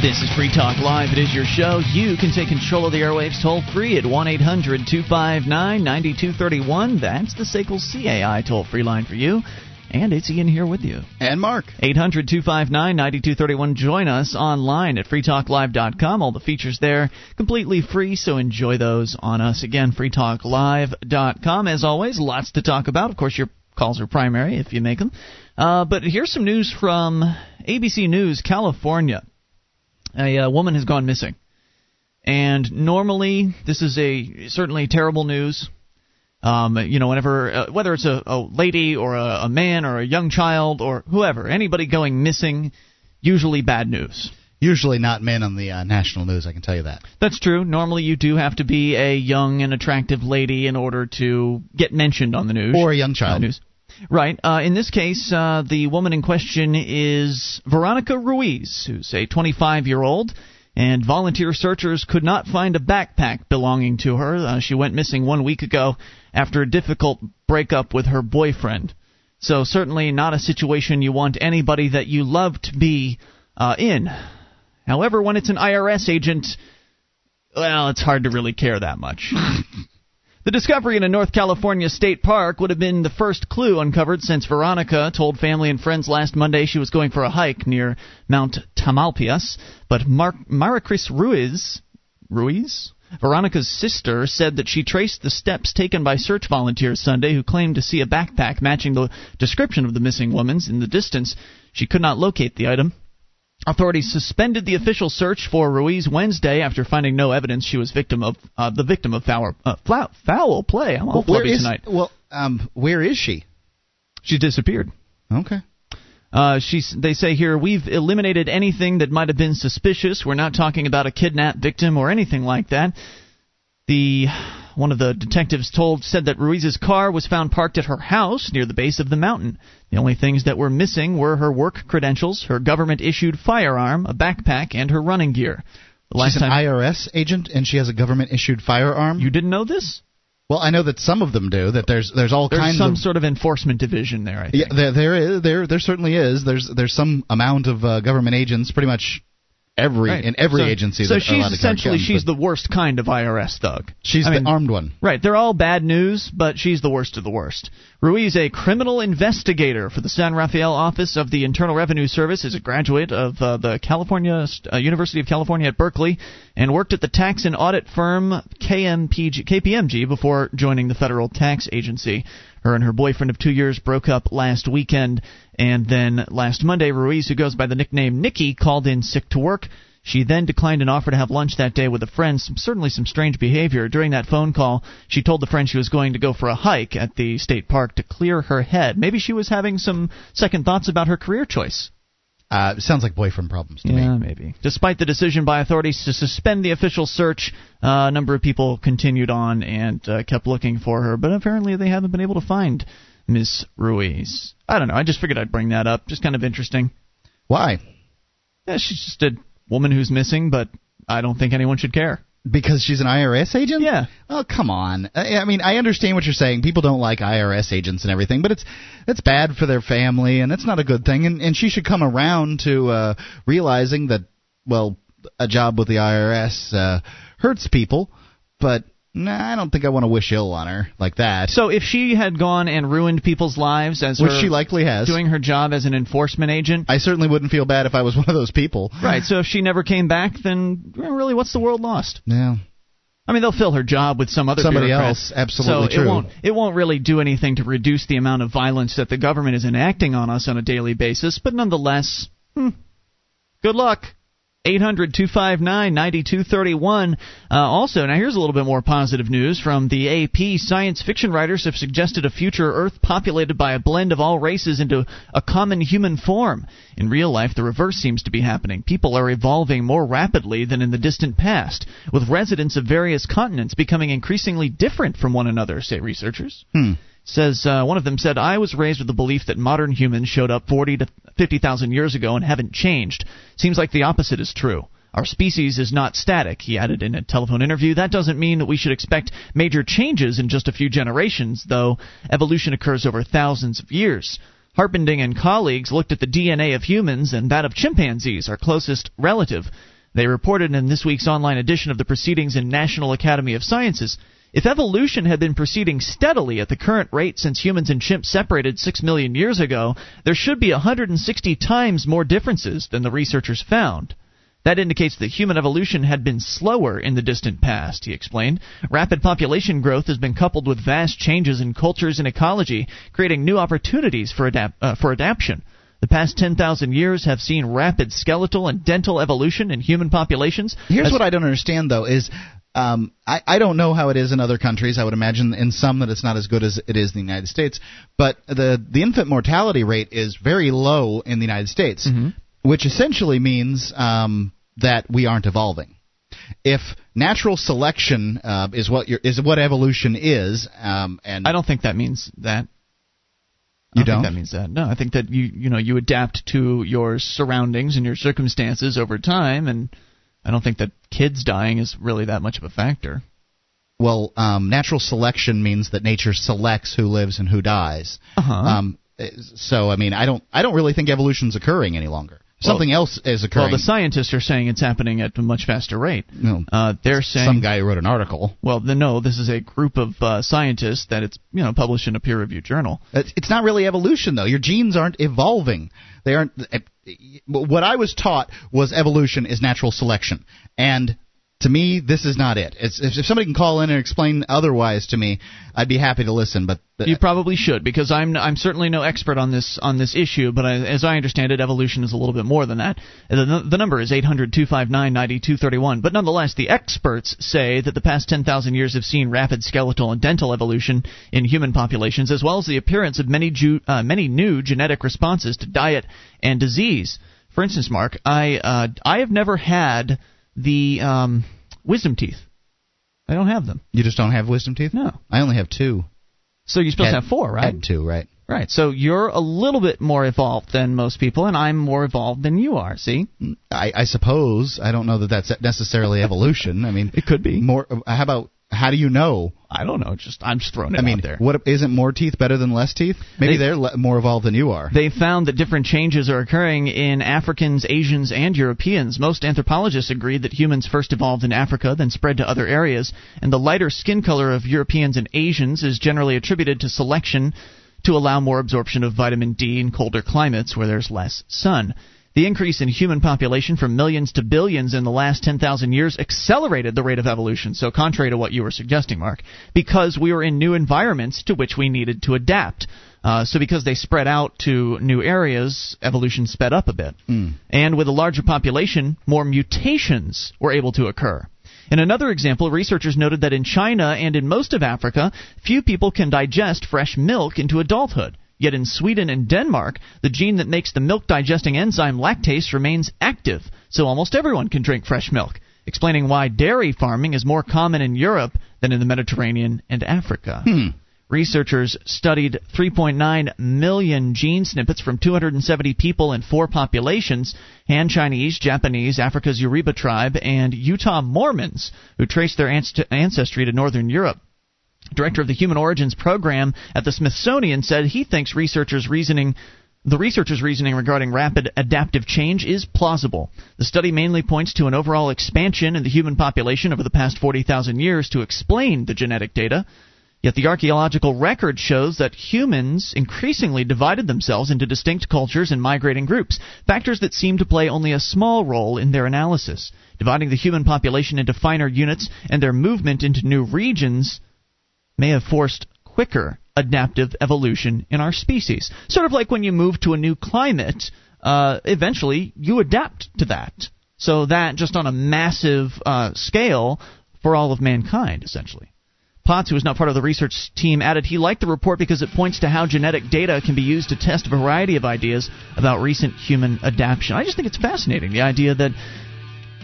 This is Free Talk Live. It is your show. You can take control of the airwaves toll free at 1 800 259 9231. That's the SACL CAI toll free line for you. And it's Ian here with you. And Mark. 800 259 9231. Join us online at freetalklive.com. All the features there completely free, so enjoy those on us. Again, freetalklive.com. As always, lots to talk about. Of course, your calls are primary if you make them. Uh, but here's some news from ABC News, California a, a woman has gone missing. And normally, this is a certainly terrible news. Um, you know, whenever uh, whether it's a, a lady or a, a man or a young child or whoever, anybody going missing, usually bad news. Usually not men on the uh, national news, I can tell you that. That's true. Normally, you do have to be a young and attractive lady in order to get mentioned on the news. Or a young child. news. Right. Uh, in this case, uh, the woman in question is Veronica Ruiz, who's a 25 year old. And volunteer searchers could not find a backpack belonging to her. Uh, she went missing one week ago after a difficult breakup with her boyfriend. So, certainly not a situation you want anybody that you love to be uh, in. However, when it's an IRS agent, well, it's hard to really care that much. The discovery in a North California state park would have been the first clue uncovered since Veronica told family and friends last Monday she was going for a hike near Mount Tamalpais. But Mar- Maricris Ruiz, Ruiz? Veronica's sister said that she traced the steps taken by search volunteers Sunday who claimed to see a backpack matching the description of the missing woman's in the distance. She could not locate the item. Authorities suspended the official search for Ruiz Wednesday after finding no evidence she was victim of uh, the victim of foul, uh, foul, foul play. I'm all well, is, tonight. Well, um, where is she? She disappeared. Okay. Uh, she's, they say here, we've eliminated anything that might have been suspicious. We're not talking about a kidnapped victim or anything like that. The one of the detectives told said that Ruiz's car was found parked at her house near the base of the mountain. The only things that were missing were her work credentials, her government issued firearm, a backpack, and her running gear. The She's an time, IRS agent and she has a government issued firearm. You didn't know this? Well, I know that some of them do. That there's there's all there's kinds some of sort of enforcement division there. I think. Yeah, there there is there there certainly is. There's there's some amount of uh, government agents, pretty much every right. in every so, agency. So she's essentially she's the worst kind of IRS thug. She's I the mean, armed one. Right. They're all bad news, but she's the worst of the worst. Ruiz, a criminal investigator for the San Rafael office of the Internal Revenue Service, is a graduate of uh, the California uh, University of California at Berkeley and worked at the tax and audit firm KMPG, KPMG before joining the federal tax agency. Her and her boyfriend of two years broke up last weekend, and then last Monday, Ruiz, who goes by the nickname Nikki, called in sick to work. She then declined an offer to have lunch that day with a friend. Some, certainly some strange behavior. During that phone call, she told the friend she was going to go for a hike at the state park to clear her head. Maybe she was having some second thoughts about her career choice. Uh, sounds like boyfriend problems to yeah, me. maybe. Despite the decision by authorities to suspend the official search, uh, a number of people continued on and uh, kept looking for her, but apparently they haven't been able to find Miss Ruiz. I don't know. I just figured I'd bring that up. Just kind of interesting. Why? Yeah, she's just a woman who's missing, but I don't think anyone should care. Because she's an IRS agent? Yeah. Oh, come on. I, I mean, I understand what you're saying. People don't like IRS agents and everything, but it's it's bad for their family, and it's not a good thing. And, and she should come around to uh, realizing that, well, a job with the IRS uh, hurts people, but Nah, I don't think I want to wish ill on her like that. So if she had gone and ruined people's lives as which she likely has, doing her job as an enforcement agent, I certainly wouldn't feel bad if I was one of those people. Right. So if she never came back, then really, what's the world lost? Yeah. I mean, they'll fill her job with some other somebody else. Absolutely so true. It won't, it won't really do anything to reduce the amount of violence that the government is enacting on us on a daily basis. But nonetheless, hmm, good luck. 800 259 9231. Uh, also, now here's a little bit more positive news from the AP. Science fiction writers have suggested a future Earth populated by a blend of all races into a common human form. In real life, the reverse seems to be happening. People are evolving more rapidly than in the distant past, with residents of various continents becoming increasingly different from one another, say researchers. Hmm says uh, one of them said i was raised with the belief that modern humans showed up 40 to 50,000 years ago and haven't changed seems like the opposite is true our species is not static, he added in a telephone interview. That doesn't mean that we should expect major changes in just a few generations, though evolution occurs over thousands of years. Harpending and colleagues looked at the DNA of humans and that of chimpanzees, our closest relative. They reported in this week's online edition of the Proceedings in National Academy of Sciences. If evolution had been proceeding steadily at the current rate since humans and chimps separated 6 million years ago, there should be 160 times more differences than the researchers found. That indicates that human evolution had been slower in the distant past, he explained. Rapid population growth has been coupled with vast changes in cultures and ecology, creating new opportunities for, adapt- uh, for adaptation. The past 10,000 years have seen rapid skeletal and dental evolution in human populations. Here's what I don't understand, though, is um, I, I don't know how it is in other countries. I would imagine in some that it's not as good as it is in the United States. But the the infant mortality rate is very low in the United States, Mhm. which essentially means um, that we aren't evolving. If natural selection uh, is what your, is what evolution is, um, and I don't think that means that. You I don't? think that means that. No, I think that you you know you adapt to your surroundings and your circumstances over time, and I don't think that kids dying is really that much of a factor. well, um, natural selection means that nature selects who lives and who dies. Uh-huh. Um, so I mean, I don't I don't really think evolution's occurring any longer. Something else is occurring. Well, the scientists are saying it's happening at a much faster rate. No. Uh, they're saying Some guy wrote an article. Well, the, no, this is a group of uh, scientists that it's you know published in a peer-reviewed journal. It's it's not really evolution though. Your genes aren't evolving. They aren't. What I was taught was evolution is natural selection, and to me, this is not it. It's, if somebody can call in and explain otherwise to me, I'd be happy to listen. But the, You probably should because I'm I'm certainly no expert on this on this issue, but I, as I understand it, evolution is a little bit more than that. The, the number is 800-259-9231, but nonetheless, the experts say that the past 10,000 years have seen rapid skeletal and dental evolution in human populations, as well as the appearance of many ju- uh, many new genetic responses to diet and disease. For instance, Mark, I uh, I have never had the um, wisdom teeth. I don't have them. you just don't have wisdom teeth. No. I only have two. So you're supposed Had- to have four, right? Had two, right? Right. So you're a little bit more evolved than most people, and I'm more evolved than you are. See? I, I suppose. I don't know that that's necessarily evolution. I mean, It could be. more. How about how do you know? I don't know. Just I'm just throwing it I mean, out there. what isn't more teeth better than less teeth? Maybe They- are le- more evolved than you are. They found that different changes are occurring in Africans, Asians, and Europeans. Most anthropologists agree that humans first evolved in Africa, then spread to other areas, and the lighter skin color of Europeans and Asians is generally attributed to selection to allow more absorption of vitamin D in colder climates where there's less sun. The increase in human population from millions to billions in the last 10,000 years accelerated the rate of evolution, so contrary to what you were suggesting, Mark, because we were in new environments to which we needed to adapt. Uh, so because they spread out to new areas, evolution sped up a bit. And with a larger population, more mutations were able to occur. In another example, researchers noted that in China and in most of Africa, few people can digest fresh milk into adulthood. Yet in Sweden and Denmark, the gene that makes the milk digesting enzyme lactase remains active, so almost everyone can drink fresh milk, explaining why dairy farming is more common in Europe than in the Mediterranean and Africa. Hmm. Researchers studied 3.9 million gene snippets from 270 people in four populations Han Chinese, Japanese, Africa's Yoruba tribe, and Utah Mormons, who traced their ancestry to northern Europe. Director of the Human Origins Program at the Smithsonian said he thinks researchers' reasoning the researchers' reasoning regarding rapid adaptive change is plausible. The study mainly points to an overall expansion in the human population over the past 40,000 years to explain the genetic data. Yet the archaeological record shows that humans increasingly divided themselves into distinct cultures and migrating groups, factors that seem to play only a small role in their analysis. Dividing the human population into finer units and their movement into new regions may have forced quicker adaptive evolution in our species. Sort of like when you move to a new climate, uh, eventually you adapt to that. So that just on a massive uh, scale for all of mankind, essentially. Potts, who was not part of the research team, added he liked the report because it points to how genetic data can be used to test a variety of ideas about recent human adaptation. I just think it's fascinating, the idea that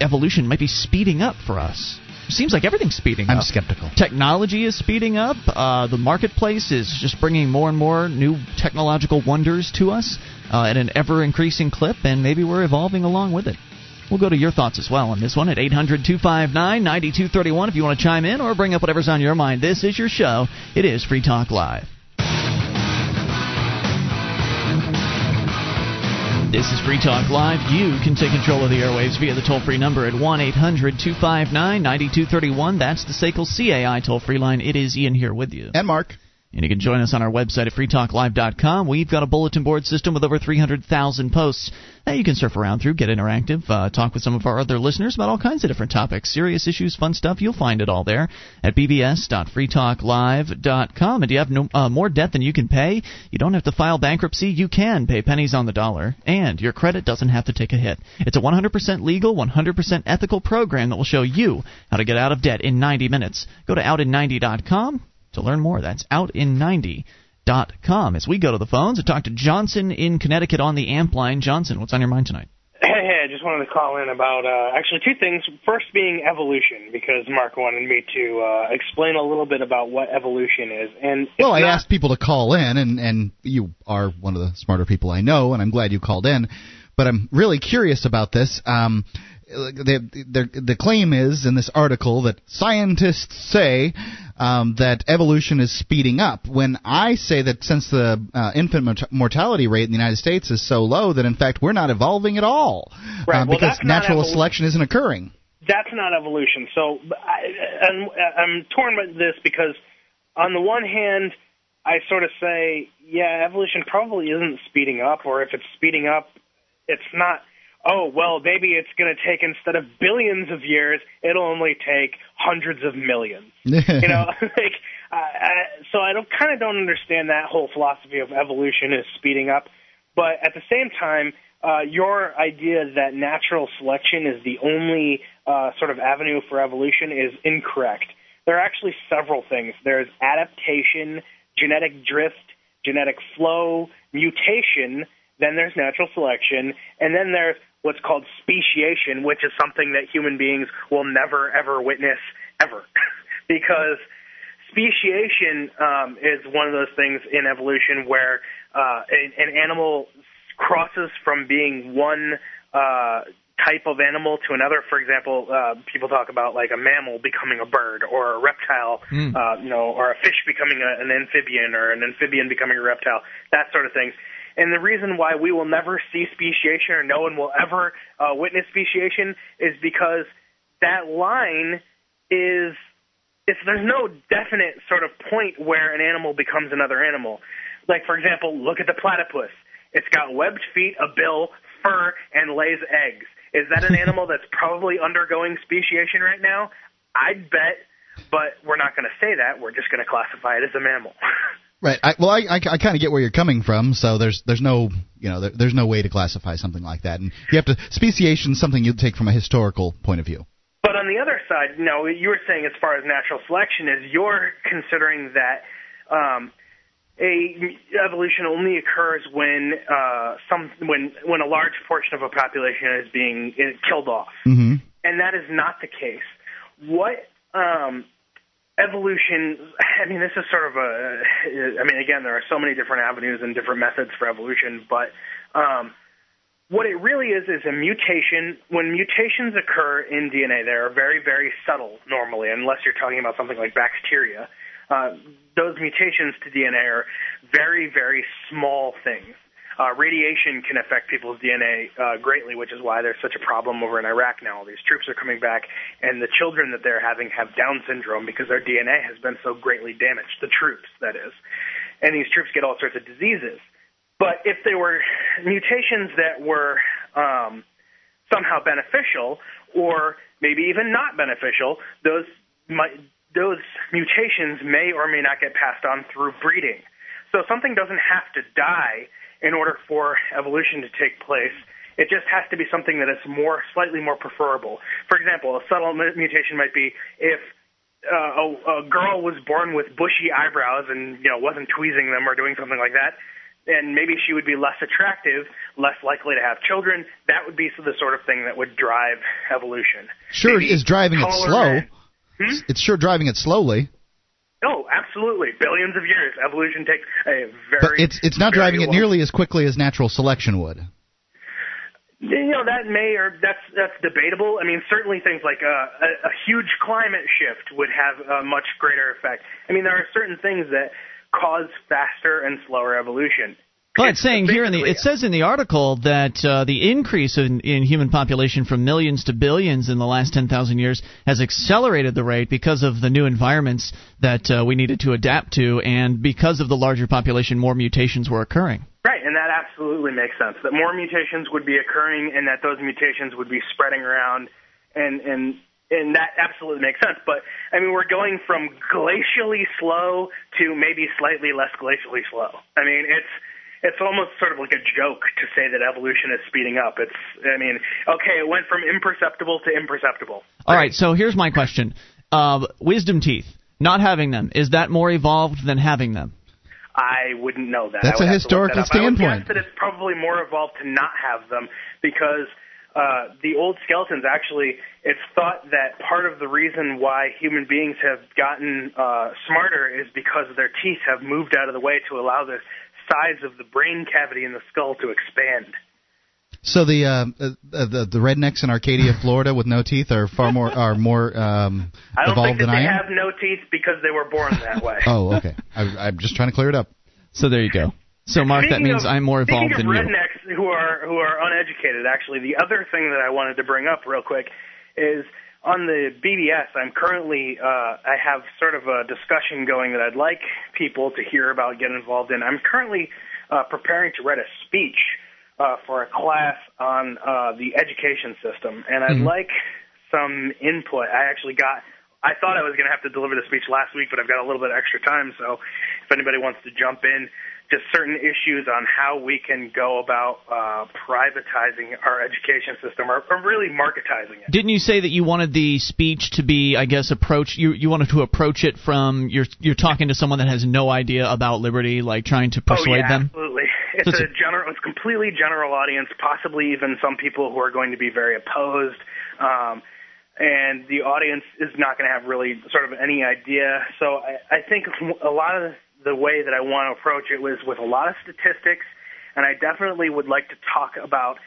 evolution might be speeding up for us. Seems like everything's speeding up. I'm up. skeptical. Technology is speeding up. Uh, the marketplace is just bringing more and more new technological wonders to us uh, at an ever increasing clip, and maybe we're evolving along with it. We'll go to your thoughts as well on this one at 800 259 9231 if you want to chime in or bring up whatever's on your mind. This is your show. It is Free Talk Live. This is Free Talk Live. You can take control of the airwaves via the toll free number at 1 800 259 9231. That's the SACL CAI toll free line. It is Ian here with you. And Mark. And you can join us on our website at freetalklive.com. We've got a bulletin board system with over 300,000 posts that you can surf around through, get interactive, uh, talk with some of our other listeners about all kinds of different topics, serious issues, fun stuff. You'll find it all there at bbs.freetalklive.com. And do you have no, uh, more debt than you can pay? You don't have to file bankruptcy. You can pay pennies on the dollar, and your credit doesn't have to take a hit. It's a 100% legal, 100% ethical program that will show you how to get out of debt in 90 minutes. Go to outin90.com to learn more. That's outin90.com. As we go to the phones and talk to Johnson in Connecticut on the amp line. Johnson, what's on your mind tonight? Hey, hey, I just wanted to call in about uh, actually two things. First being evolution, because Mark wanted me to uh, explain a little bit about what evolution is. And well, I not... asked people to call in, and and you are one of the smarter people I know, and I'm glad you called in. But I'm really curious about this. Um, the, the, the claim is in this article that scientists say um, that evolution is speeding up. When I say that since the uh, infant mortality rate in the United States is so low, that in fact we're not evolving at all right. uh, well, because natural evol- selection isn't occurring. That's not evolution. So I, I'm, I'm torn with this because on the one hand, I sort of say, yeah, evolution probably isn't speeding up, or if it's speeding up, it's not oh, well, maybe it's going to take instead of billions of years, it'll only take hundreds of millions. you know, like uh, so I don't kind of don't understand that whole philosophy of evolution is speeding up, but at the same time. Uh, your idea that natural selection is the only uh, sort of avenue for evolution is incorrect. There are actually several things. There's adaptation, genetic drift, genetic flow, mutation, then there's natural selection, and then there's what's called speciation, which is something that human beings will never ever witness ever, because speciation um, is one of those things in evolution where uh, an, an animal crosses from being one uh, type of animal to another. For example, uh, people talk about like a mammal becoming a bird, or a reptile, mm. uh, you know, or a fish becoming a, an amphibian, or an amphibian becoming a reptile. That sort of things. And the reason why we will never see speciation or no one will ever uh, witness speciation is because that line is if there's no definite sort of point where an animal becomes another animal. Like for example, look at the platypus. It's got webbed feet, a bill, fur, and lays eggs. Is that an animal that's probably undergoing speciation right now? I'd bet, but we're not going to say that. We're just going to classify it as a mammal. Right. I, well, I, I, I kind of get where you're coming from. So there's there's no you know there, there's no way to classify something like that, and you have to speciation is something you'd take from a historical point of view. But on the other side, you know, you were saying as far as natural selection is, you're considering that um, a evolution only occurs when uh, some when when a large portion of a population is being killed off, mm-hmm. and that is not the case. What um, evolution i mean this is sort of a i mean again there are so many different avenues and different methods for evolution but um what it really is is a mutation. When mutations occur in dna they are very very subtle normally unless you're talking about something like bacteria uh, those mutations to dna are very very small things uh, radiation can affect people's DNA uh, greatly, which is why there's such a problem over in Iraq now. All these troops are coming back, and the children that they're having have Down syndrome because their DNA has been so greatly damaged. The troops, that is. And these troops get all sorts of diseases. But if they were mutations that were um, somehow beneficial, or maybe even not beneficial, those might, those mutations may or may not get passed on through breeding. So something doesn't have to die in order for evolution to take place. It just has to be something that is more, slightly more preferable. For example, a subtle mutation might be if uh, a, a girl was born with bushy eyebrows and you know wasn't tweezing them or doing something like that, and maybe she would be less attractive, less likely to have children. That would be the sort of thing that would drive evolution. Sure, maybe is driving it slow. Hmm? It's sure driving it slowly. No, absolutely. Billions of years. Evolution takes a very. But it's it's not driving it nearly as quickly as natural selection would. You know that may or that's that's debatable. I mean, certainly things like uh, a, a huge climate shift would have a much greater effect. I mean, there are certain things that cause faster and slower evolution. Well, it's saying here in the it says in the article that uh, the increase in, in human population from millions to billions in the last 10,000 years has accelerated the rate because of the new environments that uh, we needed to adapt to, and because of the larger population, more mutations were occurring. Right, and that absolutely makes sense. That more mutations would be occurring, and that those mutations would be spreading around, and and and that absolutely makes sense. But I mean, we're going from glacially slow to maybe slightly less glacially slow. I mean, it's it's almost sort of like a joke to say that evolution is speeding up. It's, I mean, okay, it went from imperceptible to imperceptible. All right, so here's my question: uh, wisdom teeth, not having them, is that more evolved than having them? I wouldn't know that. That's a historical that standpoint. I would guess that it's probably more evolved to not have them because uh, the old skeletons actually, it's thought that part of the reason why human beings have gotten uh, smarter is because their teeth have moved out of the way to allow the size of the brain cavity in the skull to expand. So the uh, uh, the the rednecks in Arcadia, Florida, with no teeth are far more are more um, I don't evolved think that than they I am. have no teeth because they were born that way. Oh, okay. I, I'm just trying to clear it up. So there you go. So Mark, that Speaking means of- I'm more evolved speaking than of you. rednecks who are who are uneducated, actually, the other thing that I wanted to bring up real quick is on the BBS. I'm currently uh, I have sort of a discussion going that I'd like people to hear about, get involved in. I'm currently uh, preparing to write a speech uh, for a class on uh, the education system, and I'd Mhm. like some input. I actually got. I thought I was going to have to deliver the speech last week, but I've got a little bit of extra time. So, if anybody wants to jump in, just certain issues on how we can go about uh, privatizing our education system, or, or really marketizing it. Didn't you say that you wanted the speech to be, I guess, approach you you wanted to approach it from you're you're talking to someone that has no idea about liberty, like trying to persuade oh, yeah, them? Absolutely. It's So a general, it's completely general audience, possibly even some people who are going to be very opposed. Um, and the audience is not going to have really sort of any idea. So I, I think a lot of the way that I want to approach it was with a lot of statistics, and I definitely would like to talk about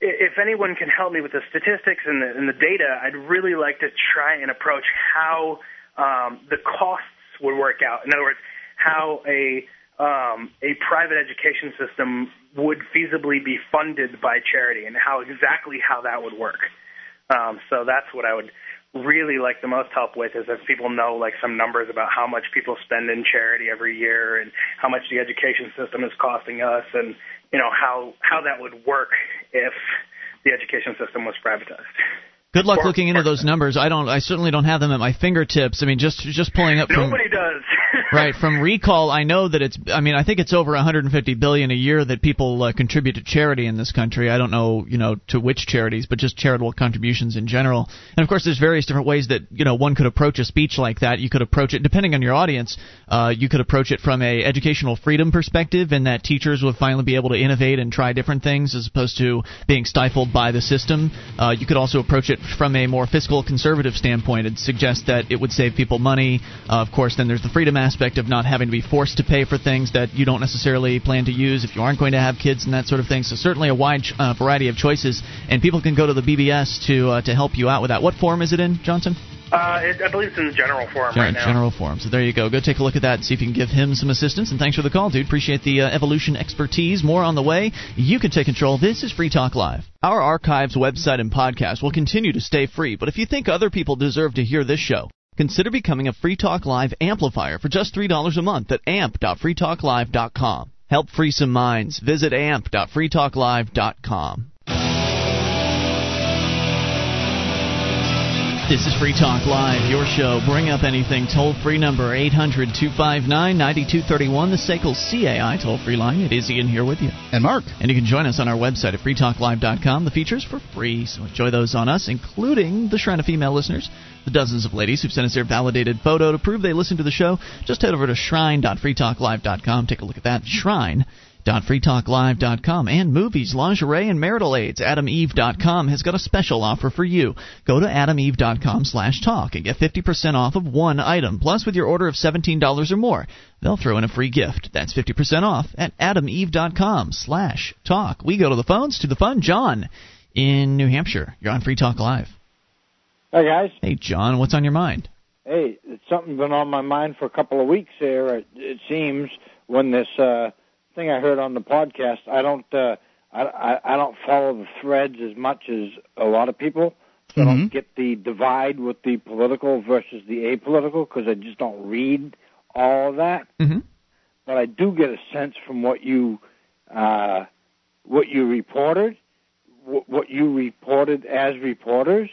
if anyone can help me with the statistics and the, and the data, I'd really like to try and approach how um, the costs would work out. In other words, how a um, a private education system would feasibly be funded by charity, and how exactly how that would work. Um, so that's what I would really like the most help with is if people know like some numbers about how much people spend in charity every year and how much the education system is costing us and you know how how that would work if the education system was privatized. Good luck Or- looking into those numbers. I don't. I certainly don't have them at my fingertips. I mean, just just pulling up from Nobody does. right from recall. I know that it's. I mean, I think it's over 150 billion a year that people uh, contribute to charity in this country. I don't know, you know, to which charities, but just charitable contributions in general. And of course, there's various different ways that you know one could approach a speech like that. You could approach it depending on your audience. Uh, you could approach it from a educational freedom perspective, in that teachers would finally be able to innovate and try different things as opposed to being stifled by the system. Uh, you could also approach it from a more fiscal conservative standpoint and suggest that it would save people money. Uh, of course, then there's the freedom aspect of not having to be forced to pay for things that you don't necessarily plan to use if you aren't going to have kids and that sort of thing. So certainly a wide uh, variety of choices, and people can go to the BBS to uh, to help you out with that. What form is it in, Johnson? uh, it, I believe it's in the general forum Gen- right now. General form. So there you go. Go take a look at that and see if you can give him some assistance. And thanks for the call, dude. Appreciate the uh, evolution expertise. More on the way. You can take control. This is Free Talk Live. Our archives, website, and podcast will continue to stay free. But if you think other people deserve to hear this show, consider becoming a Free Talk Live amplifier for just $3 a month at amp.freetalklive.com. Help free some minds. Visit amp.freetalklive.com. This is Free Talk Live, your show. Bring up anything. Toll free number 800 259 9231, the SACL CAI toll free line. It is Ian here with you. And Mark, And you can join us on our website at freetalklive.com. The features for free, so enjoy those on us, including the Shrine of Female listeners, the dozens of ladies who've sent us their validated photo to prove they listen to the show. Just head over to shrine.freetalklive.com. Take a look at that. Shrine freetalklive.com and movies, lingerie, and marital aids. AdamEve.com has got a special offer for you. Go to AdamEve.com slash talk and get 50% off of one item. Plus, with your order of $17 or more, they'll throw in a free gift. That's 50% off at AdamEve.com slash talk. We go to the phones, to the fun. John in New Hampshire. You're on Free Talk Live. Hi guys. Hey, John, what's on your mind? Hey, it's something been on my mind for a couple of weeks here. It, it seems when this uh, thing I heard on the podcast. I don't. Uh, I, I I don't follow the threads as much as a lot of people. So I Mhm. don't get the divide with the political versus the apolitical because I just don't read all of that. hmm But I do get a sense from what you uh, what you reported, what, what you reported as reporters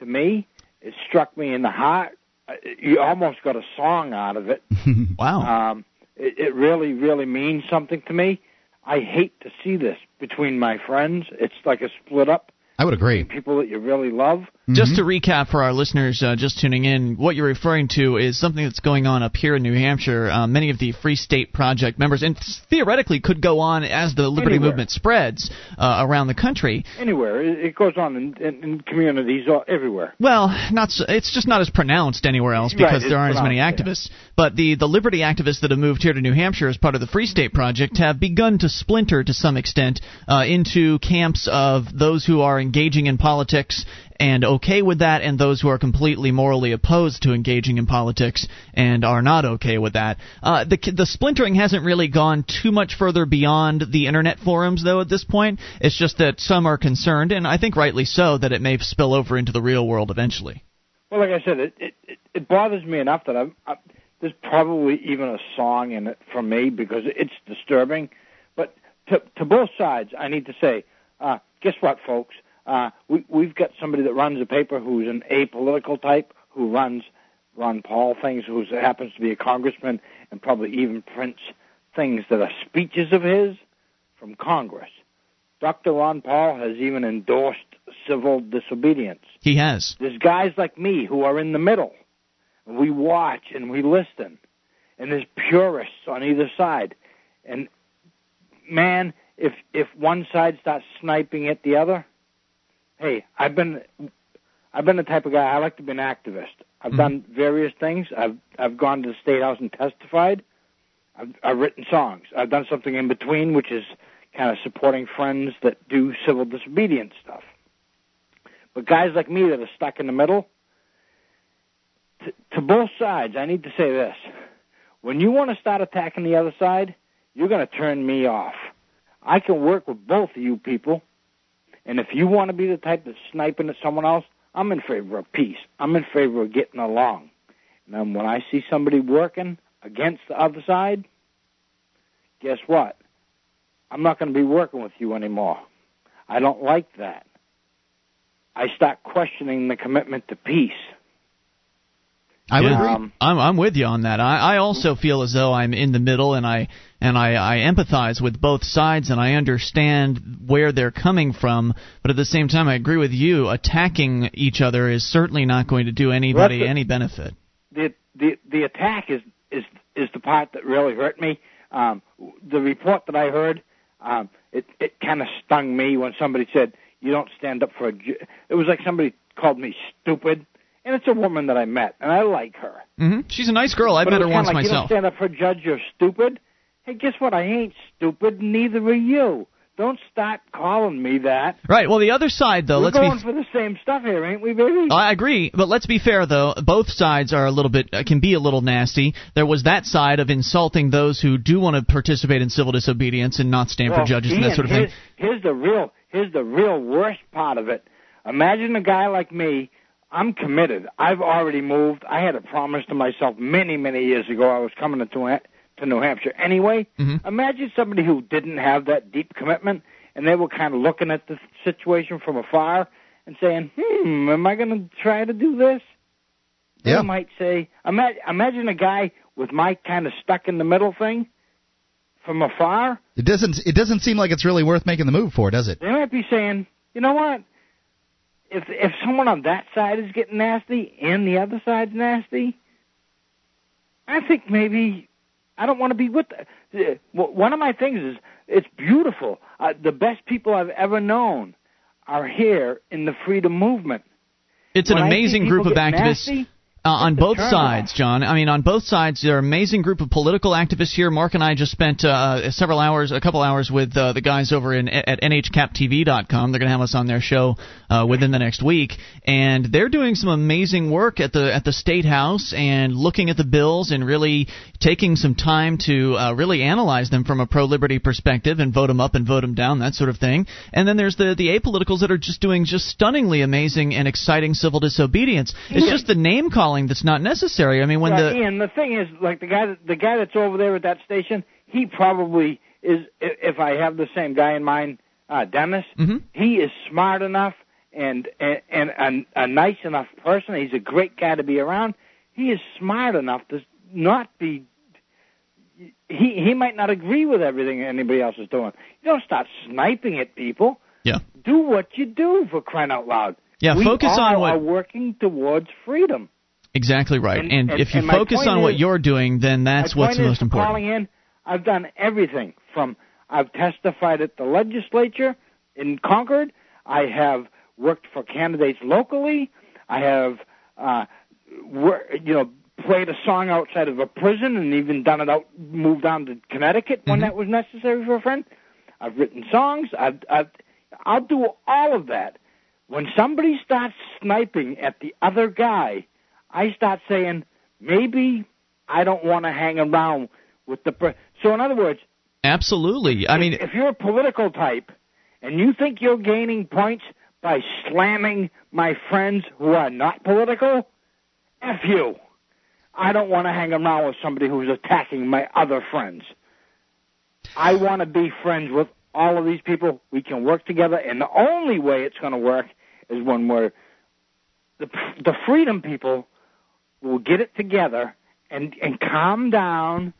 to me. It struck me in the heart. Uh, You almost got a song out of it. Wow. Um, it, it really, really means something to me. I hate to see this between my friends. It's like a split up. I would agree. People that you really love. Just to recap for our listeners uh, just tuning in, what you're referring to is something that's going on up here in New Hampshire. Uh, many of the Free State Project members, and theoretically could go on as the Liberty Anywhere. Movement spreads uh, around the country. Anywhere. It, it goes on in, in, in communities all, everywhere. Well, not so, it's just not as pronounced anywhere else because it's there aren't as many pronounced, activists. But the the liberty activists that have moved here to New Hampshire as part of the Free State Project have begun to splinter to some extent uh, into camps of those who are engaging in politics and okay with that, and those who are completely morally opposed to engaging in politics and are not okay with that. Uh, the the splintering hasn't really gone too much further beyond the internet forums, though. At this point, it's just that some are concerned, and I think rightly so, that it may spill over into the real world eventually. Well, like I said, it it, it- bothers me enough that I'm, I, there's probably even a song in it for me because it's disturbing. But to to both sides, I need to say, uh, guess what, folks? Uh, we we've got somebody that runs a paper who's an apolitical type who runs Ron Paul things, who happens to be a congressman and probably even prints things that are speeches of his from Congress. Dr. Ron Paul has even endorsed civil disobedience He has. there's guys like me who are in the middle. We watch and we listen. And there's purists on either side. And man, if if one side starts sniping at the other, hey, I've been I've been the type of guy I like to be an activist. I've Mhm. done various things. I've I've gone to the state house and testified. I've, I've written songs. I've done something in between, which is kind of supporting friends that do civil disobedience stuff. But guys like me that are stuck in the middle, to, to both sides, I need to say this. When you want to start attacking the other side, you're going to turn me off. I can work with both of you people, and if you want to be the type that's sniping at someone else, I'm in favor of peace. I'm in favor of getting along. And then when I see somebody working against the other side, guess what? I'm not going to be working with you anymore. I don't like that. I start questioning the commitment to peace. I would Yeah. agree. Um, I'm I'm with you on that. I, I also feel as though I'm in the middle, and I and I, I empathize with both sides, and I understand where they're coming from. But at the same time, I agree with you. Attacking each other is certainly not going to do anybody Well, that's any benefit. the the the attack is is is the part that really hurt me. Um, the report that I heard, um, it it kind of stung me when somebody said you don't stand up for a. Ju-. It was like somebody called me stupid, and it's a woman that I met, and I like her. hmm She's a nice girl. But met her once like, myself. You don't stand up for a judge. You're stupid. Hey, guess what? I ain't stupid. Neither are you. Don't start calling me that. Right. Well, the other side, though, We're let's going be. for the same stuff here, ain't we, baby? I agree, but let's be fair though. Both sides are a little bit uh, can be a little nasty. There was that side of insulting those who do want to participate in civil disobedience and not stand well, for judges and that sort of thing. here's, Here's the real here's the real worst part of it. Imagine a guy like me. I'm committed. I've already moved. I had a promise to myself many, many years ago. I was coming to to New Hampshire anyway. Mhm. Imagine somebody who didn't have that deep commitment, and they were kind of looking at the situation from afar and saying, "Hmm, am I going to try to do this?" They Yeah. might say, imagine, imagine a guy with my kind of stuck in the middle thing from afar. It doesn't. It doesn't seem like it's really worth making the move for, does it? They might be saying, you know what? If if someone on that side is getting nasty and the other side's nasty, I think maybe I don't want to be with. The, uh, one of my things is it's beautiful. Uh, the best people I've ever known are here in the freedom movement. It's an When amazing group of activists. nasty, Uh, on both turnoff. sides, John. I mean, on both sides, there are an amazing group of political activists here. Mark and I just spent uh, several hours, a couple hours, with uh, the guys over in at NHCapTV.com. They're going to have us on their show uh, within the next week, and they're doing some amazing work at the at the state house and looking at the bills and really taking some time to uh, really analyze them from a pro liberty perspective and vote them up and vote them down, that sort of thing. And then there's the the apoliticals that are just doing just stunningly amazing and exciting civil disobedience. It's just the name calling that's not necessary. I mean, when Yeah, the Ian, the thing is, like the guy, the guy that's over there at that station, he probably is. If I have the same guy in mind, uh, Dennis, Mhm. he is smart enough and and, and a, a nice enough person. He's a great guy to be around. He is smart enough to not be. He he might not agree with everything anybody else is doing. You don't start sniping at people. yeah. Do what you do for crying out loud. Yeah, we focus all on what- are working towards freedom. Exactly right. And- And, and- if you and focus on what you're doing, then that's what's most important. Calling in, I've done everything from I've testified at the legislature in Concord. I have worked for candidates locally. I have, uh, wor- you know, played a song outside of a prison and even done it out, moved down to Connecticut when Mhm. that was necessary for a friend. I've written songs. I've, I've, I'll do all of that. When somebody starts sniping at the other guy, I start saying, maybe I don't want to hang around with the. Per- so, in other words, Absolutely. I mean, if you're a political type and you think you're gaining points by slamming my friends who are not political, F you. I don't want to hang around with somebody who's attacking my other friends. I want to be friends with all of these people. We can work together, and the only way it's going to work is when we're the the freedom people will get it together and and calm down,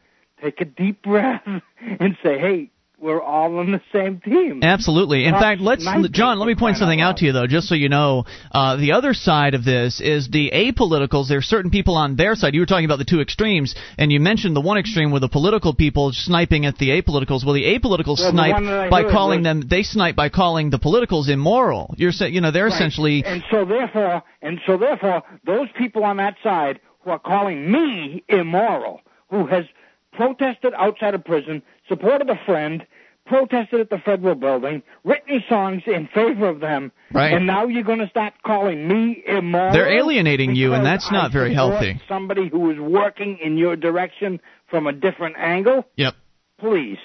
take a deep breath, and say, "Hey, we're all on the same team." Absolutely. In fact, let's John. Let me point something out to you though, just so you know. Uh, the other side of this is the apoliticals. There are certain people on their side. You were talking about the two extremes, and you mentioned the one extreme where the political people sniping at the apoliticals. Well, the apoliticals Well, snipe I by calling them. They snipe by calling the politicals immoral. You're saying, you know, they're Right. essentially. and so therefore and so therefore those people on that side who are calling me immoral who has protested outside of prison supported a friend protested at the federal building written songs in favor of them Right. and now you're going to start calling me immoral They're alienating you, and that's not I very healthy. somebody who is working in your direction from a different angle Yep. please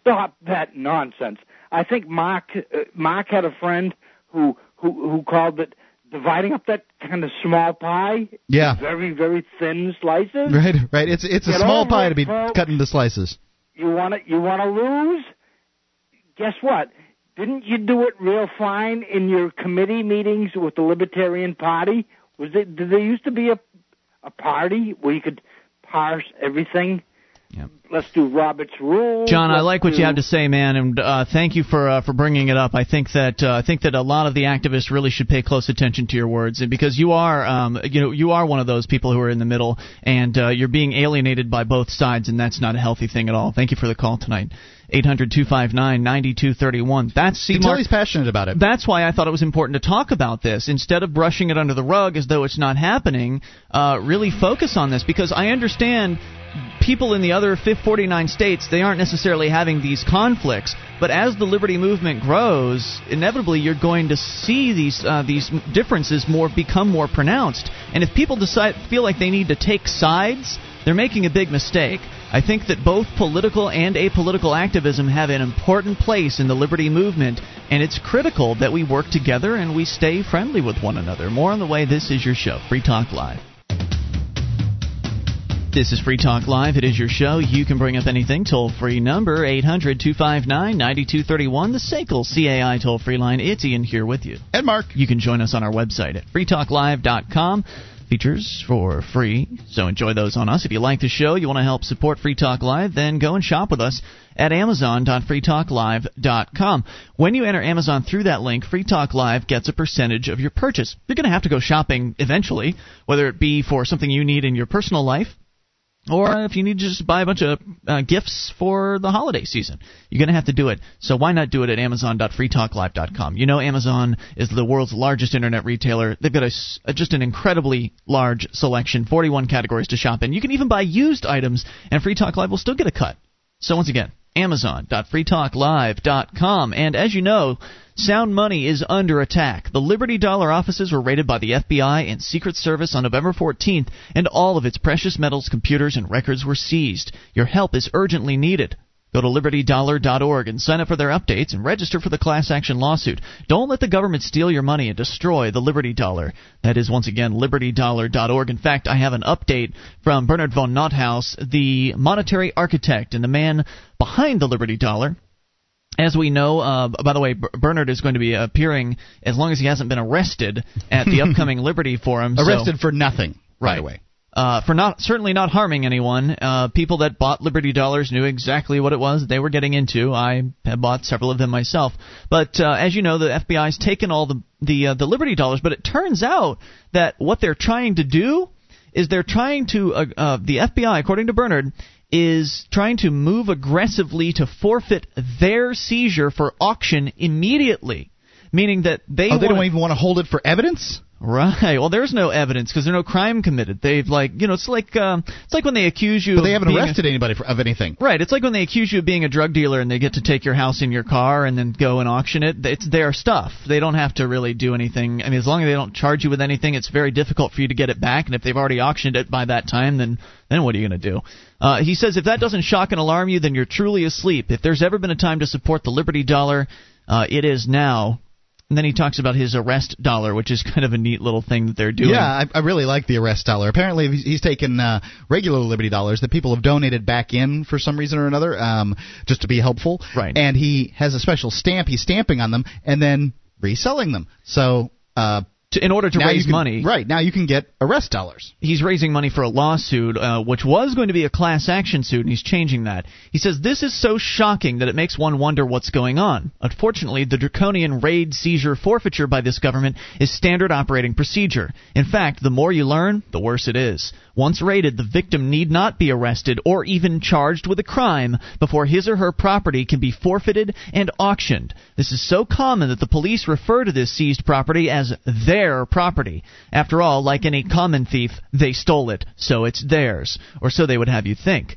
stop that nonsense. I think Mark uh, Mark had a friend who who who called it dividing up that kind of small pie. Yeah. Very very thin slices. Right, right. It's it's a small pie it, to be folks. cut into slices. You want to you want to lose? Guess what? Didn't you do it real fine in your committee meetings with the Libertarian Party? Was it? Did there used to be a a party where you could parse everything? Yep. Let's do Robert's rules. John, I Let's like what do- you have to say, man, and uh, thank you for uh, for bringing it up. I think that uh, I think that a lot of the activists really should pay close attention to your words, and because you are, um, you know, you are one of those people who are in the middle, and uh, you're being alienated by both sides, and that's not a healthy thing at all. Thank you for the call tonight. 800-259-9231. That's see, You can tell Mark, he's passionate about it. that's why I thought it was important to talk about this instead of brushing it under the rug as though it's not happening. Uh, really focus on this because I understand people in the other 49 states they aren't necessarily having these conflicts, but as the liberty movement grows, inevitably you're going to see these uh, these differences more become more pronounced. And if people decide feel like they need to take sides, they're making a big mistake. I think that both political and apolitical activism have an important place in the liberty movement, and it's critical that we work together and we stay friendly with one another. More on the way. This is your show, Free Talk Live. This is Free Talk Live. It is your show. You can bring up anything. Toll free number 800 259 9231. The SACL CAI toll free line. It's Ian here with you. And Mark. You can join us on our website at freetalklive.com. Features for free, so enjoy those on us. If you like the show, you want to help support Free Talk Live, then go and shop with us at amazon.freetalklive.com. When you enter Amazon through that link, Free Talk Live gets a percentage of your purchase. You're going to have to go shopping eventually, whether it be for something you need in your personal life or if you need to just buy a bunch of uh, gifts for the holiday season. You're going to have to do it. So why not do it at amazon.freetalklive.com? You know Amazon is the world's largest internet retailer. They've got a, a, just an incredibly large selection, 41 categories to shop in. You can even buy used items, and Free Talk Live will still get a cut. So once again, amazon.freetalklive.com. And as you know, Sound money is under attack. The Liberty Dollar offices were raided by the FBI and Secret Service on November 14th, and all of its precious metals, computers, and records were seized. Your help is urgently needed. Go to libertydollar.org and sign up for their updates and register for the class action lawsuit. Don't let the government steal your money and destroy the Liberty Dollar. That is, once again, libertydollar.org. In fact, I have an update from Bernard von Nothaus, the monetary architect and the man behind the Liberty Dollar as we know, uh, by the way, Bernard is going to be appearing as long as he hasn't been arrested at the upcoming Liberty Forum. Arrested so, for nothing, right away. Uh, for not certainly not harming anyone. Uh, people that bought Liberty dollars knew exactly what it was they were getting into. I have bought several of them myself. But uh, as you know, the FBI's taken all the the uh, the Liberty dollars. But it turns out that what they're trying to do is they're trying to uh, uh, the FBI, according to Bernard, is trying to move aggressively to forfeit their seizure for auction immediately, meaning that they oh, they don't even want to hold it for evidence. Right. Well, there's no evidence because there's no crime committed. They've like, you know, it's like um, it's like when they accuse you. But they haven't arrested a, anybody for, of anything. Right. It's like when they accuse you of being a drug dealer and they get to take your house and your car and then go and auction it. It's their stuff. They don't have to really do anything. I mean, as long as they don't charge you with anything, it's very difficult for you to get it back. And if they've already auctioned it by that time, then then what are you going to do? Uh, he says if that doesn't shock and alarm you, then you're truly asleep. If there's ever been a time to support the Liberty Dollar, uh, it is now. And then he talks about his arrest dollar, which is kind of a neat little thing that they're doing. Yeah, I, I really like the arrest dollar. Apparently, he's, taken uh, regular Liberty dollars that people have donated back in for some reason or another, um, just to be helpful. Right. And he has a special stamp. He's stamping on them and then reselling them. So uh, to, in order to now raise can, money. Right now, you can get arrest dollars. He's raising money for a lawsuit, uh, which was going to be a class action suit, and he's changing that. He says this is so shocking that it makes one wonder what's going on. Unfortunately, the draconian raid, seizure, forfeiture by this government is standard operating procedure. In fact, the more you learn, the worse it is. Once raided, the victim need not be arrested or even charged with a crime before his or her property can be forfeited and auctioned. This is so common that the police refer to this seized property as their property. After all, like any common thief, they stole it, so it's theirs, or so they would have you think.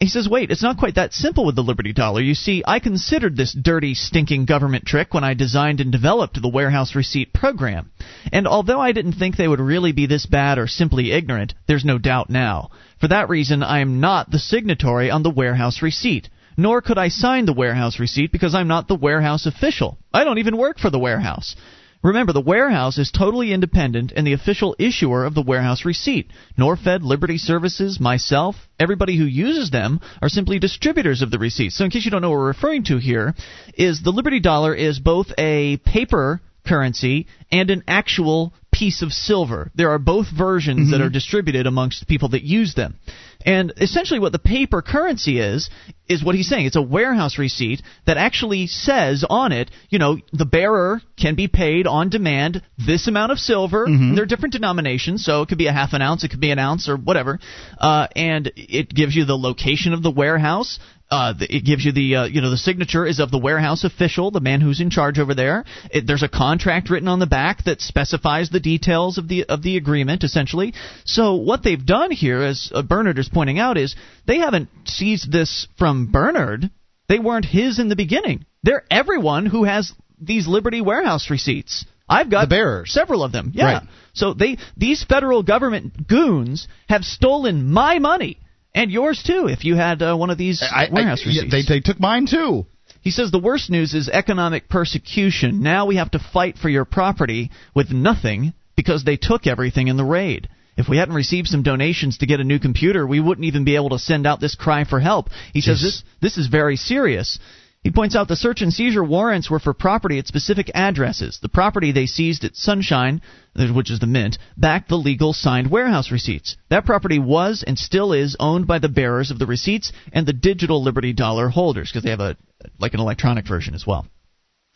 He says, wait, it's not quite that simple with the Liberty Dollar. You see, I considered this dirty, stinking government trick when I designed and developed the warehouse receipt program. And although I didn't think they would really be this bad or simply ignorant, there's no doubt now. For that reason, I am not the signatory on the warehouse receipt. Nor could I sign the warehouse receipt because I'm not the warehouse official. I don't even work for the warehouse. Remember, the warehouse is totally independent and the official issuer of the warehouse receipt. Norfed, Liberty Services, myself, everybody who uses them are simply distributors of the receipt. So, in case you don't know what we're referring to here, is the Liberty Dollar is both a paper currency and an actual piece of silver. There are both versions mm-hmm. that are distributed amongst people that use them. And essentially, what the paper currency is, is what he's saying. It's a warehouse receipt that actually says on it, you know, the bearer can be paid on demand this amount of silver. Mm-hmm. There are different denominations, so it could be a half an ounce, it could be an ounce, or whatever. Uh, and it gives you the location of the warehouse. Uh, it gives you the uh, you know the signature is of the warehouse official, the man who's in charge over there. It, there's a contract written on the back that specifies the details of the of the agreement, essentially. So what they've done here, as uh, Bernard is pointing out, is they haven't seized this from Bernard. They weren't his in the beginning. They're everyone who has these Liberty Warehouse receipts. I've got several of them. Yeah. Right. So they these federal government goons have stolen my money and yours too, if you had uh, one of these I, warehouse I, receipts. They, they took mine too. He says the worst news is economic persecution. Now we have to fight for your property with nothing because they took everything in the raid. If we hadn't received some donations to get a new computer, we wouldn't even be able to send out this cry for help. He says this this is very serious. He points out the search and seizure warrants were for property at specific addresses. The property they seized at Sunshine, which is the Mint, backed the legal signed warehouse receipts. That property was and still is owned by the bearers of the receipts and the digital Liberty Dollar holders because they have a like an electronic version as well.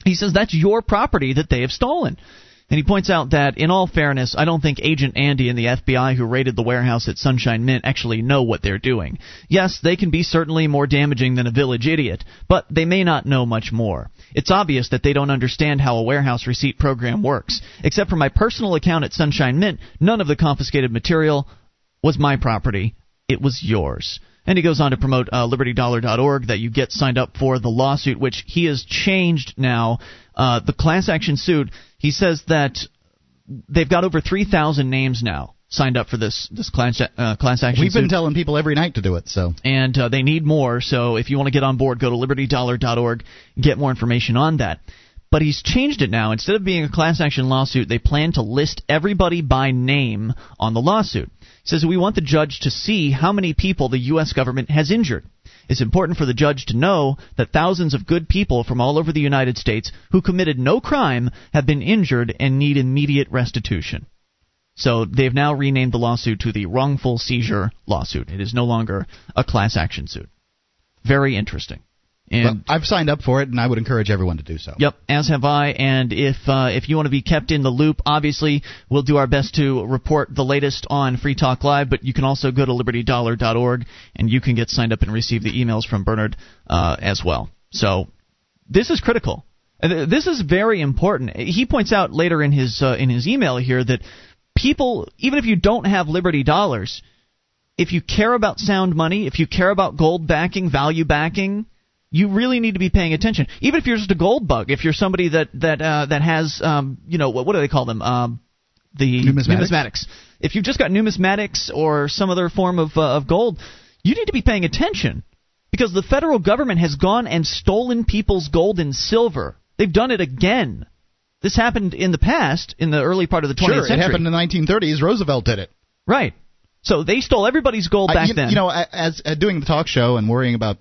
He says that's your property that they have stolen. And he points out that, in all fairness, I don't think Agent Andy and the FBI who raided the warehouse at Sunshine Mint actually know what they're doing. Yes, they can be certainly more damaging than a village idiot, but they may not know much more. It's obvious that they don't understand how a warehouse receipt program works. Except for my personal account at Sunshine Mint, none of the confiscated material was my property. It was yours. And he goes on to promote uh, libertydollar.org that you get signed up for the lawsuit, which he has changed now. Uh, the class action suit, he says that they've got over 3,000 names now signed up for this this class uh, class action. We've been suit. telling people every night to do it. So and uh, they need more. So if you want to get on board, go to libertydollar.org, get more information on that. But he's changed it now. Instead of being a class action lawsuit, they plan to list everybody by name on the lawsuit. He says we want the judge to see how many people the U.S. government has injured. It's important for the judge to know that thousands of good people from all over the United States who committed no crime have been injured and need immediate restitution. So they've now renamed the lawsuit to the wrongful seizure lawsuit. It is no longer a class action suit. Very interesting. And well, I've signed up for it, and I would encourage everyone to do so. Yep, as have I. And if uh, if you want to be kept in the loop, obviously we'll do our best to report the latest on Free Talk Live. But you can also go to libertydollar.org, and you can get signed up and receive the emails from Bernard uh, as well. So this is critical. This is very important. He points out later in his uh, in his email here that people, even if you don't have Liberty dollars, if you care about sound money, if you care about gold backing, value backing, you really need to be paying attention. Even if you're just a gold bug, if you're somebody that that uh, that has, um, you know, what, what do they call them? Um, the numismatics. numismatics. If you've just got numismatics or some other form of uh, of gold, you need to be paying attention because the federal government has gone and stolen people's gold and silver. They've done it again. This happened in the past, in the early part of the 20th sure, century. it happened in the 1930s. Roosevelt did it. Right. So they stole everybody's gold back I, you, then. You know, as uh, doing the talk show and worrying about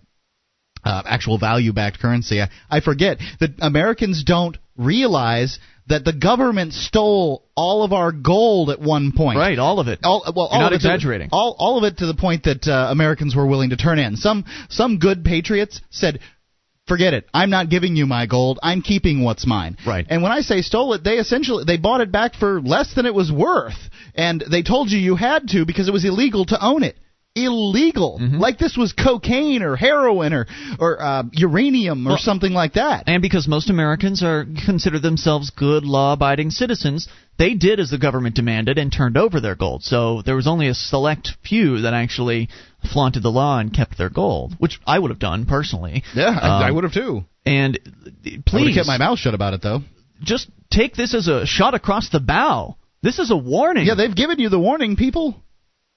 uh, actual value-backed currency, I, I forget that Americans don't realize that the government stole all of our gold at one point. Right, all of it. All, well, You're all not of it to- exaggerating. all, all of it to the point that uh, Americans were willing to turn in. Some some good patriots said, "Forget it. I'm not giving you my gold. I'm keeping what's mine." Right. And when I say stole it, they essentially they bought it back for less than it was worth, and they told you you had to because it was illegal to own it. Illegal, Mm-hmm. like this was cocaine or heroin or or uh, uranium or Well, something like that. And because most Americans are consider themselves good law-abiding citizens, they did as the government demanded and turned over their gold. So there was only a select few that actually flaunted the law and kept their gold, which I would have done personally. Yeah, I, I Um, would have too. And I would please kept my mouth shut about it though. just take this as a shot across the bow. This is a warning. Yeah, they've given you the warning, people.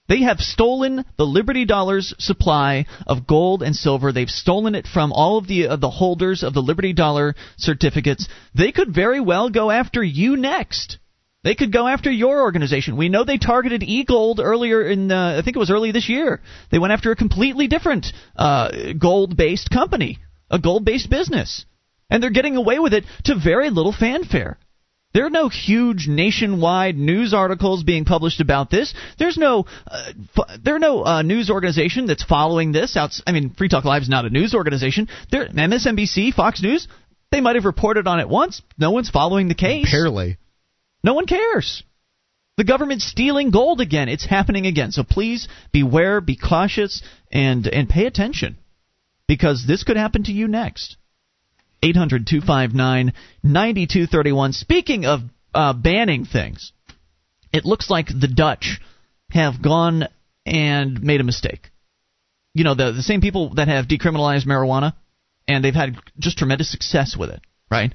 They have stolen the Liberty Dollars supply of gold and silver. They've stolen it from all of the uh, the holders of the Liberty Dollar certificates. They could very well go after you next. They could go after your organization. We know they targeted eGold earlier in, uh, I think it was early this year. They went after a completely different uh, gold-based company, a gold-based business, and they're getting away with it to very little fanfare. There are no huge nationwide news articles being published about this. There's no, uh, f- there are no uh, news organization that's following this. I mean, Free Talk Live is not a news organization. There, MSNBC, Fox News, they might have reported on it once. No one's following the case. Barely. No one cares. The government's stealing gold again. It's happening again. So please beware, be cautious, and and pay attention, because this could happen to you next. 800 259 9231. Speaking of uh, banning things, it looks like the Dutch have gone and made a mistake. You know, the, the same people that have decriminalized marijuana, and they've had just tremendous success with it, right?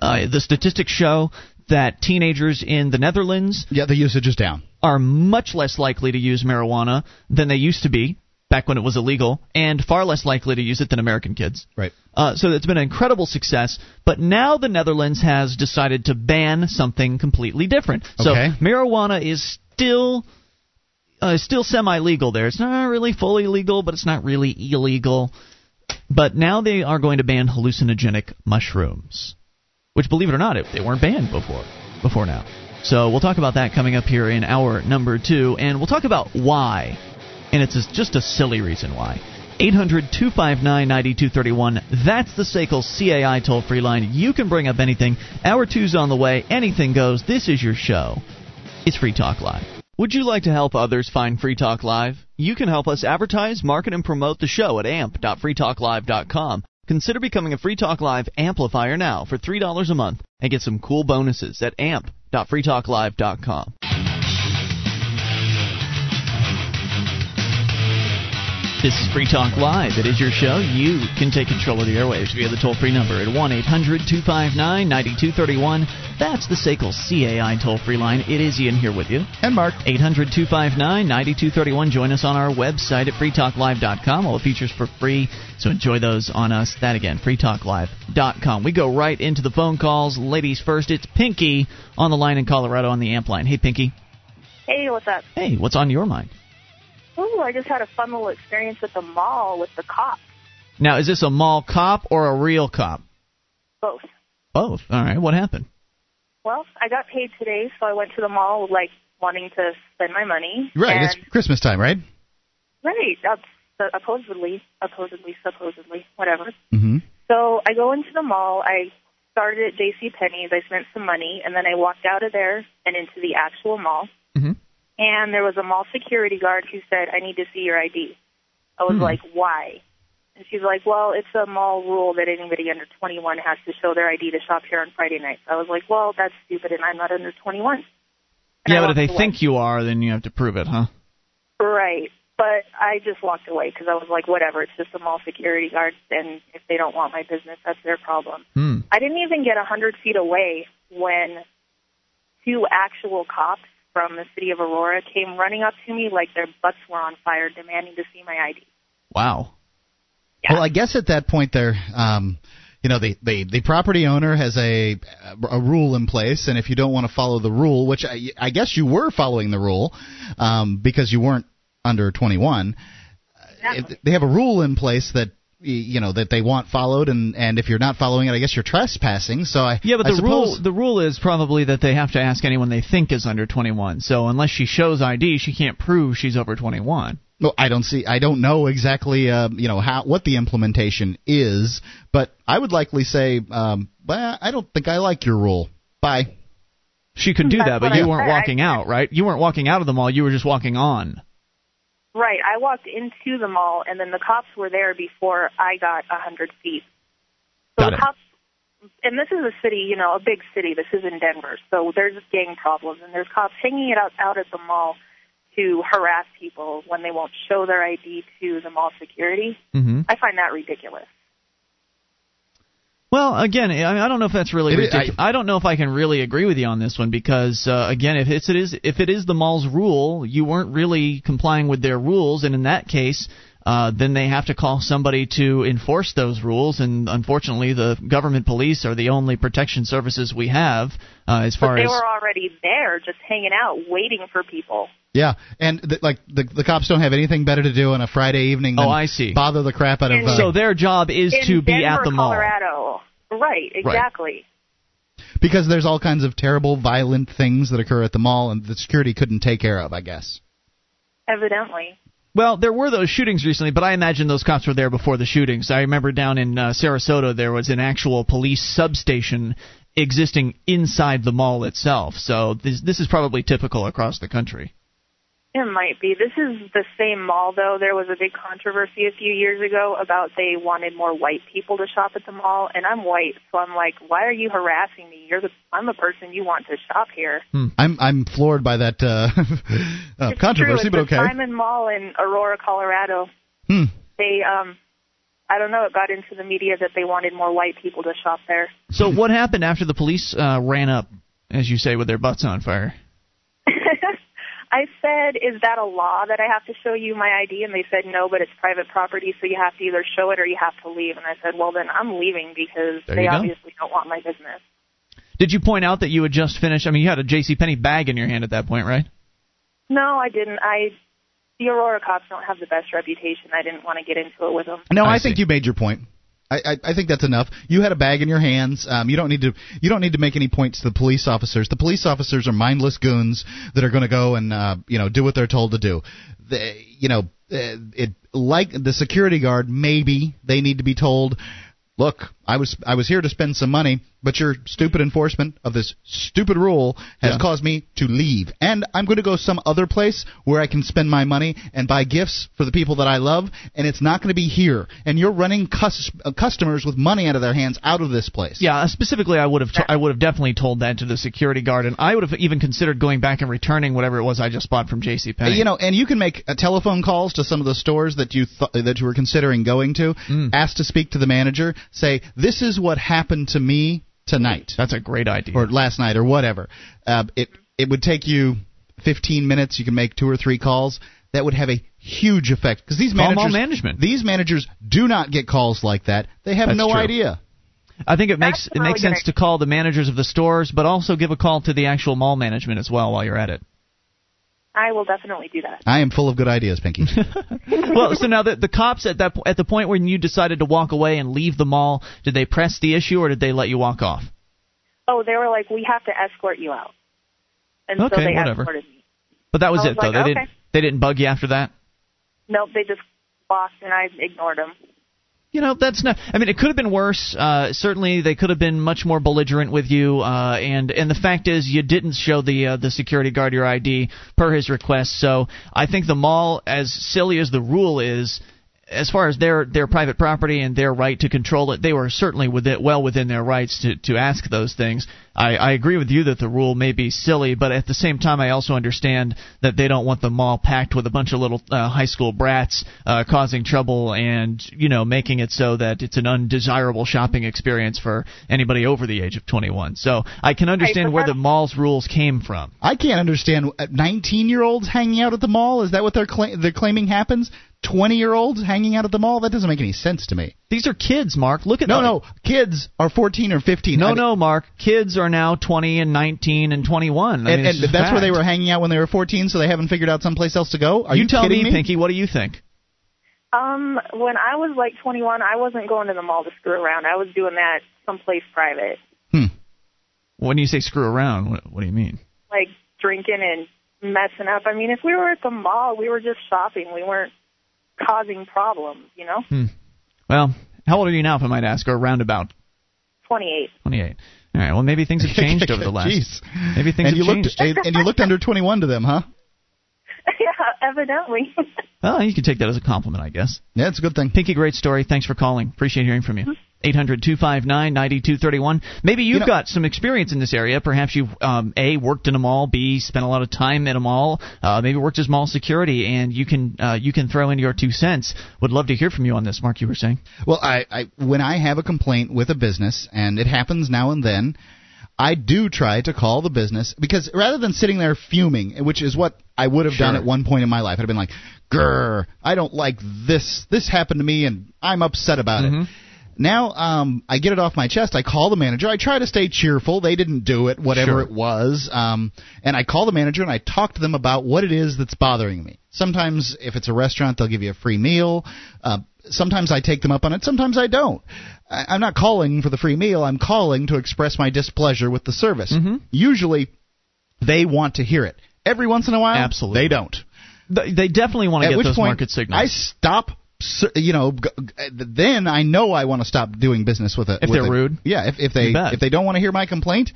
Uh, the statistics show that teenagers in the Netherlands Yeah, the usage is down. are much less likely to use marijuana than they used to be back when it was illegal, and far less likely to use it than American kids. Right. Uh, so it's been an incredible success. But now the Netherlands has decided to ban something completely different. So Okay. marijuana is still uh, still semi-legal there. It's not really fully legal, but it's not really illegal. But now they are going to ban hallucinogenic mushrooms, which, believe it or not, it, they weren't banned before. Before now. So we'll talk about that coming up here in hour number two, and we'll talk about why. And it's just a silly reason why. 800 259 9231. That's the SACL CAI toll free line. You can bring up anything. Hour two's on the way. Anything goes. This is your show. It's Free Talk Live. Would you like to help others find Free Talk Live? You can help us advertise, market, and promote the show at amp.freetalklive.com. Consider becoming a Free Talk Live amplifier now for $3 a month and get some cool bonuses at amp.freetalklive.com. This is Free Talk Live. It is your show. You can take control of the airwaves via the toll free number at 1 800 259 9231. That's the SACL CAI toll free line. It is Ian here with you. And Mark. 800 259 9231. Join us on our website at freetalklive.com. All the features for free, so enjoy those on us. That again, freetalklive.com. We go right into the phone calls. Ladies first, it's Pinky on the line in Colorado on the amp line. Hey, Pinky. Hey, what's up? Hey, what's on your mind? Oh, I just had a fun little experience at the mall with the cop. Now, is this a mall cop or a real cop? Both. Both. All right. What happened? Well, I got paid today, so I went to the mall like wanting to spend my money. Right, it's Christmas time, right? Right. That's uh, supposedly, supposedly, supposedly, whatever. Mm-hmm. So I go into the mall. I started at J.C. Penney's. I spent some money, and then I walked out of there and into the actual mall. Mm-hmm. And there was a mall security guard who said, "I need to see your ID." I was Hmm. like, "Why?" And she's like, "Well, it's a mall rule that anybody under 21 has to show their ID to shop here on Friday nights." I was like, "Well, that's stupid, and I'm not under 21." And Yeah, but if they away. think you are, then you have to prove it, huh? Right. But I just walked away because I was like, whatever, it's just a mall security guard, and if they don't want my business, that's their problem. Hmm. I didn't even get a 100 feet away when two actual cops from the city of Aurora came running up to me like their butts were on fire, demanding to see my ID. Wow. Yeah. Well, I guess at that point there, um, you know, the, the the property owner has a a rule in place, and if you don't want to follow the rule, which I, I guess you were following the rule, um, because you weren't under 21, Exactly. it- they have a rule in place that you know that they want followed, and and if you're not following it, I guess you're trespassing. So I Yeah, but I the rule the rule is probably that they have to ask anyone they think is under 21. So unless she shows ID, she can't prove she's over 21. Well, I don't see. I don't know exactly, uh, you know, how what the implementation is, but I would likely say, um, well, I don't think I like your rule. Bye. She could do That's that, but what you I weren't said. walking out, right? You weren't walking out of the mall. You were just walking on. Right. I walked into the mall, and then the cops were there before I got a 100 feet. So Got the it. cops, and this is a city, you know, a big city. This is in Denver, so there's gang problems, and there's cops hanging it out out at the mall to harass people when they won't show their ID to the mall security. hmm I find that ridiculous. Well, again, I, I don't know if that's really is- ridiculous. I, don't know if I can really agree with you on this one because, uh, again, if it's, it is if it is the mall's rule, you weren't really complying with their rules, and in that case, uh, then they have to call somebody to enforce those rules. And unfortunately, the government police are the only protection services we have uh, as But far they as. They were already there, just hanging out, waiting for people. Yeah, and th- like the the cops don't have anything better to do on a Friday evening than Oh, I see. bother the crap out of. Uh, so their job is in to be Denver, at the mall. Colorado. Right. Exactly. because there's all kinds of terrible, violent things that occur at the mall, and the security couldn't take care of. I guess. Evidently. Well, there were those shootings recently, but I imagine those cops were there before the shootings. I remember down in uh, Sarasota there was an actual police substation existing inside the mall itself. So this this is probably typical across the country. It might be. This is the same mall, though. There was a big controversy a few years ago about they wanted more white people to shop at the mall, and I'm white, so I'm like, why are you harassing me? You're the I'm the person you want to shop here. I'm I'm floored by that uh, uh, controversy, true. but okay. the Simon Mall in Aurora, Colorado. Hmm. They um, I don't know. It got into the media that they wanted more white people to shop there. So what happened after the police uh, ran up, as you say, with their butts on fire? I said, "Is that a law that I have to show you my ID?" And they said, "No, but it's private property, so you have to either show it or you have to leave." And I said, "Well, then I'm leaving because There they obviously don't want my business." Did you point out that you had just finished? I mean, you had a J.C. Penney bag in your hand at that point, right? No, I didn't. I the Aurora cops don't have the best reputation. I didn't want to get into it with them. No, I I, think you made your point. I, I, I think that's enough. You had a bag in your hands. Um, you don't need to. You don't need to make any points to the police officers. The police officers are mindless goons that are going to go and uh, you know do what they're told to do. They, you know, uh, it like the security guard, maybe they need to be told, look, I was I was here to spend some money, but your stupid enforcement of this stupid rule has Yeah. caused me to leave, and I'm going to go some other place where I can spend my money and buy gifts for the people that I love, and it's not going to be here. And you're running cus- uh, customers with money out of their hands out of this place. Yeah, specifically, I would have I would have definitely told that to the security guard, and I would have even considered going back and returning whatever it was I just bought from J.C. Penney. You know, and you can make uh, telephone calls to some of the stores that you th- that you were considering going to. Mm. Ask to speak to the manager. Say, "This is what happened to me tonight, that's a great idea. or last night, or whatever." Uh, it it would take you 15 minutes. You can make two or three calls. That would have a huge effect because these Call mall managers, management. these managers do not get calls like that. They have That's no true. idea. I think it makes That's it makes sense to call the managers of the stores, but also give a call to the actual mall management as well while you're at it. I will definitely do that. I am full of good ideas, Pinky. well, so now the the cops at that po- at the point when you decided to walk away and leave the mall, did they press the issue or did they let you walk off? Oh, they were like, we have to escort you out, and so they whatever. escorted me. But that was I it was though. they okay. didn't they didn't bug you after that. Nope, they just walked, and I ignored them. You know, that's not. I mean, it could have been worse. Uh, certainly, they could have been much more belligerent with you. Uh, and and the fact is, you didn't show the uh, the security guard your ID per his request. So I think the mall, as silly as the rule is, as far as their their private property and their right to control it, they were certainly within, well within their rights to to ask those things. I, I agree with you that the rule may be silly, but at the same time, I also understand that they don't want the mall packed with a bunch of little uh, high school brats uh, causing trouble and you know making it so that it's an undesirable shopping experience for anybody over the age of 21. So I can understand but where the mall's rules came from. I can't understand 19 year olds hanging out at the mall. Is that what they're cla- they're claiming happens? 20 year olds hanging out at the mall? That doesn't make any sense to me. These are kids, Mark. Look at No, them. no, kids are 14 or 15. I No, mean- no, Mark. Kids are now 20 and 19 and 21. I And, mean, and it's just that's where they were hanging out when they were 14, so they haven't figured out someplace else to go. Are you, you tell kidding me, Pinky. What do you think? Um, when I was like 21, I wasn't going to the mall to screw around. I was doing that someplace private, Hmm. When you say screw around, what, what do you mean? like drinking and messing up. I mean, if we were at the mall, we were just shopping. We weren't causing problems, you know? Hmm. Well, how old are you now, if I might ask, or around about 28. 28? All right. Well, maybe things have changed over the last. Jeez. Maybe things and you have looked changed. and, and you looked under 21 to them, huh? yeah, evidently. Well, you can take that as a compliment, I guess. Yeah, it's a good thing. Pinky, great story. Thanks for calling. Appreciate hearing from you. 800 259 9231. Maybe you've You know- got some experience in this area. Perhaps you've, um, A, worked in a mall, B, spent a lot of time at a mall, uh, maybe worked as mall security, and you can uh, you can throw in your two cents. Would love to hear from you on this, Mark, you were saying. Well, I, I when I have a complaint with a business, and it happens now and then, I do try to call the business because rather than sitting there fuming, which is what I would have done at one point in my life, I'd have been like, "Grr, I don't like this. This happened to me, and I'm upset about Mm-hmm. it." Now, um, I get it off my chest. I call the manager. I try to stay cheerful. They didn't do it, whatever Sure. it was. Um, and I call the manager and I talk to them about what it is that's bothering me. Sometimes, if it's a restaurant, they'll give you a free meal. Uh, sometimes I take them up on it. Sometimes I don't. I, I'm not calling for the free meal. I'm calling to express my displeasure with the service. Usually, they want to hear it. Every once in a while, Absolutely. they don't. They definitely want to At get those point, market signals. I stop. You know, then I know I want to stop doing business with it. If they're rude? Yeah, if if they if they don't want to hear my complaint,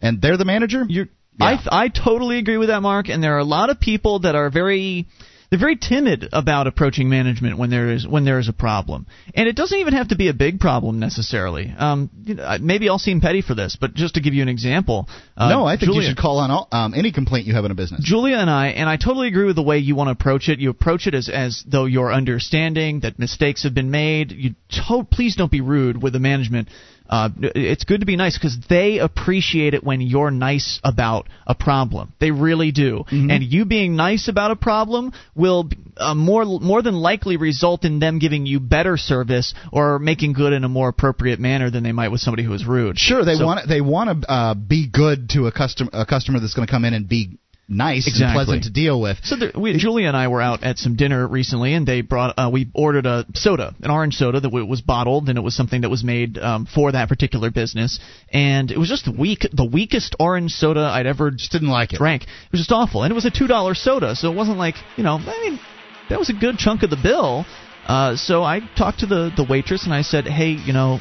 and they're the manager, You're, Yeah. I th- I totally agree with that, Mark. And there are a lot of people that are very they're very timid about approaching management when there is when there is a problem, and it doesn't even have to be a big problem necessarily. Um, you know, maybe I'll seem petty for this, but just to give you an example, uh, no, I think Julia, you should call on all, um, any complaint you have in a business. Julia and I, and I totally agree with the way you want to approach it. You approach it as as though you're understanding that mistakes have been made. You to- please don't be rude with the management. Uh, it's good to be nice because they appreciate it when you're nice about a problem. They really do. And you being nice about a problem will uh, more more than likely result in them giving you better service or making good in a more appropriate manner than they might with somebody who is rude. Sure, they So- want they want to uh, be good to a customer a customer that's going to come in and be nice Exactly. and pleasant to deal with. So there, we, Julia and I were out at some dinner recently, and they brought. Uh, we ordered a soda, an orange soda that w- was bottled, and it was something that was made um, for that particular business. And it was just the weak, the weakest orange soda I'd ever Just didn't like it. drank. It was just awful, and it was a two dollar soda, so it wasn't like you know. I mean, that was a good chunk of the bill. Uh, so I talked to the the waitress and I said, hey, you know,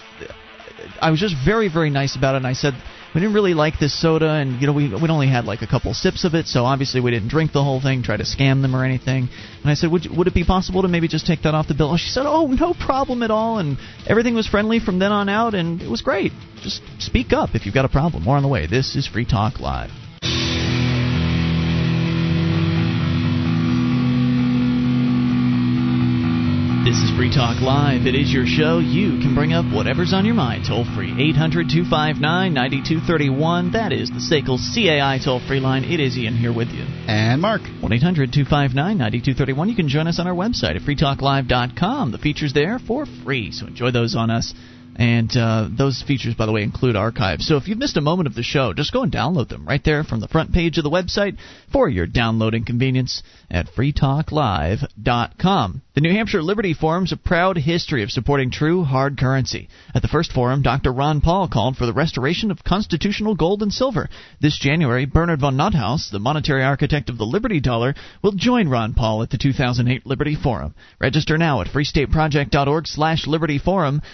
I was just very very nice about it. And I said we didn't really like this soda, and you know we we only had like a couple sips of it, so obviously we didn't drink the whole thing, try to scam them or anything. And I said, would would it be possible to maybe just take that off the bill? She said, oh no problem at all, and everything was friendly from then on out, and it was great. Just speak up if you've got a problem. More on the way. This is Free Talk Live. This is Free Talk Live. It is your show. You can bring up whatever's on your mind toll free. 800 259 9231. That is the SACL CAI toll free line. It is Ian here with you. And Mark. 1 800 259 9231. You can join us on our website at freetalklive.com. The features there for free, so enjoy those on us. And uh, those features, by the way, include archives. So if you've missed a moment of the show, just go and download them right there from the front page of the website for your downloading convenience at freetalklive.com. The New Hampshire Liberty Forum's a proud history of supporting true hard currency. At the first forum, Dr. Ron Paul called for the restoration of constitutional gold and silver. This January, Bernard von Nothaus, the monetary architect of the Liberty Dollar, will join Ron Paul at the 2008 Liberty Forum. Register now at freestateproject.org slash Liberty.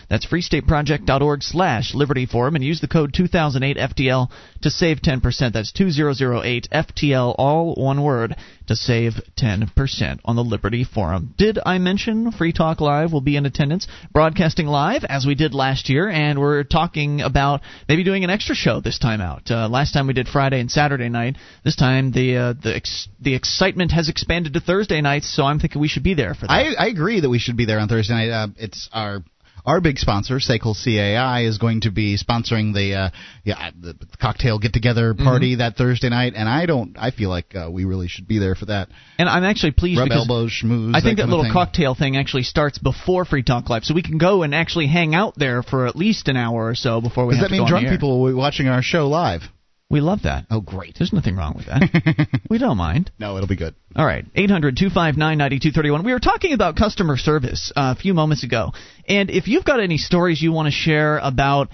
That's freestateproject.org slash Liberty Forum and use the code 2008FTL to save 10%. That's 2008FTL, all one word, to save 10% on the Liberty Forum. Did I mention Free Talk Live will be in attendance, broadcasting live as we did last year, and we're talking about maybe doing an extra show this time out. Uh, last time we did Friday and Saturday night. This time the uh, the ex- the excitement has expanded to Thursday nights, so I'm thinking we should be there for that. I, I agree that we should be there on Thursday night. Uh, it's our our big sponsor, SACL CAI, is going to be sponsoring the uh, yeah the cocktail get together party Mm-hmm. that Thursday night, and I don't. I feel like uh, we really should be there for that. and I'm actually pleased Rub because elbows, schmooze. I think that, of little thing. cocktail thing actually starts before Free Talk Live, so we can go and actually hang out there for at least an hour or so before we Does have that to mean drunk people will be watching our show live? We love that. Oh, great. There's nothing wrong with that. we don't mind. No, it'll be good. All right, 800 259 9231. We were talking about customer service uh, a few moments ago. And if you've got any stories you want to share about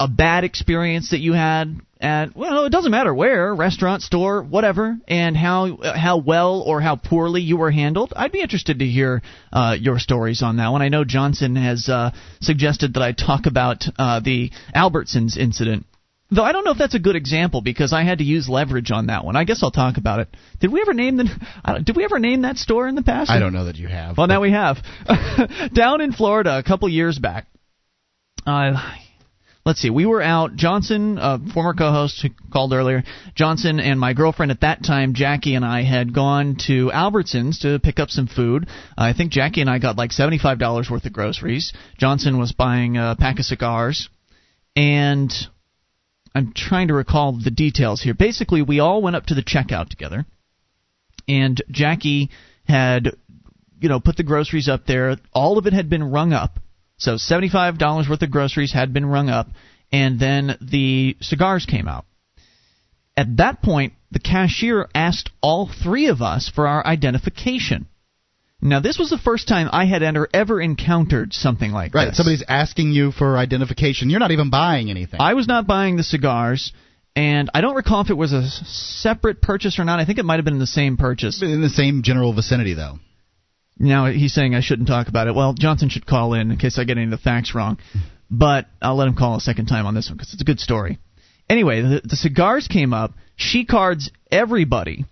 a bad experience that you had at, well, it doesn't matter where, restaurant, store, whatever, and how how well or how poorly you were handled, I'd be interested to hear uh, your stories on that one. I know Johnson has uh, suggested that I talk about uh, the Albertsons incident. Though I don't know if that's a good example because I had to use leverage on that one. I guess I'll talk about it. Did we ever name the? Did we ever name that store in the past? I don't know that you have. Well, now we have. Down in Florida a couple years back. Uh, let's see. We were out. Johnson, uh, former co-host who called earlier, Johnson and my girlfriend at that time, Jackie and I had gone to Albertsons to pick up some food. I think Jackie and I got like seventy-five dollars worth of groceries. Johnson was buying a pack of cigars, and I'm trying to recall the details here. Basically, we all went up to the checkout together, and Jackie had, you know, put the groceries up there. All of it had been rung up, so seventy-five dollars worth of groceries had been rung up, and then the cigars came out. At that point, the cashier asked all three of us for our identification. Now, this was the first time I had ever, ever encountered something like right, this. somebody's asking you for identification. You're not even buying anything. I was not buying the cigars, and I don't recall if it was a separate purchase or not. I think it might have been in the same purchase. in the same general vicinity, though. Now he's saying I shouldn't talk about it. Well, Johnson should call in in case I get any of the facts wrong, but I'll let him call a second time on this one because it's a good story. Anyway, the, the cigars came up. She cards everybody,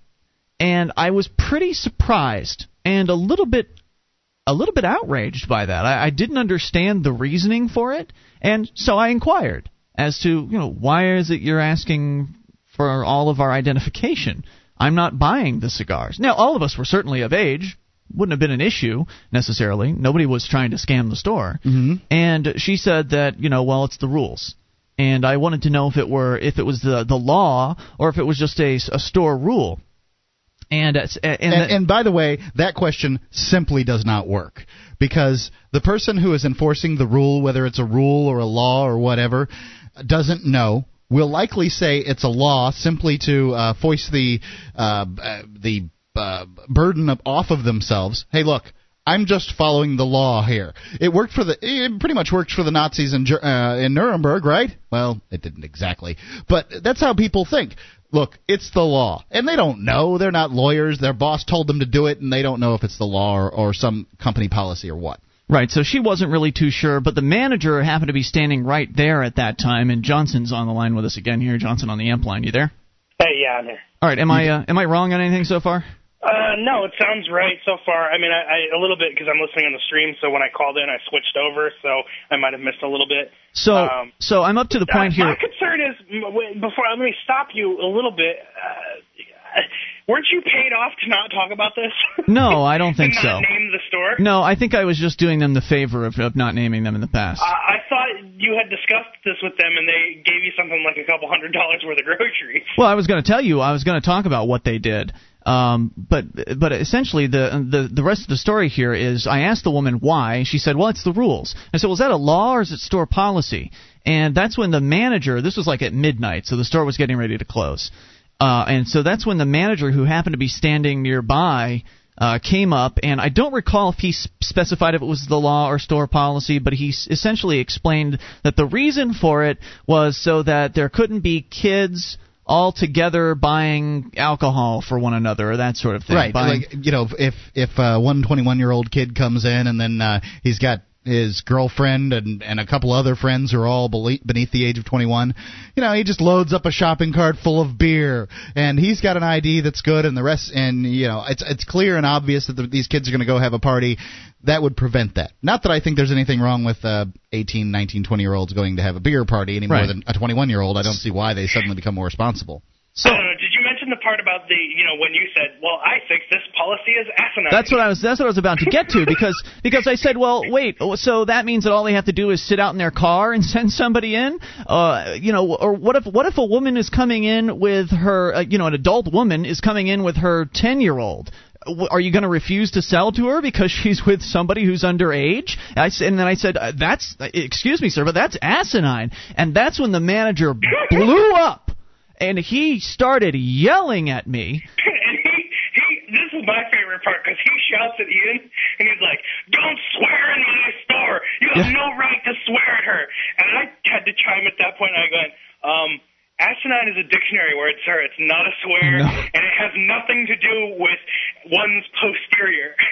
and I was pretty surprised and a little bit a little bit outraged by that. I, I didn't understand the reasoning for it, and so I inquired as to you know why is it you're asking for all of our identification? I'm not buying the cigars. Now, all of us were certainly of age. Wouldn't have been an issue necessarily. Nobody was trying to scam the store. Mm-hmm. And she said that you know, well, it's the rules. And I wanted to know if it were if it was the the law or if it was just a, a store rule. And it's, and, And, the- and by the way, that question simply does not work because the person who is enforcing the rule, whether it's a rule or a law or whatever, doesn't know. Will likely say it's a law simply to uh, foist the uh, uh, the uh, burden of, off of themselves. Hey, look, I'm just following the law here. It worked for the. It pretty much worked for the Nazis in uh, in Nuremberg, right? Well, it didn't exactly, but that's how people think. Look, it's the law. And they don't know. They're not lawyers. Their boss told them to do it, and they don't know if it's the law or, or some company policy or what. Right, so she wasn't really too sure, but the manager happened to be standing right there at that time, and Johnson's on the line with us again here. Johnson on the amp line, you there? Hey, yeah, I'm here. All right, am I uh, am I wrong on anything so far? Uh, no, it sounds right so far. I mean, I, I a little bit because I'm listening on the stream. So when I called in, I switched over, so I might have missed a little bit. So, Um, so I'm up to the point uh, here. My concern is before let me stop you a little bit. Uh, weren't you paid off to not talk about this? No, I don't think so. Name the store. No, I think I was just doing them the favor of, of not naming them in the past. I I thought you had discussed this with them, and they gave you something like a couple hundred dollars worth of groceries. Well, I was going to tell you, I was going to talk about what they did. Um, but but essentially the the the rest of the story here is I asked the woman why. She said, "Well, it's the rules." I said, "Well, is that a law or is it store policy?" And that's when the manager. This was like at midnight, so the store was getting ready to close. Uh, and so that's when the manager, who happened to be standing nearby, uh, came up, and I don't recall if he specified if it was the law or store policy, but he essentially explained that the reason for it was so that there couldn't be kids all together buying alcohol for one another or that sort of thing. Right. Buying, Like you know, if if uh, one 21 year old kid comes in and then uh, he's got his girlfriend and and a couple other friends who are all bele- beneath the age of 21, you know, he just loads up a shopping cart full of beer and he's got an ID that's good and the rest and you know, it's it's clear and obvious that the, these kids are going to go have a party. That would prevent that. Not that I think there's anything wrong with uh, 18, 19, 20 year olds going to have a beer party any more Right. than a 21 year old. I don't see why they suddenly become more responsible. so Mention the part about the you know when you said, "Well, I think this policy is asinine"? That's what I was. That's what I was about to get to because because I said, well, wait. So that means that all they have to do is sit out in their car and send somebody in. Uh, you know, or what if what if a woman is coming in with her, uh, you know, an adult woman is coming in with her ten year old. Are you going to refuse to sell to her because she's with somebody who's underage? I s- and then I said, "That's excuse me, sir, but that's asinine." And that's when the manager blew up, and he started yelling at me. and he, he, this is my favorite part because he shouts at Ian and he's like, "Don't swear in my store. You have Yeah. no right to swear at her." And I had to chime at that point. I go, um, "Asinine is a dictionary word, sir. It's not a swear, No. and it has nothing to do with one's posterior."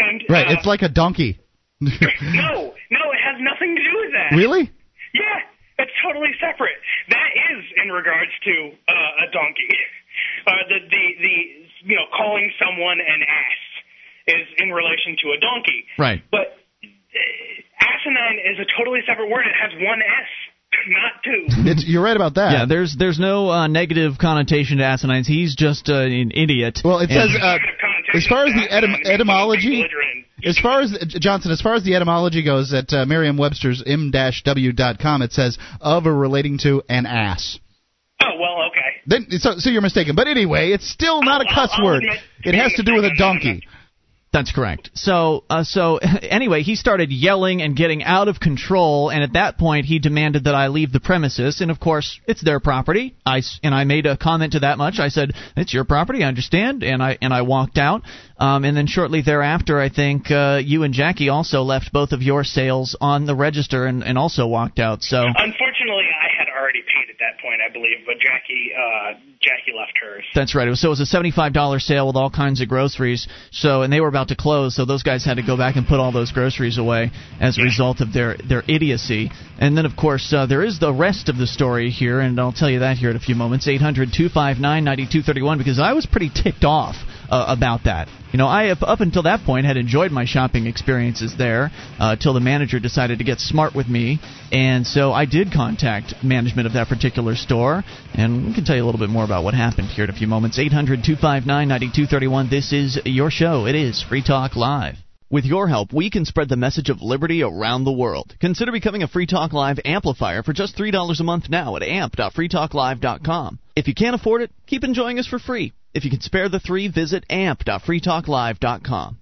And Right. uh, It's like a donkey. no, no, it has nothing to do with that. really? Yeah, it's totally separate. That is in regards to uh, a donkey. Uh, the the the you know calling someone an ass is in relation to a donkey. Right. But uh, asinine is a totally separate word. It has one S, not two. It's, you're right about that. Yeah, there's there's no uh, negative connotation to asinines. He's just uh, an idiot. Well, it says uh, as far as the etym- etymology, as far as Johnson, as far as the etymology goes, at uh, Merriam-Webster's m-w.com, it says of or relating to an ass. Oh well, okay. Then, so, so you're mistaken. But anyway, it's still not a I'll- cuss I'll word. It has to do with a donkey. That's correct. So, uh, so anyway, he started yelling and getting out of control, and at that point, he demanded that I leave the premises. And of course, it's their property. I and I made a comment to that much. I said, "It's your property, I understand," and I and I walked out. Um, and then shortly thereafter, I think uh, you and Jackie also left both of your sales on the register and, and also walked out. So, Unfortunately, at that point, I believe, but Jackie uh, Jackie left hers. That's right. It was, so it was a seventy-five dollar sale with all kinds of groceries. So, and they were about to close, so those guys had to go back and put all those groceries away as a result of their their idiocy. And then, of course, uh, there is the rest of the story here, and I'll tell you that here in a few moments. Eight hundred two five nine ninety two thirty one. Because I was pretty ticked off uh, about that. You know, I up until that point had enjoyed my shopping experiences there uh, till the manager decided to get smart with me, and so I did contact management of that particular store, and we can tell you a little bit more about what happened here in a few moments. 800 259 9231. This is your show. It is Free Talk Live. With your help, we can spread the message of liberty around the world. Consider becoming a Free Talk Live amplifier for just $3 a month now at amp.freetalklive.com. If you can't afford it, keep enjoying us for free. If you can spare the three, visit amp.freetalklive.com.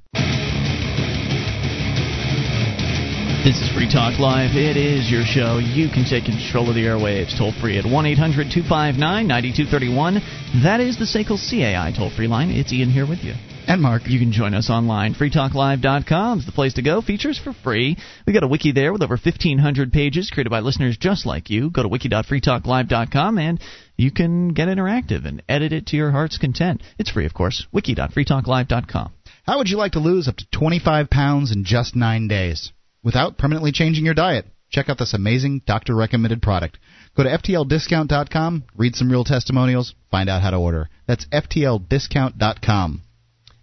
This is Free Talk Live. It is your show. You can take control of the airwaves toll free at 1 800 259 9231. That is the SACL CAI toll free line. It's Ian here with you. And Mark. You can join us online. freetalklive.com is the place to go. Features for free. We got a wiki there with over 1,500 pages created by listeners just like you. Go to wiki.freetalklive.com and you can get interactive and edit it to your heart's content. It's free, of course. wiki.freetalklive.com. How would you like to lose up to 25 pounds in just nine days without permanently changing your diet? Check out this amazing doctor recommended product. Go to FTLDiscount.com, read some real testimonials, find out how to order. That's FTLDiscount.com.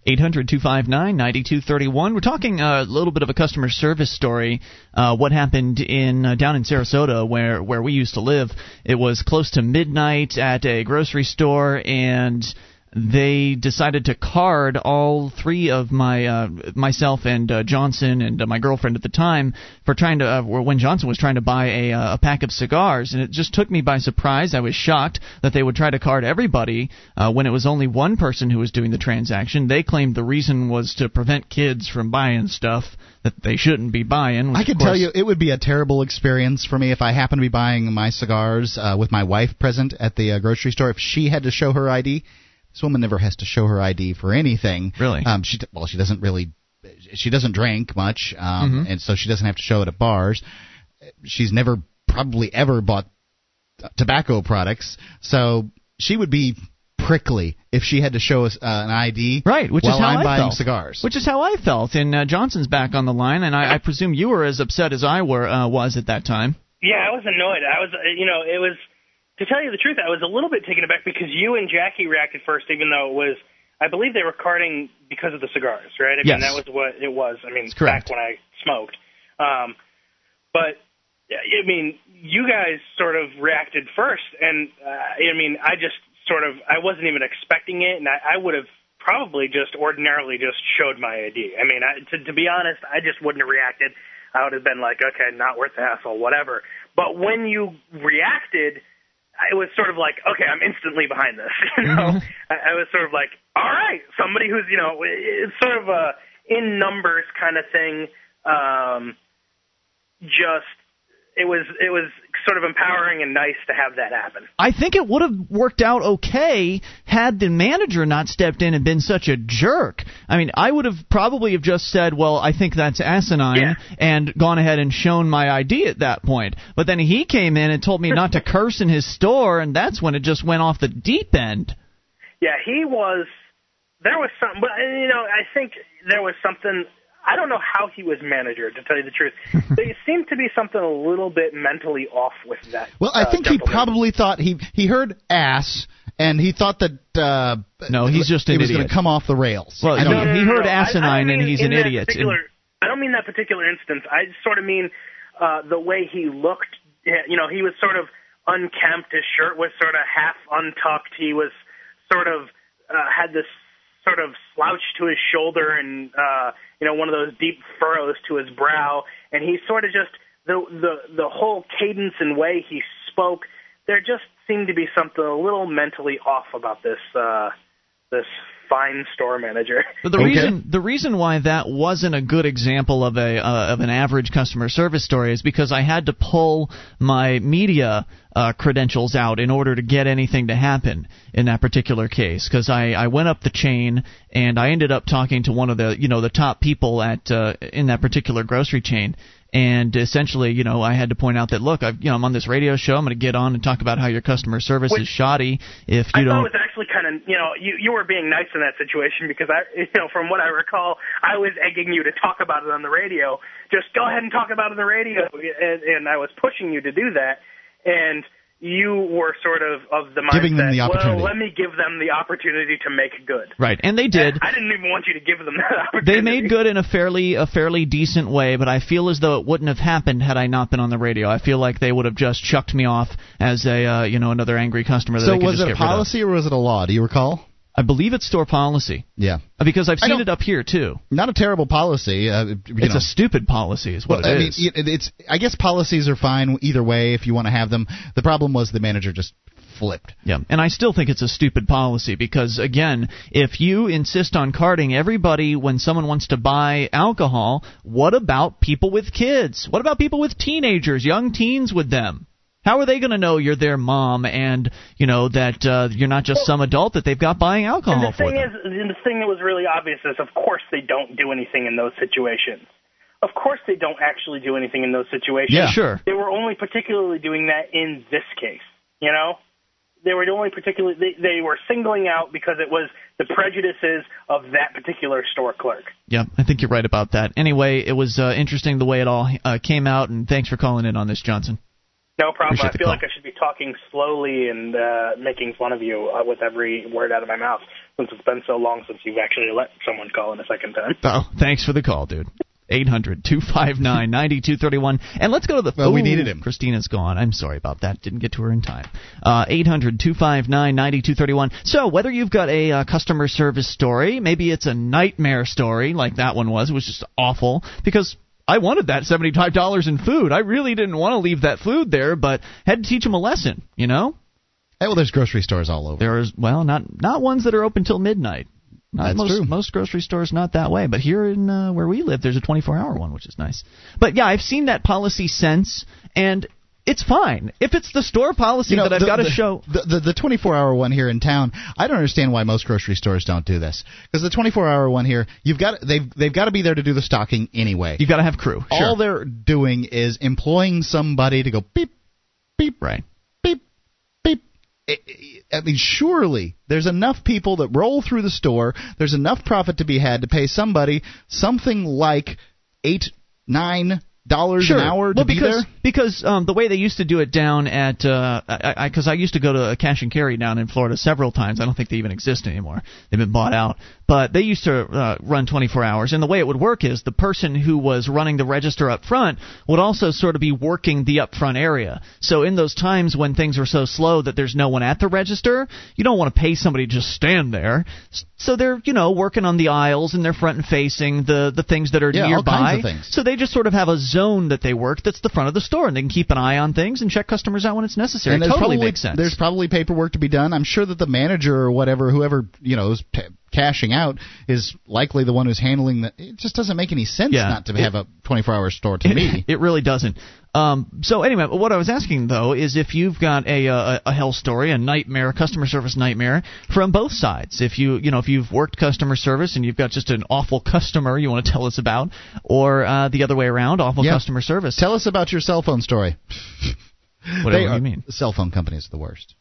800 259 9231. We're talking a little bit of a customer service story. Uh, what happened in uh, down in Sarasota, where where we used to live. It was close to midnight at a grocery store, and they decided to card all three of my uh, myself and uh, Johnson and uh, my girlfriend at the time for trying to uh, when Johnson was trying to buy a, uh, a pack of cigars and it just took me by surprise. I was shocked that they would try to card everybody uh, when it was only one person who was doing the transaction. They claimed the reason was to prevent kids from buying stuff that they shouldn't be buying. I can tell you, it would be a terrible experience for me if I happened to be buying my cigars uh, with my wife present at the uh, grocery store. If she had to show her ID, this woman never has to show her ID for anything. Really? Um, she well, she doesn't really, she doesn't drink much, um, Mhm. and so she doesn't have to show it at bars. She's never probably ever bought tobacco products, so she would be prickly if she had to show us uh, an ID. Right, which while is how I'm I buying felt. cigars. Which is how I felt. And uh, Johnson's back on the line, and I, I presume you were as upset as I were uh, was at that time. Yeah, I was annoyed. I was, uh, you know, it was to tell you the truth, I was a little bit taken aback because you and Jackie reacted first, even though it was, I believe they were carding because of the cigars, right? I mean, that was what it was. I mean, back when I smoked. Um, but I mean, you guys sort of reacted first, and uh, I mean, I just sort of, I wasn't even expecting it, and I, I would have probably just ordinarily just showed my ID. I mean, I, to, to be honest, I just wouldn't have reacted. I would have been like, okay, not worth the hassle, whatever. But when you reacted, it was sort of like, okay, I'm instantly behind this. You know, I, I was sort of like, all right, somebody who's, you know, it's sort of a in numbers kind of thing. Um, just it was it was sort of empowering and nice to have that happen. I think it would have worked out okay had the manager not stepped in and been such a jerk. I mean, I would have probably have just said, "Well, I think that's asinine," Yeah. and gone ahead and shown my ID at that point. But then he came in and told me not to curse in his store, and that's when it just went off the deep end. Yeah, he was. There was something, but you know, I think there was something. I don't know how he was manager, to tell you the truth. there seemed to be something a little bit mentally off with that. Well, I uh, think he probably thought he he heard ass and he thought that uh No, he's just an it was going to come off the rails. Well, I don't no, know. no, he no, heard no. I- I asinine don't and mean he's an that idiot. Particular, I don't mean that particular instance. I sort of mean uh, the way he looked. You know, he was sort of unkempt. His shirt was sort of half untucked. He was sort of uh, had this sort of slouched to his shoulder and uh, you know one of those deep furrows to his brow. And he sort of just the the the whole cadence and way he spoke. There just seemed to be something a little mentally off about this uh, this fine store manager. But the Okay. reason the reason why that wasn't a good example of a uh, of an average customer service story is because I had to pull my media uh, credentials out in order to get anything to happen in that particular case because I, I went up the chain and I ended up talking to one of the you know the top people at uh, in that particular grocery chain and essentially you know I had to point out that look I've you know I'm on this radio show. I'm going to get on and talk about how your customer service Which- is shoddy if you thought don't Thought it was actually kind of, you know, you you were being nice in that situation because I, you know, from what I recall, I was egging you to talk about it on the radio. Just go ahead and talk about it on the radio, and, and I was pushing you to do that, and you were sort of of the mindset. Giving them the opportunity. Well, let me give them the opportunity to make good. right and they did I didn't even want you to give them that opportunity. They made good in a fairly a fairly decent way, but I feel as though it wouldn't have happened had I not been on the radio. I feel like they would have just chucked me off as a uh, you know another angry customer that So they could was just it a get rid of. policy or was it a law? Do you recall? I believe it's store policy Yeah, Uh, because I've seen it up here too. not a terrible policy. Uh, It's know. a stupid policy, is what well, it I mean, is. it, it's. I guess policies are fine either way if you want to have them. The problem was the manager just flipped. Yeah, and I still think it's a stupid policy because again, if you insist on carding everybody when someone wants to buy alcohol, what about people with kids? What about people with teenagers, young teens with them? How are they going to know you're their mom and you know that uh, you're not just some adult that they've got buying alcohol the for thing them? is, the thing that was really obvious is, of course, they don't do anything in those situations. Of course, they don't actually do anything in those situations. Yeah, sure. They were only particularly doing that in this case. You know, they were only particularly they, they were singling out because it was the prejudices of that particular store clerk. Yeah, I think you're right about that. Anyway, it was uh, interesting the way it all uh, came out, and thanks for calling in on this, Johnson. No problem. Appreciate I feel call. like I should be talking slowly and uh, making fun of you uh, with every word out of my mouth since it's been so long since you've actually let someone call in a second time. Oh, thanks for the call, dude. 800 259 9231. And let's go to the. Well, we needed him. Christina's gone. I'm sorry about that. Didn't get to her in time. Uh, 800 259 9231. So, whether you've got a uh, customer service story, maybe it's a nightmare story like that one was, it was just awful because. I wanted that $75 in food. I really didn't want to leave that food there, but had to teach them a lesson, you know? Hey, well, there's grocery stores all over. There's well, not not ones that are open till midnight. Not That's most, true. Most grocery stores not that way, but here in uh, where we live, there's a 24-hour one, which is nice. But yeah, I've seen that policy since, and it's fine if it's the store policy that I've the- got to show. the, the the 24 hour one here in town. I don't understand why most grocery stores don't do this because the 24 hour one here, you've got they've they've got to be there to do the stocking anyway. You've got to have crew. Sure. All they're doing is employing somebody to go beep beep right. beep beep. I mean, surely there's enough people that roll through the store. There's enough profit to be had to pay somebody something like eight, nine dollars Sure. an hour to well, be because, there. Because um, the way they used to do it down at, uh, I, because I, used to go to a cash and carry down in Florida several times. I don't think they even exist anymore. They've been bought out. But they used to uh, run 24 hours, and the way it would work is the person who was running the register up front would also sort of be working the up front area. So in those times when things are so slow that there's no one at the register, you don't want to pay somebody to just stand there. So they're, you know, working on the aisles and they're front and facing the the things that are Yeah, all nearby. kinds of things. So they just sort of have a zone that they work that's the front of the store, and they can keep an eye on things and check customers out when it's necessary. And there's totally probably, makes sense. There's probably paperwork to be done. I'm sure that the manager or whatever, whoever you know is cashing out, is likely the one who's handling the. It just doesn't make any sense Yeah. not to have a 24-hour store to me. It really doesn't. Um, so anyway, what I was asking though is if you've got a, a a hell story, a nightmare, customer service nightmare from both sides. If you you know if you've worked customer service and you've got just an awful customer you want to tell us about, or uh, the other way around, awful Yeah. customer service. Tell us about your cell phone story. Whatever They you are- mean. Cell phone companies are the worst.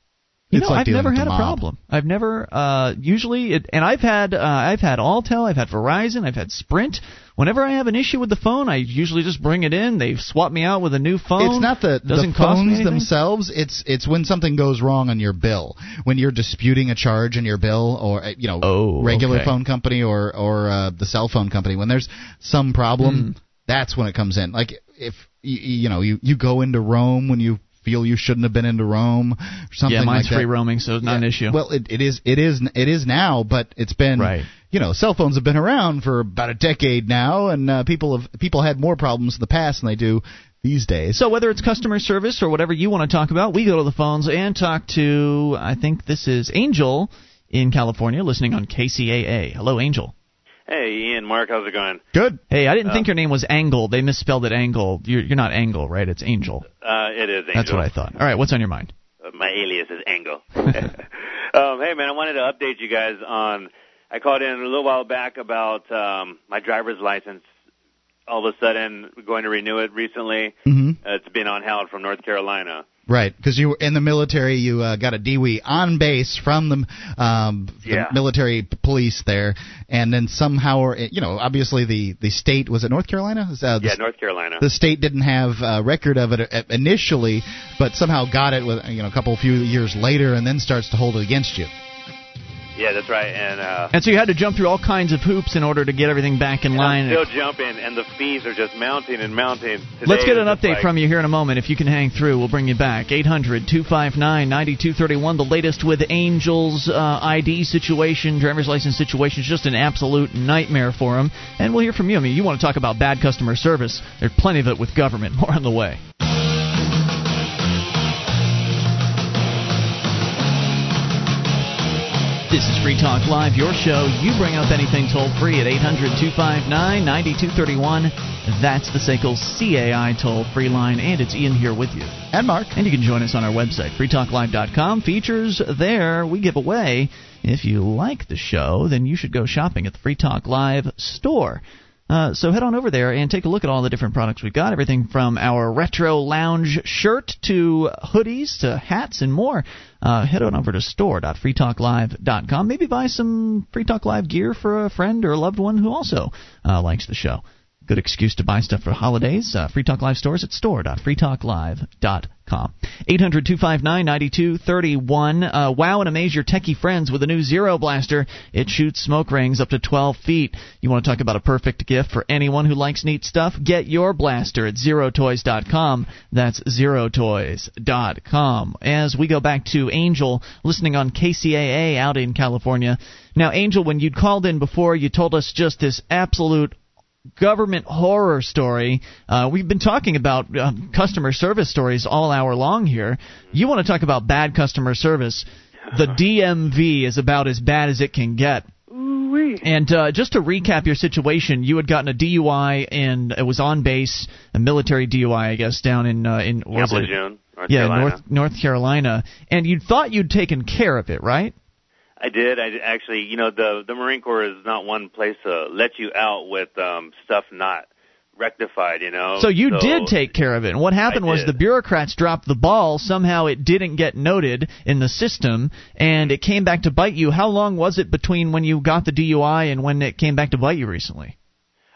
You It's know, like I've never had a mob. problem. I've never uh usually it, and I've had uh, I've had Alltel, I've had Verizon, I've had Sprint. Whenever I have an issue with the phone, I usually just bring it in. They swap me out with a new phone. It's not the, Doesn't the phones themselves. It's it's when something goes wrong on your bill. When you're disputing a charge in your bill, or uh, you know, Oh, regular okay. phone company or or uh, the cell phone company. When there's some problem, Hmm. that's when it comes in. Like if you, you know you you go into roam when you feel you shouldn't have been into roam, or something yeah, mine's like free roaming, so it's not an issue. Well, it, it is it is it is now, but it's been Right. You know, cell phones have been around for about a decade now, and uh, people have people had more problems in the past than they do these days. So whether it's customer service or whatever you want to talk about, we go to the phones and talk to I think this is Angel in California, listening on KCAA. Hello, Angel. Hey, Ian, Mark, how's it going? Good. Hey, I didn't think your name was Angle. They misspelled it Angle. You're, you're not Angle, right? It's Angel. Uh, it is Angel. That's what I thought. All right, what's on your mind? Uh, my alias is Angle. um, hey, man, I wanted to update you guys on. I called in a little while back about um, my driver's license. All of a sudden, going to renew it recently. hmm Uh, it's been on held from North Carolina. Right, because you were in the military, you uh, got a DWI on base from the, um, the military police there, and then somehow, or you know, obviously the the state was it North Carolina? Uh, Yeah, North Carolina. the state didn't have a record of it uh, initially, but somehow got it with you know a couple few years later, and then starts to hold it against you. Yeah, that's right. And uh, And so you had to jump through all kinds of hoops in order to get everything back in line. I'm still jumping, and the fees are just mounting and mounting. Today Let's get an update like- from you here in a moment. If you can hang through, we'll bring you back. 800 259 9231. The latest with Angel's uh, ID situation, driver's license situation. It's just an absolute nightmare for him. And we'll hear from you. I mean, you want to talk about bad customer service. There's plenty of it with government. More on the way. This is Free Talk Live, your show. You bring up anything toll free at 800 259 9231. That's the SACL CAI toll free line, and it's Ian here with you. And Mark. And you can join us on our website, freetalklive.com. Features there we give away. If you like the show, then you should go shopping at the Free Talk Live store. Uh, so head on over there and take a look at all the different products we've got. Everything from our retro lounge shirt to hoodies to hats and more. Uh, head on over to store.freetalklive.com. Maybe buy some Free Talk Live gear for a friend or a loved one who also uh, likes the show. Good excuse to buy stuff for holidays. Uh, Free Talk Live stores at store.freetalklive.com. 800 259 9231. Uh, wow and amaze your techie friends with a new Zero Blaster. It shoots smoke rings up to 12 feet. You want to talk about a perfect gift for anyone who likes neat stuff? Get your blaster at zerotoys.com. That's zerotoys.com. As we go back to Angel listening on KCAA out in California. Now, Angel, when you'd called in before, you told us just this absolute government horror story. Uh, we've been talking about um, customer service stories all hour long here. You want to talk about bad customer service? The DMV is about as bad as it can get. And uh, just to recap your situation, you had gotten a DUI and it was on base, a military DUI, I guess, down in uh, in was it? Lejeune, North yeah, Carolina. North North Carolina, and you thought you'd taken care of it, right? I did. I actually, you know, the the Marine Corps is not one place to let you out with um stuff not rectified. You know. So you did take care of it. And what happened I was did. the bureaucrats dropped the ball. Somehow it didn't get noted in the system, and it came back to bite you. How long was it between when you got the DUI and when it came back to bite you recently?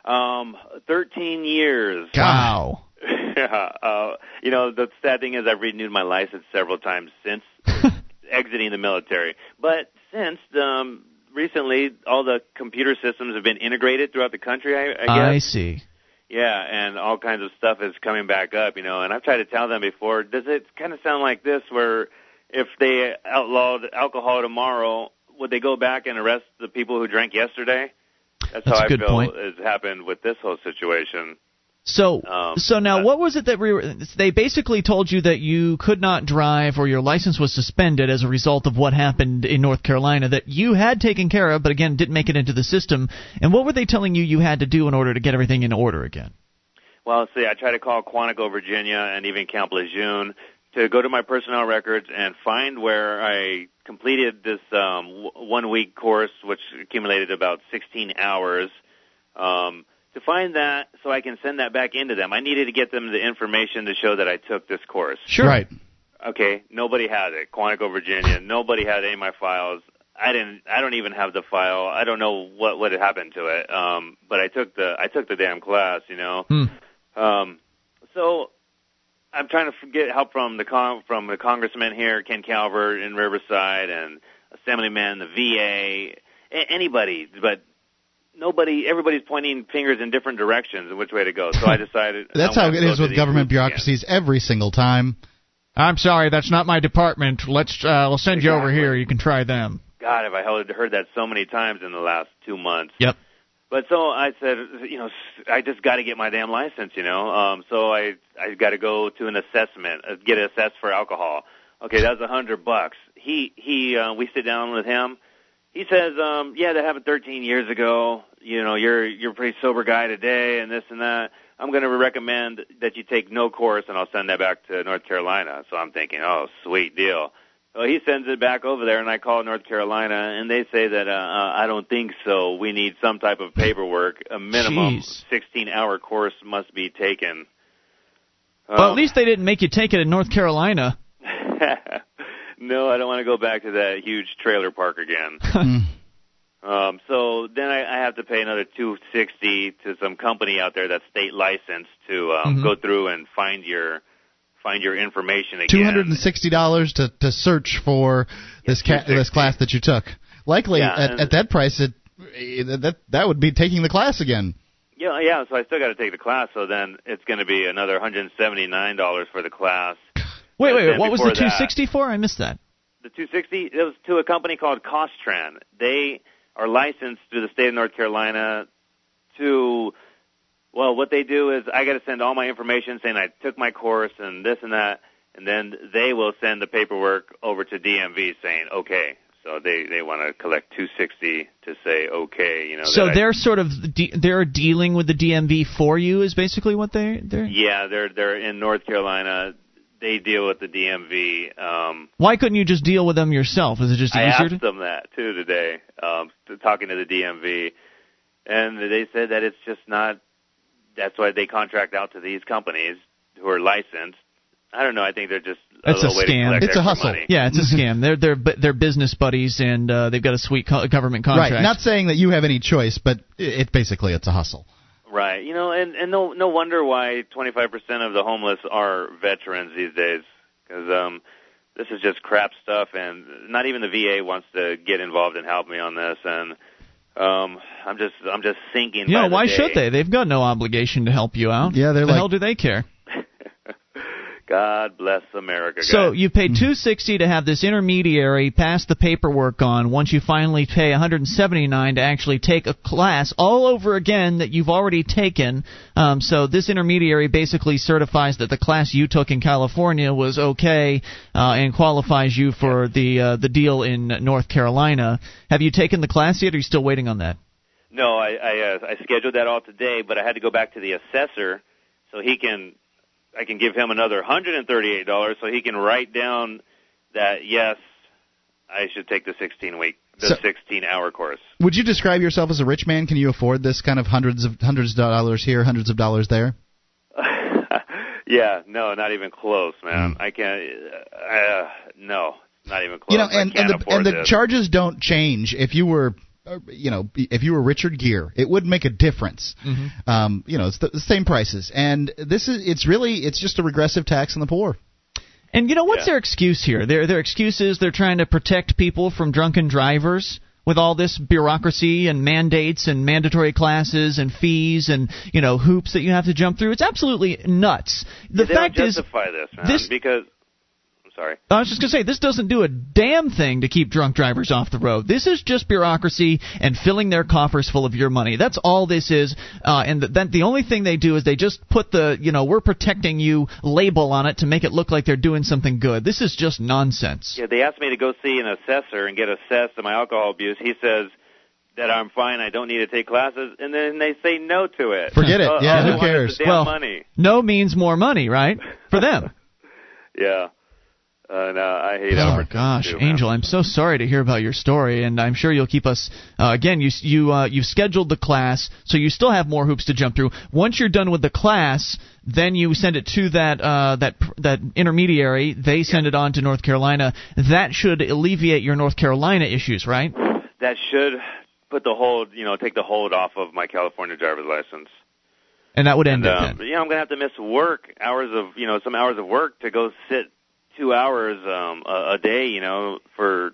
Um, thirteen years. Wow. yeah. Uh, you know, the sad thing is I've renewed my license several times since exiting the military. But since um recently all the computer systems have been integrated throughout the country, I, I guess. I see. Yeah, and all kinds of stuff is coming back up, you know. And I've tried to tell them before. Does it kind of sound like this, where if they outlawed alcohol tomorrow, would they go back and arrest the people who drank yesterday? That's, That's how I feel point. has happened with this whole situation. So, Um, so now, uh, what was it that we were, they basically told you that you could not drive or your license was suspended as a result of what happened in North Carolina that you had taken care of, but again didn't make it into the system. And what were they telling you you had to do in order to get everything in order again? Well, see, I tried to call Quantico, Virginia, and even Camp Lejeune to go to my personnel records and find where I completed this um, w- one-week course, which accumulated about 16 hours. Um, to find that, so I can send that back into them, I needed to get them the information to show that I took this course. Right. Okay, nobody had it. Quantico, Virginia, nobody had any of my files. I didn't. I don't even have the file. I don't know what what had happened to it. Um, but I took the I took the damn class. You know. Hmm. Um, so I'm trying to get help from the con- from the congressman here, Ken Calvert in Riverside, and Assemblyman, the VA, a- anybody, but nobody. Everybody's pointing fingers in different directions of which way to go. So I decided That's how wanted it to go is to with government groups again. bureaucracies every single time. I'm sorry, that's not my department. Let's, uh, I'll send you over here. You can try them. God, have I heard heard that so many times in the last two months. Yep. But so I said, you know, I just got to get my damn license, you know. Um, so I I got to go to an assessment, uh, get assessed for alcohol. Okay, that was a hundred bucks. He he, uh, we sit down with him. He says, um, yeah, that happened 13 years ago. You know, you're you're a pretty sober guy today, and this and that. I'm going to recommend that you take no course, and I'll send that back to North Carolina. So I'm thinking, oh, sweet deal. So he sends it back over there, and I call North Carolina, and they say that uh, uh, I don't think so. We need some type of paperwork. A minimum Jeez. 16-hour course must be taken. Well, Um, at least they didn't make you take it in North Carolina. no, I don't want to go back to that huge trailer park again. Hmm. Um, so then I, I have to pay another two sixty to some company out there that's state licensed to um, Mhm. go through and find your find your information again. Two hundred and sixty dollars to to search for this ca- this class that you took. Likely Yeah, at, at that price, it that that would be taking the class again. Yeah, yeah. So I still got to take the class. So then it's going to be another one hundred seventy nine dollars for the class. Wait, And wait, what was the before that- 260 for? I missed that. The two sixty it was to a company called Costran. They are licensed through the state of North Carolina to. Well, what they do is I got to send all my information saying I took my course and this and that, and then they will send the paperwork over to DMV saying okay. So they they want to collect 260 to say okay, you know. So they're sort of de- they're dealing with the DMV for you is basically what they they're. yeah, they're they're in North Carolina. They deal with the DMV. Um, Why couldn't you just deal with them yourself? Is it just easier? I easier? asked to... them that too today, um, to, talking to the DMV, and they said that it's just not. That's why they contract out to these companies who are licensed. I don't know. I think they're just a It's a way scam. collect It's a hustle. Money. Yeah, it's a scam. They're they're they're business buddies, and uh, they've got a sweet co- government contract. Right. Not saying that you have any choice, but it, it basically it's a hustle. Right. You know, and and no no wonder why 25% of the homeless are veterans these days because um this is just crap stuff and not even the VA wants to get involved and help me on this and um I'm just I'm just sinking yeah, by the why day. should they? They've got no obligation to help you out. Yeah, they're the like- hell do they care? God bless America. So you paid two sixty to have this intermediary pass the paperwork on. Once you finally pay one hundred seventy nine to actually take a class all over again that you've already taken. Um, so this intermediary basically certifies that the class you took in California was okay uh, and qualifies you for the uh, the deal in North Carolina. Have you taken the class yet? Or are you still waiting on that? No, I I, uh, I scheduled that all today, but I had to go back to the assessor so he can I can give him another hundred and thirty eight dollars so he can write down that yes I should take the sixteen week the So- sixteen hour course. Would you describe yourself as a rich man? Can you afford this kind of hundreds of hundreds of dollars here, hundreds of dollars there? yeah, no, not even close, man. I can't. Uh, no, not even close. you know, and and the and the this. charges don't change if you were. Uh, You know, if you were Richard Gere, it would make a difference. Mm-hmm. Um, you know, it's the, the same prices, and this is—it's really—it's just a regressive tax on the poor. And you know what's Yeah. their excuse here? Their their excuse is they're trying to protect people from drunken drivers with all this bureaucracy and mandates and mandatory classes and fees and you know hoops that you have to jump through. It's absolutely nuts. The they fact don't is, justify this, man, this- because I'm sorry. I was just going to say, this doesn't do a damn thing to keep drunk drivers off the road. This is just bureaucracy and filling their coffers full of your money. That's all this is. Uh, and th- then the only thing they do is they just put the, you know, we're protecting you label on it to make it look like they're doing something good. This is just nonsense. Yeah, they asked me to go see an assessor and get assessed on my alcohol abuse. He says that I'm fine. I don't need to take classes, and then they say no to it. Forget it. Uh, Yeah, who cares? Well- money. No means more money, right? For them. Yeah. Uh, no, I hate Oh gosh, too. Angel, I'm so sorry to hear about your story, and I'm sure you'll keep us. Uh, again, you you uh, you've scheduled the class, so you still have more hoops to jump through. Once you're done with the class, then you send it to that uh, that that intermediary. They send it on to North Carolina. That should alleviate your North Carolina issues, right? That should put the hold, you know, take the hold off of my California driver's license. And that would end And it. um, then. you know, I'm gonna have to miss work hours of, you know, some hours of work to go sit two hours um, a, a day, you know, for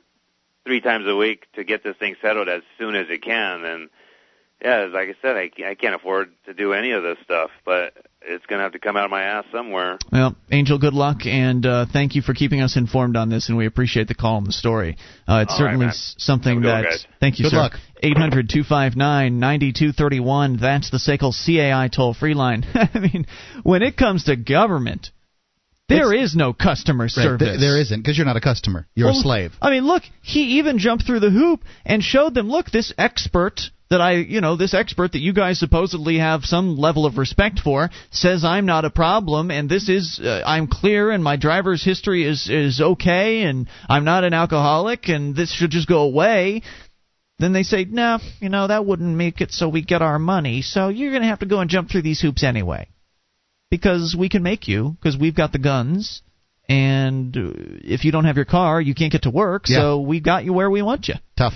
three times a week to get this thing settled as soon as it can. And yeah, like I said, I, I can't afford to do any of this stuff, but it's gonna have to come out of my ass somewhere. Well, Angel, good luck, and uh, thank you for keeping us informed on this, and we appreciate the call and the story. Uh, it's All right, certainly man. s- something Have one, that. guys. Thank you, Good sir. luck. 800 259 9231. That's the SACL CAI toll free line. I mean, when it comes to government, there is no customer Right, service. th- there isn't because you're not a customer. You're Well, a slave. I mean, look, he even jumped through the hoop and showed them, look, this expert that I, you know, this expert that you guys supposedly have some level of respect for says I'm not a problem and this is uh, I'm clear and my driver's history is is okay and I'm not an alcoholic and this should just go away. Then they say, no, you know, that wouldn't make it so we get our money. So you're going to have to go and jump through these hoops anyway. Because we can make you, because we've got the guns. And if you don't have your car, you can't get to work. Yeah. So we got you where we want you. Tough.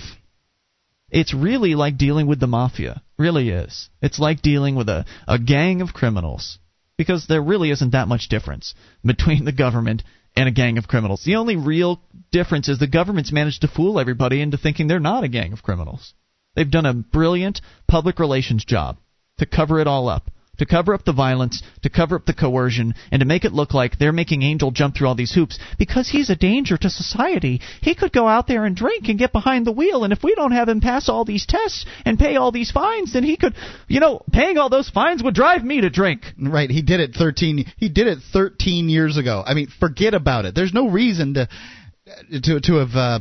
It's really like dealing with the mafia. Really is. It's like dealing with a, a gang of criminals. Because there really isn't that much difference between the government and a gang of criminals. The only real difference is the government's managed to fool everybody into thinking they're not a gang of criminals. They've done a brilliant public relations job to cover it all up. To cover up the violence, to cover up the coercion, and to make it look like they're making Angel jump through all these hoops because he's a danger to society. He could go out there and drink and get behind the wheel, and if we don't have him pass all these tests and pay all these fines, then he could, you know, paying all those fines would drive me to drink. Right, he did it 13 he did it 13 years ago. I mean, forget about it. There's no reason to to to have uh,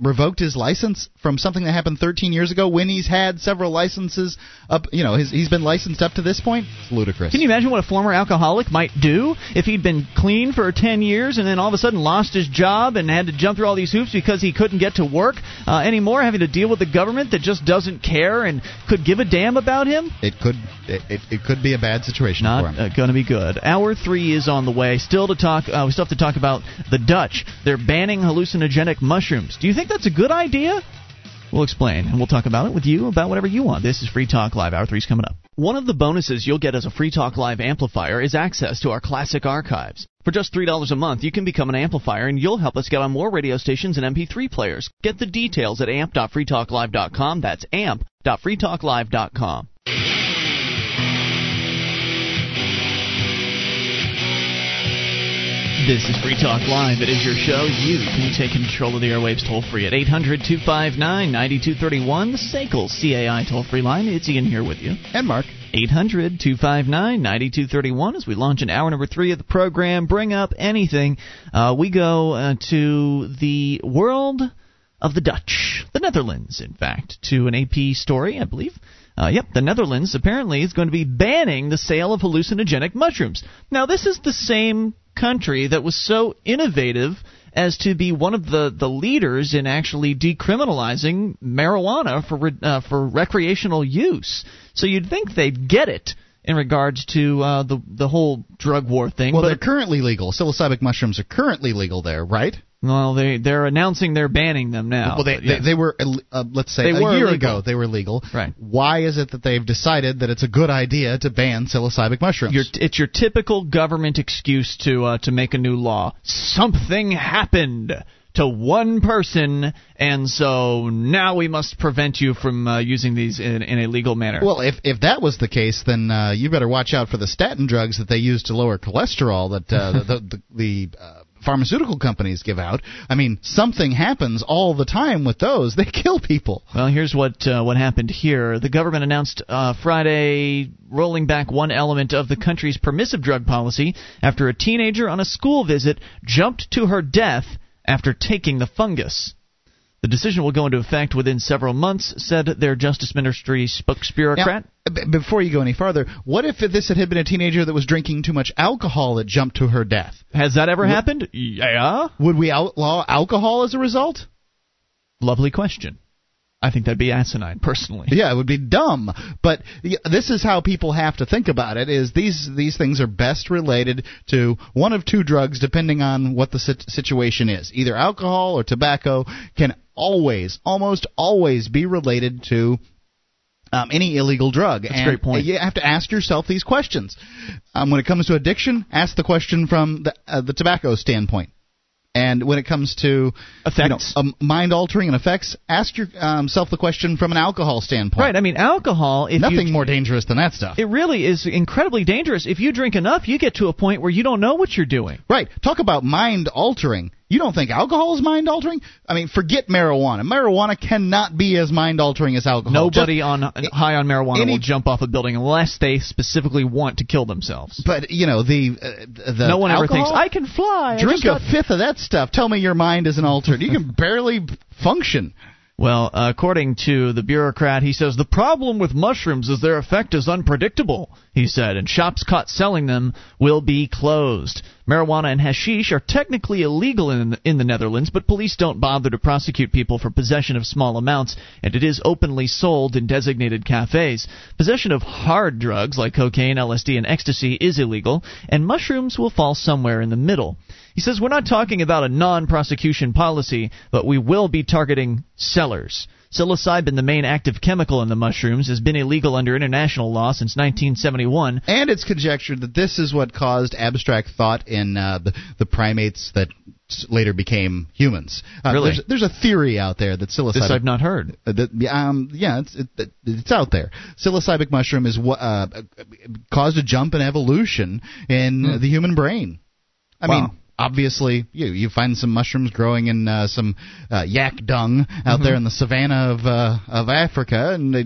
revoked his license from something that happened 13 years ago when he's had several licenses up. You know, his, he's been licensed up to this point. It's ludicrous. Can you imagine what a former alcoholic might do if he'd been clean for 10 years and then all of a sudden lost his job and had to jump through all these hoops because he couldn't get to work uh, anymore, having to deal with the government that just doesn't care and could give a damn about him? It could it, it, it could be a bad situation Not for him. uh, going to be good. Hour three is on the way. Still to talk. Uh, we still have to talk about the Dutch. They're banning hallucinogenic mushrooms. Do you think that's a good idea? We'll explain, and we'll talk about it with you about whatever you want. This is Free Talk Live. Hour three's coming up. One of the bonuses you'll get as a Free Talk Live amplifier is access to our classic archives. For just $3 a month, you can become an amplifier and you'll help us get on more radio stations and MP3 players. Get the details at amp.freetalklive.com. That's amp.freetalklive.com. This is Free Talk Live. It is your show. You can take control of the airwaves toll free at 800 259 9231, the SACL CAI toll free line. It's Ian here with you. And Mark. 800 259 9231 as we launch an hour number three of the program. Bring up anything. Uh, we go uh, to the world of the Dutch, the Netherlands, in fact, to an AP story, I believe. Uh, yep, the Netherlands apparently is going to be banning the sale of hallucinogenic mushrooms. Now, this is the same country that was so innovative as to be one of the, the leaders in actually decriminalizing marijuana for re, uh, for recreational use. So you'd think they'd get it in regards to uh, the the whole drug war thing. Well, they're currently legal. Psilocybin mushrooms are currently legal there, right? Well, they they're announcing they're banning them now. well, they, yes. they they were uh, let's say They a year legal. ago they were legal. Right. Why is it that they've decided that it's a good idea to ban psilocybin mushrooms? Your, it's your typical government excuse to uh, to make a new law. Something happened to one person, and so now we must prevent you from uh, using these in, in a legal manner. Well, if if that was the case, then uh, you better watch out for the statin drugs that they use to lower cholesterol that uh, the the, the uh, pharmaceutical companies give out. I mean, something happens all the time with those. They kill people. Well, here's what uh, what happened here. The government announced uh, Friday rolling back one element of the country's permissive drug policy after a teenager on a school visit jumped to her death after taking the fungus. The decision will go into effect within several months, said their Justice Ministry spokesbureaucrat. Now, b- before you go any farther, what if this had been a teenager that was drinking too much alcohol that jumped to her death? Has that ever happened? Yeah. Would we outlaw alcohol as a result? Lovely question. I think that'd be asinine, personally. Yeah, it would be dumb. But this is how people have to think about it: is these these things are best related to one of two drugs, depending on what the situation is. Either alcohol or tobacco can always, almost always, be related to um, any illegal drug. That's a great point. You have to ask yourself these questions. Um, when it comes to addiction, ask the question from the, uh, the tobacco standpoint. And when it comes to Effects. you know, um, mind altering and effects, ask yourself the question from an alcohol standpoint. Right. I mean, alcohol. If Nothing you, more dangerous than that stuff. It really is incredibly dangerous. If you drink enough, you get to a point where you don't know what you're doing. right. Talk about mind altering. You don't think alcohol is mind altering? I mean, forget marijuana. Marijuana cannot be as mind altering as alcohol. Nobody Just- on high on marijuana any- will jump off a building unless they specifically want to kill themselves. But you know the uh, the no one ever alcohol, thinks I can fly. Drink just a got-" fifth of that stuff. Tell me your mind isn't altered. You can barely function. Well, uh, according to the bureaucrat, he says the problem with mushrooms is their effect is unpredictable. He said, and shops caught selling them will be closed. Marijuana and hashish are technically illegal in in the Netherlands, but police don't bother to prosecute people for possession of small amounts, and it is openly sold in designated cafes. Possession of hard drugs like cocaine, LSD, and ecstasy is illegal, and mushrooms will fall somewhere in the middle. He says we're not talking about a non-prosecution policy, but we will be targeting sellers. Psilocybin, the main active chemical in the mushrooms, has been illegal under international law since 1971. And it's conjectured that this is what caused abstract thought in uh, the, the primates that later became humans. Uh, Really? There's, there's a theory out there that psilocybin. This I've not heard. Uh, that, yeah, um, yeah, it's it, it- it's out there. Psilocybin mushroom is what uh, caused a jump in evolution in the human brain. I. Wow. mean, obviously, you you find some mushrooms growing in uh, some uh, yak dung out Mm-hmm. there in the savannah of uh, of Africa, and they,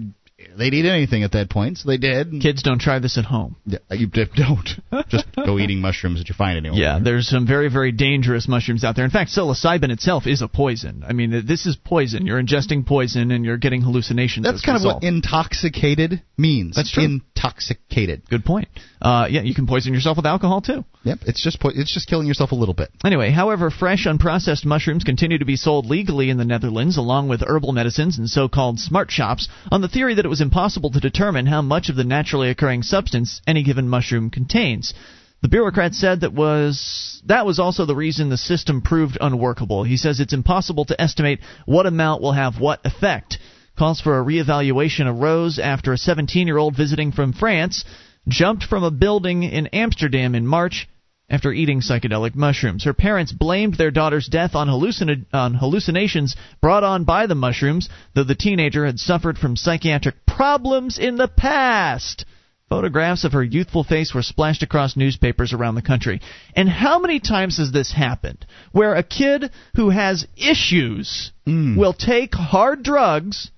they'd eat anything at that point, so they did. Kids don't try this at home. Yeah, you don't just go eating mushrooms that you find anywhere. Yeah, there's some very, very dangerous mushrooms out there. In fact, psilocybin itself is a poison. I mean, this is poison. You're ingesting poison and you're getting hallucinations. That's kind of what intoxicated means. That's true. Intoxicated. Good point. Uh, yeah, you can poison yourself with alcohol too. Yep, it's just it's just killing yourself a little bit. Anyway, however, fresh unprocessed mushrooms continue to be sold legally in the Netherlands, along with herbal medicines and so-called smart shops, on the theory that it was impossible to determine how much of the naturally occurring substance any given mushroom contains. The bureaucrat said that was that was also the reason the system proved unworkable. He says it's impossible to estimate what amount will have what effect. Calls for a reevaluation arose after a 17-year-old visiting from France jumped from a building in Amsterdam in March after eating psychedelic mushrooms. Her parents blamed their daughter's death on, hallucin- on hallucinations brought on by the mushrooms, though the teenager had suffered from psychiatric problems in the past. Photographs of her youthful face were splashed across newspapers around the country. And how many times has this happened? Where a kid who has issues hmm. will take hard drugs,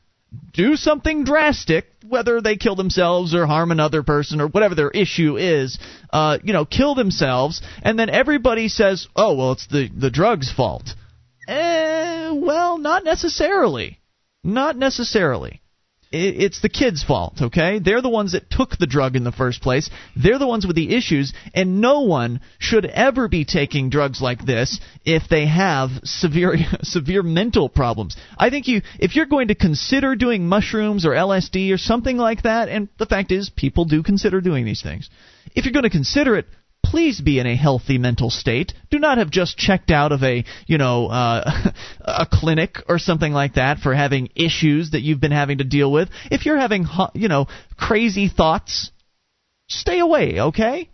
do something drastic, whether they kill themselves or harm another person or whatever their issue is, uh, you know, kill themselves, and then everybody says, "Oh, well, it's the the drug's fault." Eh, well, not necessarily. Not necessarily. It's the kid's fault, okay? They're the ones that took the drug in the first place. They're the ones with the issues, and no one should ever be taking drugs like this if they have severe severe mental problems. I think you if you're going to consider doing mushrooms or LSD or something like that, and the fact is people do consider doing these things. If you're going to consider it, please be in a healthy mental state. Do not have just checked out of a, you know, uh, a clinic or something like that for having issues that you've been having to deal with. If you're having, you know, crazy thoughts, stay away, okay?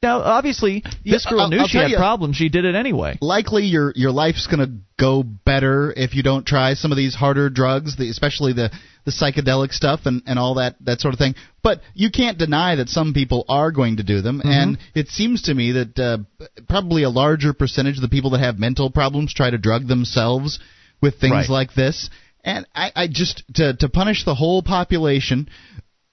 Now, obviously, this girl I'll- knew I'll she had you- problems. She did it anyway. Likely, your your life's gonna go better if you don't try some of these harder drugs, the, especially the the psychedelic stuff and and all that that sort of thing. But you can't deny that some people are going to do them, and it seems to me that uh, probably a larger percentage of the people that have mental problems try to drug themselves with things Right. like this. And I, I just to to punish the whole population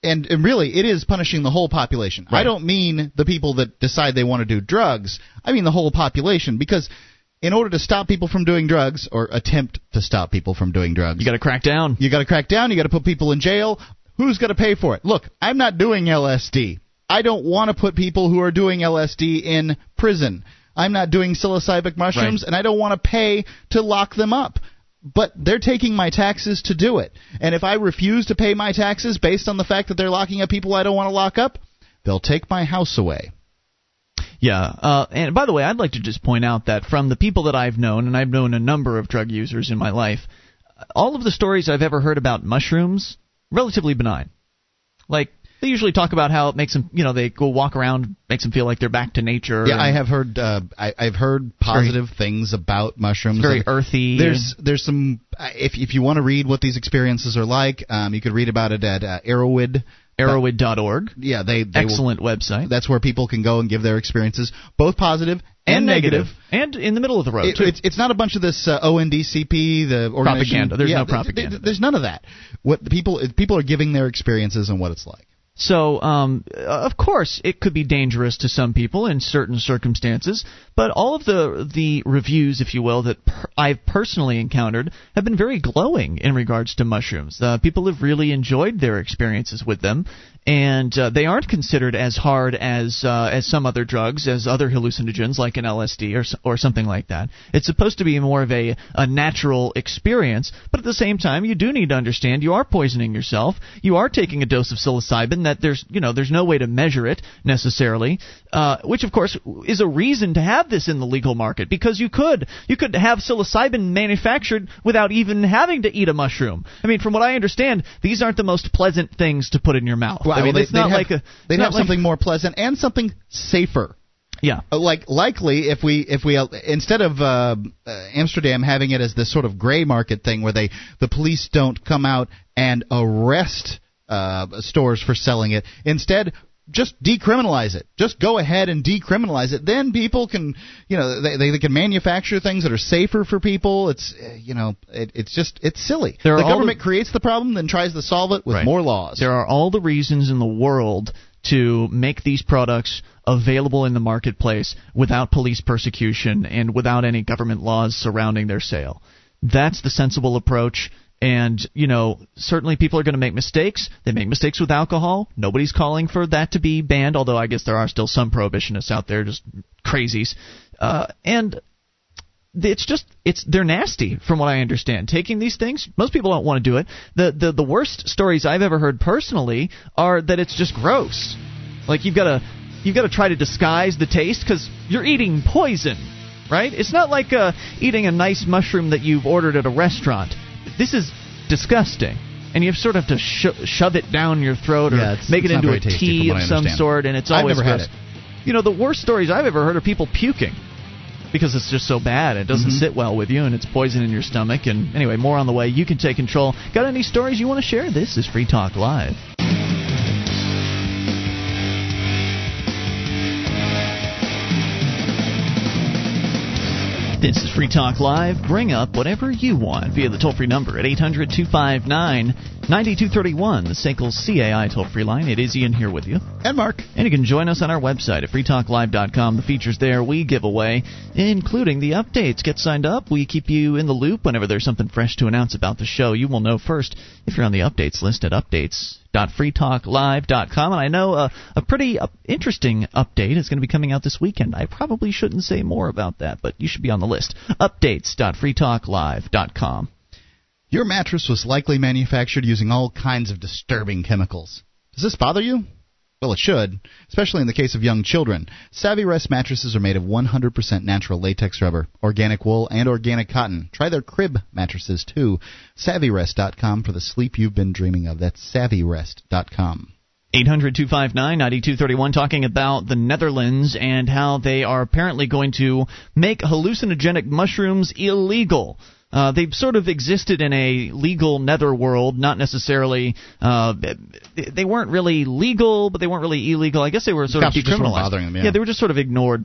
and, and really it is punishing the whole population. Right. I don't mean the people that decide they want to do drugs. I mean the whole population because in order to stop people from doing drugs or attempt to stop people from doing drugs, You got to crack down. you got to crack down, you got to put people in jail. Who's going to pay for it? Look, I'm not doing LSD. I don't want to put people who are doing LSD in prison. I'm not doing psilocybin mushrooms Right. and I don't want to pay to lock them up. But they're taking my taxes to do it. And if I refuse to pay my taxes based on the fact that they're locking up people I don't want to lock up, they'll take my house away. Yeah, uh, and by the way, I'd like to just point out that from the people that I've known, and I've known a number of drug users in my life, all of the stories I've ever heard about mushrooms relatively benign. Like they usually talk about how it makes them, you know, they go walk around, makes them feel like they're back to nature. Yeah, and I have heard. Uh, I, I've heard positive things about mushrooms. It's very And earthy. There's there's some. uh, If if you want to read what these experiences are like, um, you could read about it at uh, Erowid. Erowid.org. Yeah, they, they will- Excellent website. that's where people can go and give their experiences, both positive and, negative. and in the middle of the road It- too. it's, it's not a bunch of this uh, ONDCP, the. Propaganda. There's yeah, no th- th- propaganda. there's none of that. What the people people are giving their experiences and what it's like. So, um, of course, it could be dangerous to some people in certain circumstances, but all of the the reviews, if you will, that per- I've personally encountered have been very glowing in regards to mushrooms. Uh, people have really enjoyed their experiences with them, and uh, they aren't considered as hard as uh, as some other drugs, as other hallucinogens like an LSD or or something like that. It's supposed to be more of a a natural experience, but at the same time, you do need to understand you are poisoning yourself. You are taking a dose of psilocybin that there's you know there's no way to measure it necessarily, uh, which of course is a reason to have this in the legal market because you could you could have psilocybin manufactured without even having to eat a mushroom. I mean, from what I understand, these aren't the most pleasant things to put in your mouth. I mean, they, it's not they'd like have, a not have like- something more pleasant and something safer. Yeah. Uh, like likely if we if we uh, instead of uh, uh, Amsterdam having it as this sort of gray market thing where they the police don't come out and arrest uh, stores for selling it, instead just decriminalize it. Just go ahead and decriminalize it. Then people can, you know, they they, can manufacture things that are safer for people. It's, uh, you know, it, it's just it's silly. There the government the- creates the problem, then tries to solve it with Right. more laws. There are all the reasons in the world to make these products available in the marketplace without police persecution and without any government laws surrounding their sale. That's the sensible approach. And, you know, certainly people are going to make mistakes. They make mistakes with alcohol. Nobody's calling for that to be banned, although I guess there are still some prohibitionists out there, just crazies. Uh, and it's just it's they're nasty from what I understand. Taking these things, most people don't want to do it. The the the worst stories I've ever heard personally are that it's just gross. Like you've got to you've got to try to disguise the taste because you're eating poison, right? It's not like uh, eating a nice mushroom that you've ordered at a restaurant. This is disgusting. And you sort of have to sho- shove it down your throat or Yeah, make it into a tea of some sort, and it's always gross. You know, the worst stories I've ever heard are people puking because it's just so bad. It doesn't Mm-hmm. sit well with you, and it's poison in your stomach. And anyway, more on the way. You can take control. Got any stories you want to share? This is Free Talk Live. This is Free Talk Live. Bring up whatever you want via the toll free number at 800 259 9231, the SACL CAI toll free line. It is Ian here with you. and Mark. And you can join us on our website at freetalklive.com. The features there we give away, including the updates. Get signed up. We keep you in the loop whenever there's something fresh to announce about the show. You will know first if you're on the updates list at updates.freetalklive.com. And I know a, a pretty uh, interesting update is going to be coming out this weekend. I probably shouldn't say more about that, but you should be on the list. Updates.freetalklive.com. Your mattress was likely manufactured using all kinds of disturbing chemicals. Does this bother you? Well, it should, especially in the case of young children. Savvy Rest mattresses are made of 100% natural latex rubber, organic wool, and organic cotton. Try their crib mattresses too. SavvyRest.com for the sleep you've been dreaming of. That's SavvyRest.com. 800 259 9231 talking about the Netherlands and how they are apparently going to make hallucinogenic mushrooms illegal. Uh, they've sort of existed in a legal netherworld, not necessarily. Uh, they weren't really legal, but they weren't really illegal. I guess they were sort Cops of decriminalized. bothering them, yeah. they were just sort of ignored.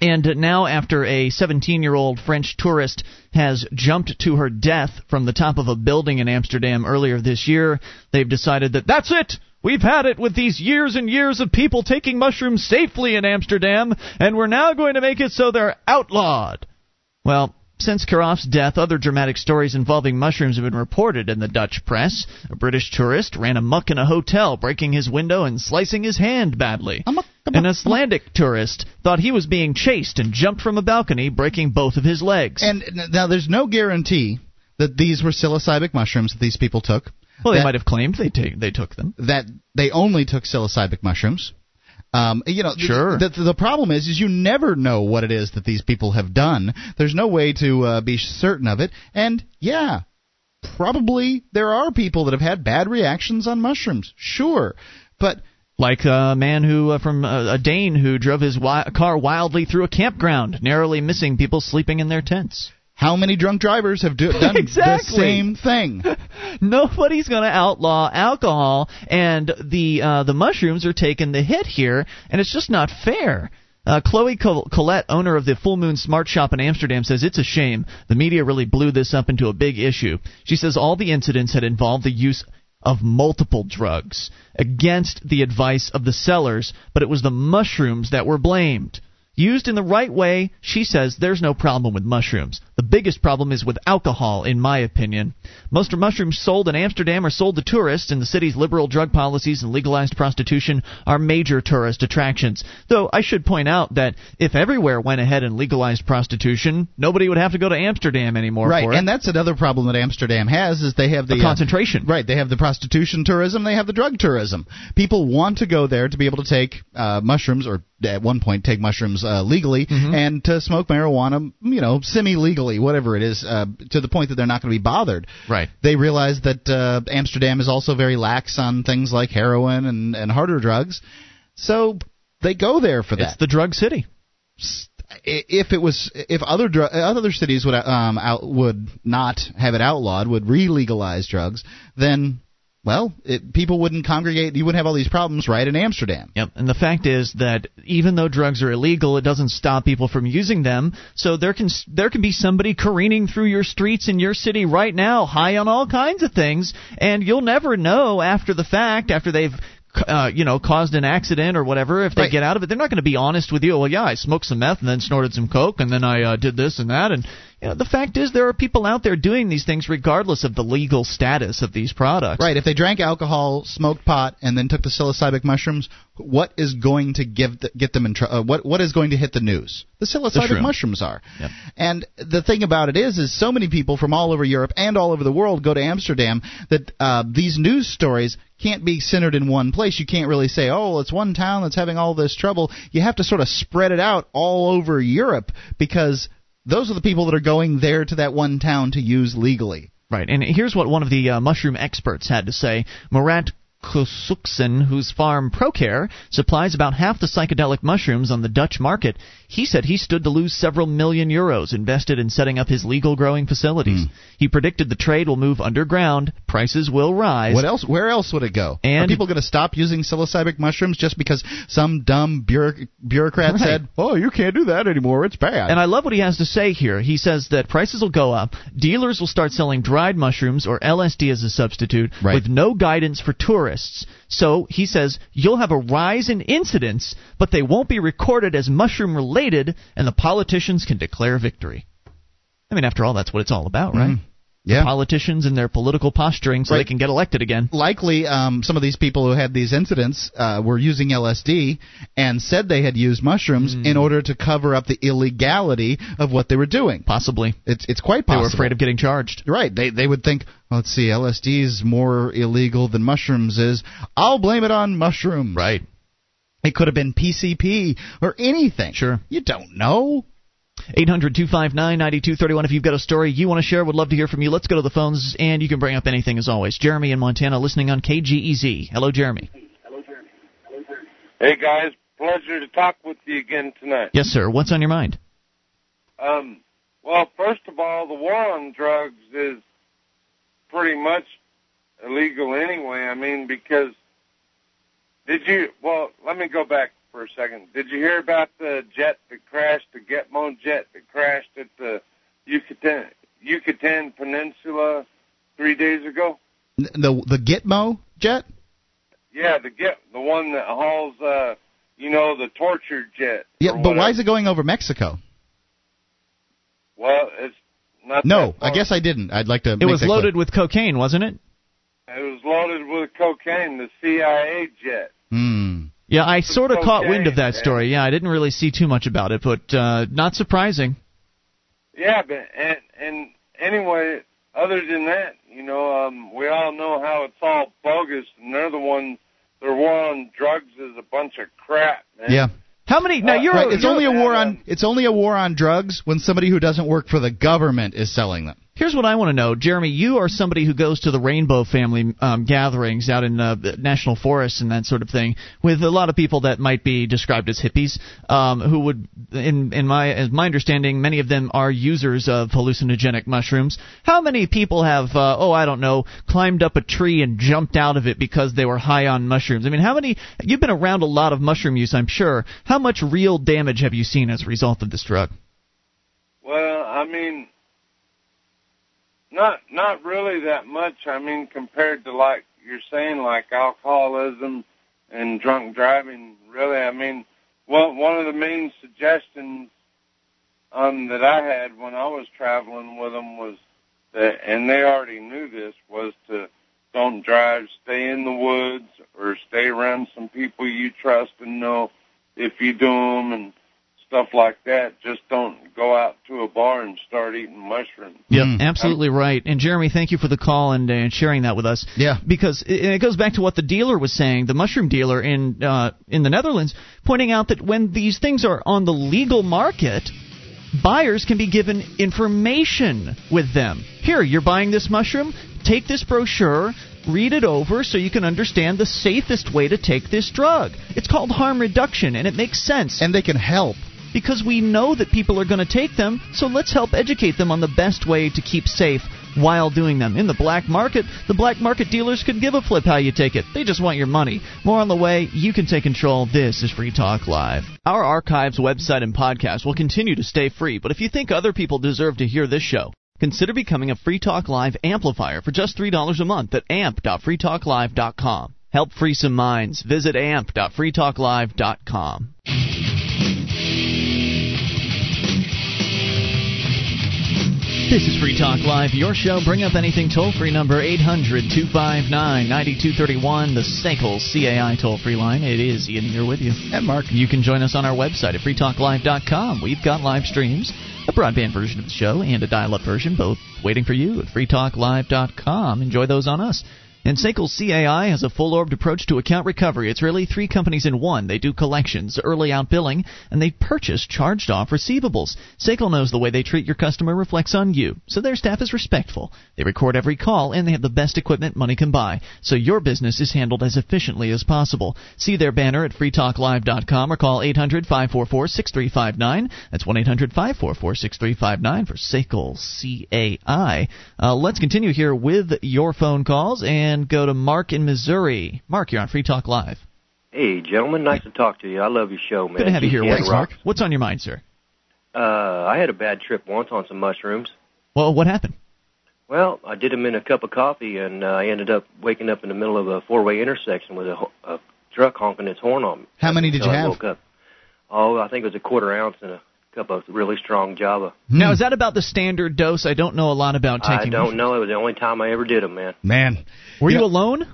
And now, after a 17 year old French tourist has jumped to her death from the top of a building in Amsterdam earlier this year, they've decided that that's it! We've had it with these years and years of people taking mushrooms safely in Amsterdam, and we're now going to make it so they're outlawed. Well, since Caroff's death, other dramatic stories involving mushrooms have been reported in the Dutch press. A British tourist ran amuck in a hotel, breaking his window and slicing his hand badly. Amok, amok, An Icelandic tourist thought he was being chased and jumped from a balcony, breaking both of his legs. And now there's no guarantee that these were psilocybin mushrooms that these people took. well, they that- might have claimed they take, they took them. that they only took psilocybin mushrooms. Um, you know, Sure. The, the, problem is, is you never know what it is that these people have done. There's no way to uh, be certain of it. And yeah, probably there are people that have had bad reactions on mushrooms. Sure, but Like a man who uh, from uh, a Dane who drove his wi- car wildly through a campground, narrowly missing people sleeping in their tents. How many drunk drivers have do, done Exactly. the same thing? Nobody's going to outlaw alcohol, and the uh, the mushrooms are taking the hit here, and it's just not fair. Uh, Chloe Col- Collette, owner of the Full Moon Smart Shop in Amsterdam, says it's a shame. The media really blew this up into a big issue. She says all the incidents had involved the use of multiple drugs against the advice of the sellers, but it was the mushrooms that were blamed. Used in the right way, she says there's no problem with mushrooms. The biggest problem is with alcohol, in my opinion. Most of the mushrooms sold in Amsterdam are sold to tourists, and the city's liberal drug policies and legalized prostitution are major tourist attractions. Though I should point out that if everywhere went ahead and legalized prostitution, nobody would have to go to Amsterdam anymore right, for it. and that's another problem that Amsterdam has is they have the A uh, concentration. Right, they have the prostitution tourism, they have the drug tourism. People want to go there to be able to take uh, mushrooms, or at one point take mushrooms uh, legally, Mm-hmm. and to smoke marijuana, you know, semi-legally, whatever it is, uh, to the point that they're not going to be bothered. Right. They realize that uh, Amsterdam is also very lax on things like heroin and, and harder drugs, so they go there for that It's the drug city. if it was if other dr- other cities would um out, would not have it outlawed would re-legalize drugs then well, it, people wouldn't congregate. You wouldn't have all these problems right in Amsterdam. Yep, and the fact is that even though drugs are illegal, it doesn't stop people from using them. So there can there can be somebody careening through your streets in your city right now, high on all kinds of things, and you'll never know after the fact, after they've uh, you know, caused an accident or whatever, if they Right. get out of it, they're not going to be honest with you. Well, yeah, I smoked some meth and then snorted some coke and then I uh, did this and that. And you know, the fact is, there are people out there doing these things regardless of the legal status of these products. Right. If they drank alcohol, smoked pot, and then took the psilocybin mushrooms, what is going to give the, get them in trouble? Uh, what what is going to hit the news? The psilocybin shroom. mushrooms are. Yep. And the thing about it is, is so many people from all over Europe and all over the world go to Amsterdam that uh, these news stories can't be centered in one place. You can't really say, oh, it's one town that's having all this trouble. You have to sort of spread it out all over Europe because those are the people that are going there to that one town to use legally. Right, and here's what one of the uh, mushroom experts had to say. Murat Kusuksen, whose farm Procare supplies about half the psychedelic mushrooms on the Dutch market, he said he stood to lose several million euros invested in setting up his legal growing facilities. Hmm. He predicted the trade will move underground, prices will rise. What else? Where else would it go? And- Are people going to stop using psilocybin mushrooms just because some dumb bureau- bureaucrat Right. said, "Oh, you can't do that anymore. It's bad." And I love what he has to say here. He says that prices will go up, dealers will start selling dried mushrooms or LSD as a substitute Right. with no guidance for tourists. So he says you'll have a rise in incidents, but they won't be recorded as mushroom related, and the politicians can declare victory. I mean, after all, that's what it's all about, right? Mm-hmm. Yeah. Politicians and their political posturing so Right. they can get elected again. Likely, um, some of these people who had these incidents uh, were using LSD and said they had used mushrooms Hmm. in order to cover up the illegality of what they were doing. Possibly. It's it's quite They possible. were afraid of getting charged. Right. They they would think, well, let's see, LSD is more illegal than mushrooms is. I'll blame it on mushrooms. Right. It could have been PCP or anything. Sure. You don't know. 800 259 9231. If you've got a story you want to share, would love to hear from you. Let's go to the phones, and you can bring up anything as always. Jeremy in Montana listening on KGEZ. Hello, Jeremy. Hello Jeremy. Hey guys, pleasure to talk with you again tonight. Yes, sir. What's on your mind? Um, well, first of all, the war on drugs is pretty much illegal anyway. I mean, because did you? Well, let me go back for a second. Did you hear about the jet that crashed, the Gitmo jet that crashed at the Yucatan Yucatan Peninsula three days ago? The the Gitmo jet. Yeah, the get the one that hauls, uh, you know, the tortured jet. Yeah, or but why is it going over Mexico? Well, it's not. No, that. I guess I didn't. I'd like to. It was loaded with cocaine, wasn't it? It was loaded with cocaine, the CIA jet. Hmm. Yeah, I sort of caught wind of that story. Yeah, I didn't really see too much about it, but uh, not surprising. Yeah, but and and anyway, other than that, you know, um, we all know how it's all bogus, and they're the ones. Their war on drugs is a bunch of crap, man. Yeah. How many? Now Uh, you're Right. It's you're- only a war on. um, It's only a war on drugs when somebody who doesn't work for the government is selling them. Here's what I want to know, Jeremy. You are somebody who goes to the Rainbow Family um, gatherings out in uh, national forests and that sort of thing, with a lot of people that might be described as hippies, um, who would, in in my as my understanding, many of them are users of hallucinogenic mushrooms. How many people have, uh, oh, I don't know, climbed up a tree and jumped out of it because they were high on mushrooms? I mean, how many? You've been around a lot of mushroom use, I'm sure. How much real damage have you seen as a result of this drug? Well, I mean, not not really that much. I mean, compared to like you're saying, like alcoholism and drunk driving. Really, I mean, well, one of the main suggestions um, that I had when I was traveling with them was that, and they already knew this, was to don't drive, stay in the woods, or stay around some people you trust and know if you do them and stuff like that. Just don't go out to a bar and start eating mushrooms. Yep, Mm. absolutely right. And Jeremy, thank you for the call and, uh, and sharing that with us. Yeah. because it, it goes back to what the dealer was saying, the mushroom dealer in uh, in the Netherlands, pointing out that when these things are on the legal market, buyers can be given information with them. Here, you're buying this mushroom. Take this brochure. Read it over so you can understand the safest way to take this drug. It's called harm reduction, and it makes sense And they can help. Because we know that people are going to take them, so let's help educate them on the best way to keep safe while doing them. In the black market, the black market dealers could give a flip how you take it. They just want your money. More on the way. You can take control. This is Free Talk Live. Our archives, website, and podcast will continue to stay free, but if you think other people deserve to hear this show, consider becoming a Free Talk Live amplifier for just $3 a month at amp.freetalklive.com. Help free some minds. Visit amp.freetalklive.com. This is Free Talk Live, your show. Bring up anything toll free number 800 259 9231, the SACL CAI toll free line. It is Ian here with you. And Mark. You can join us on our website at freetalklive.com. We've got live streams, a broadband version of the show, and a dial up version, both waiting for you at freetalklive.com. Enjoy those on us. And SACL CAI has a full orbed approach to account recovery. It's really three companies in one. They do collections, early out billing, and they purchase charged off receivables. SACL knows the way they treat your customer reflects on you, so their staff is respectful. They record every call, and they have the best equipment money can buy, so your business is handled as efficiently as possible. See their banner at freetalklive.com or call 800 544 6359. That's 1 800 544 6359 for SACL CAI. Uh, let's continue here with your phone calls and go to Mark in Missouri. Mark, you're on Free Talk Live. Hey, gentlemen, nice to talk to you. I love your show, man. Good to have you here. Thanks. Mark. What's on your mind, sir? Uh, I had a bad trip once on some mushrooms. Well, what happened? Well, I did them in a cup of coffee, and uh, I ended up waking up in the middle of a four-way intersection with a, ho- a truck honking its horn on me. How many did Until you I have? Woke up. Oh, I think it was a quarter ounce and a cup of really strong Java. Now, is that about the standard dose? I don't know a lot about taking. I don't know. It was the only time I ever did them, man. Man. Were you Yeah. alone?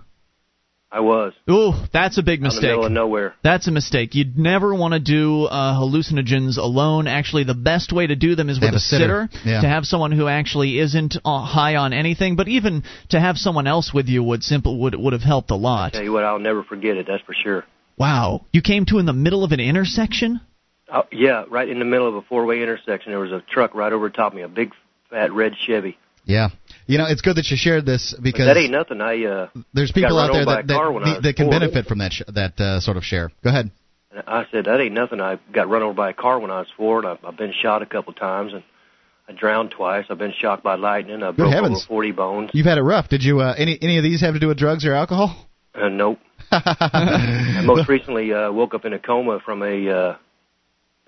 I was Ooh, that's a big out in the mistake. middle of nowhere. That's a mistake. You'd never want to do uh, hallucinogens alone. Actually, the best way to do them is To with a sitter. Yeah. To have someone who actually isn't uh, high on anything, but even to have someone else with you would simple would would have helped a lot. Tell you what, I'll never forget it. That's for sure. Wow, you came to in the middle of an intersection. Oh, yeah, right in the middle of a four-way intersection, there was a truck right over top of me, a big fat red Chevy. Yeah. You know, it's good that you shared this But because that ain't nothing. I uh, there's people out there that that, that, that can benefit from that sh- that uh, sort of share. Go ahead. I said that ain't nothing. I got run over by a car when I was four, and I've, I've been shot a couple times, and I drowned twice. I've been shocked by lightning. I broke heavens. over 40 bones. You've had it rough. Did you? Uh, any any of these have to do with drugs or alcohol? Uh, nope. Most recently uh, woke up in a coma from a uh,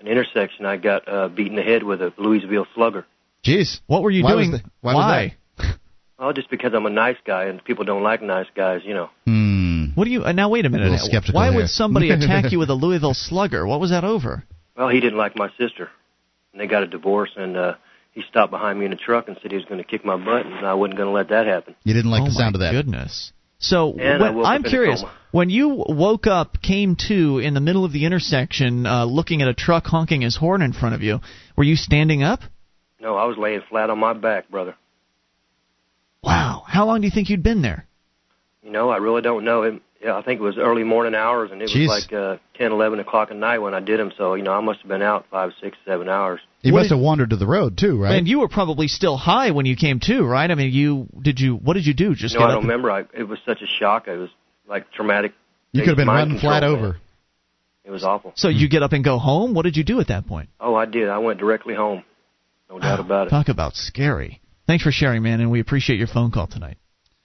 an intersection. I got uh, beat in the head with a Louisville slugger. Jeez. What were you Why was doing? the- why was Oh, just because I'm a nice guy, and people don't like nice guys, you know. Hmm. What do you? Uh, now wait a minute. A little skeptical Why here. would somebody attack you with a Louisville Slugger? What was that over? Well, he didn't like my sister, and they got a divorce, and uh, he stopped behind me in a truck and said he was going to kick my butt, and I wasn't going to let that happen. You didn't like oh the sound my of that. Goodness. So when, I'm curious. When you woke up, came to in the middle of the intersection, uh, looking at a truck honking his horn in front of you, were you standing up? No, I was laying flat on my back, brother. Wow. How long do you think you'd been there? You know, I really don't know. It, yeah, I think it was early morning hours, and it Jeez. was like uh, ten, eleven o'clock at night when I did them. So, you know, I must have been out five, six, seven hours. You What must did- have wandered to the road too, right? And you were probably still high when you came to, right? I mean, you did you? What did you do? Just no, I don't remember. I, it was such a shock. It was like traumatic. you could have been mind running flat control, man. over. It was awful. So you get up and go home. What did you do at that point? Oh, I did. I went directly home. No doubt about it. Talk about scary. Thanks for sharing, man, and we appreciate your phone call tonight.